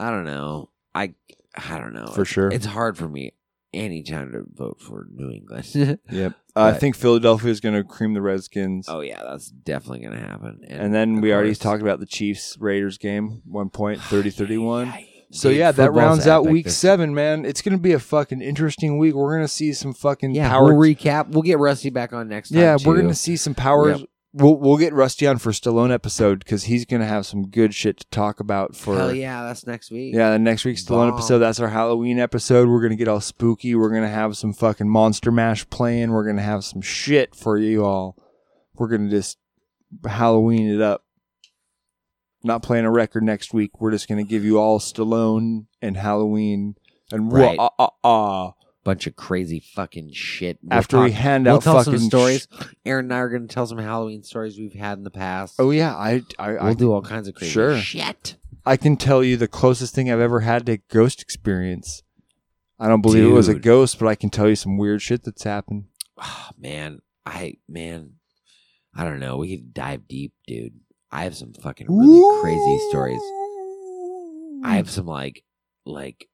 I don't know. I I don't know. For sure. It's hard for me anytime to vote for New England. Yep. I think Philadelphia is going to cream the Redskins. Oh yeah, that's definitely going to happen. And then of we already talked about the Chiefs Raiders game, one point, 30 31. So Dude, yeah, that rounds out week this- seven, man. It's gonna be a fucking interesting week. We're gonna see some fucking Yeah, power. we'll recap. We'll get Rusty back on next time. yeah, we're gonna see some powers. Yep. We'll we'll get Rusty on for Stallone episode because he's gonna have some good shit to talk about for. Hell yeah, that's next week. Yeah, the next week's Stallone Bomb. episode. That's our Halloween episode. We're gonna get all spooky. We're gonna have some fucking Monster Mash playing. We're gonna have some shit for you all. We're gonna just Halloween it up. Not playing a record next week. We're just gonna give you all Stallone and Halloween and Right. ah ah ah. Bunch of crazy fucking shit. We'll After we hand we'll out tell some fucking stories. Aaron and I are going to tell some Halloween stories we've had in the past. Oh yeah, I I We'll I, do all kinds of crazy sure. shit. I can tell you the closest thing I've ever had to ghost experience. I don't believe it was a ghost, but I can tell you some weird shit that's happened. Oh, man, I man, I don't know. We could dive deep, dude. I have some fucking really crazy stories. I have some like, like,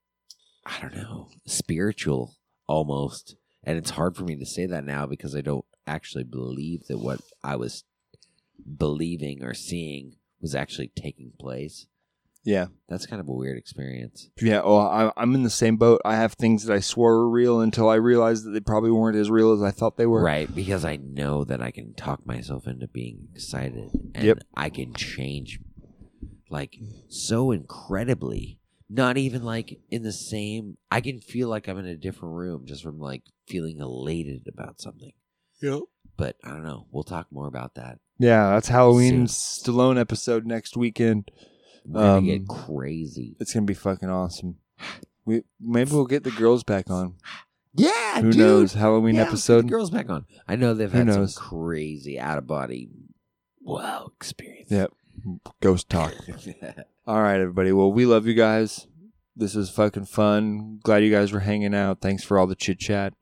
I don't know, spiritual almost, and it's hard for me to say that now because I don't actually believe that what I was believing or seeing was actually taking place. Yeah. That's kind of a weird experience. Yeah, well, I, I'm in the same boat. I have things that I swore were real until I realized that they probably weren't as real as I thought they were. Right, because I know that I can talk myself into being excited and Yep. I can change like so incredibly. Not even like in the same I can feel like I'm in a different room just from like feeling elated about something. Yep. But I don't know. We'll talk more about that. Yeah, that's Halloween's Stallone episode next weekend. We're gonna Um, get crazy. It's gonna be fucking awesome. We maybe we'll get the girls back on. Yeah, Who dude. knows? Halloween Yeah, episode. girls back on. I know they've Who had knows? some crazy out of body wow experience. Yep. Ghost talk. All right, everybody. Well, we love you guys. This is fucking fun. Glad you guys were hanging out. Thanks for all the chit chat.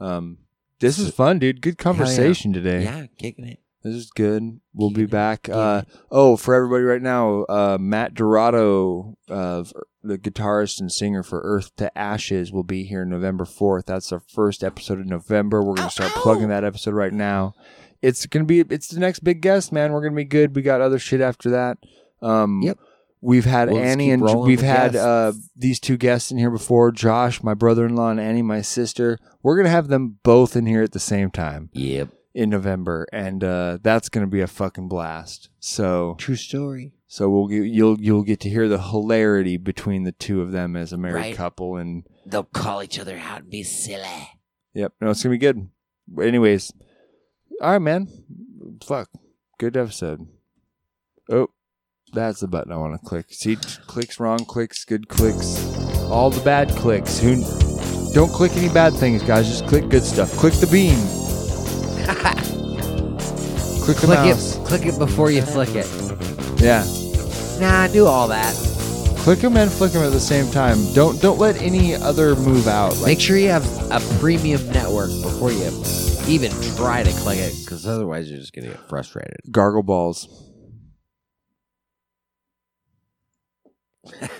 Um, this is fun, dude. Good conversation today. Yeah, kicking it. This is good. We'll be back. Uh, oh, for everybody right now, uh, Matt Dorado, uh, the guitarist and singer for Earth to Ashes, will be here November 4th. That's our first episode of November. We're going to start plugging that episode right now. It's going to be, it's the next big guest, man. We're going to be good. We got other shit after that. Um, Yep. We've had We'll Annie and we've had uh, these two guests in here before. Josh, my brother-in-law, and Annie, my sister. We're gonna have them both in here at the same time Yep. in November, and uh, that's going to be a fucking blast. So True story. So we'll get, you'll you'll get to hear the hilarity between the two of them as a married Right. couple, and They'll call each other out and be silly. yep, no, it's gonna be good. Anyways, all right, man. Fuck, good episode. Oh, that's the button I want to click. See, clicks, wrong clicks, good clicks, all the bad clicks. Who? Don't click any bad things, guys. Just click good stuff. Click the beam. click the Click mouse. it. Click it before you flick it. Yeah. Nah, do all that. Click them and flick them at the same time. Don't don't let any other move out. Like, Make sure you have a premium network before you even try to click it, because otherwise you're just gonna get frustrated. gargle balls.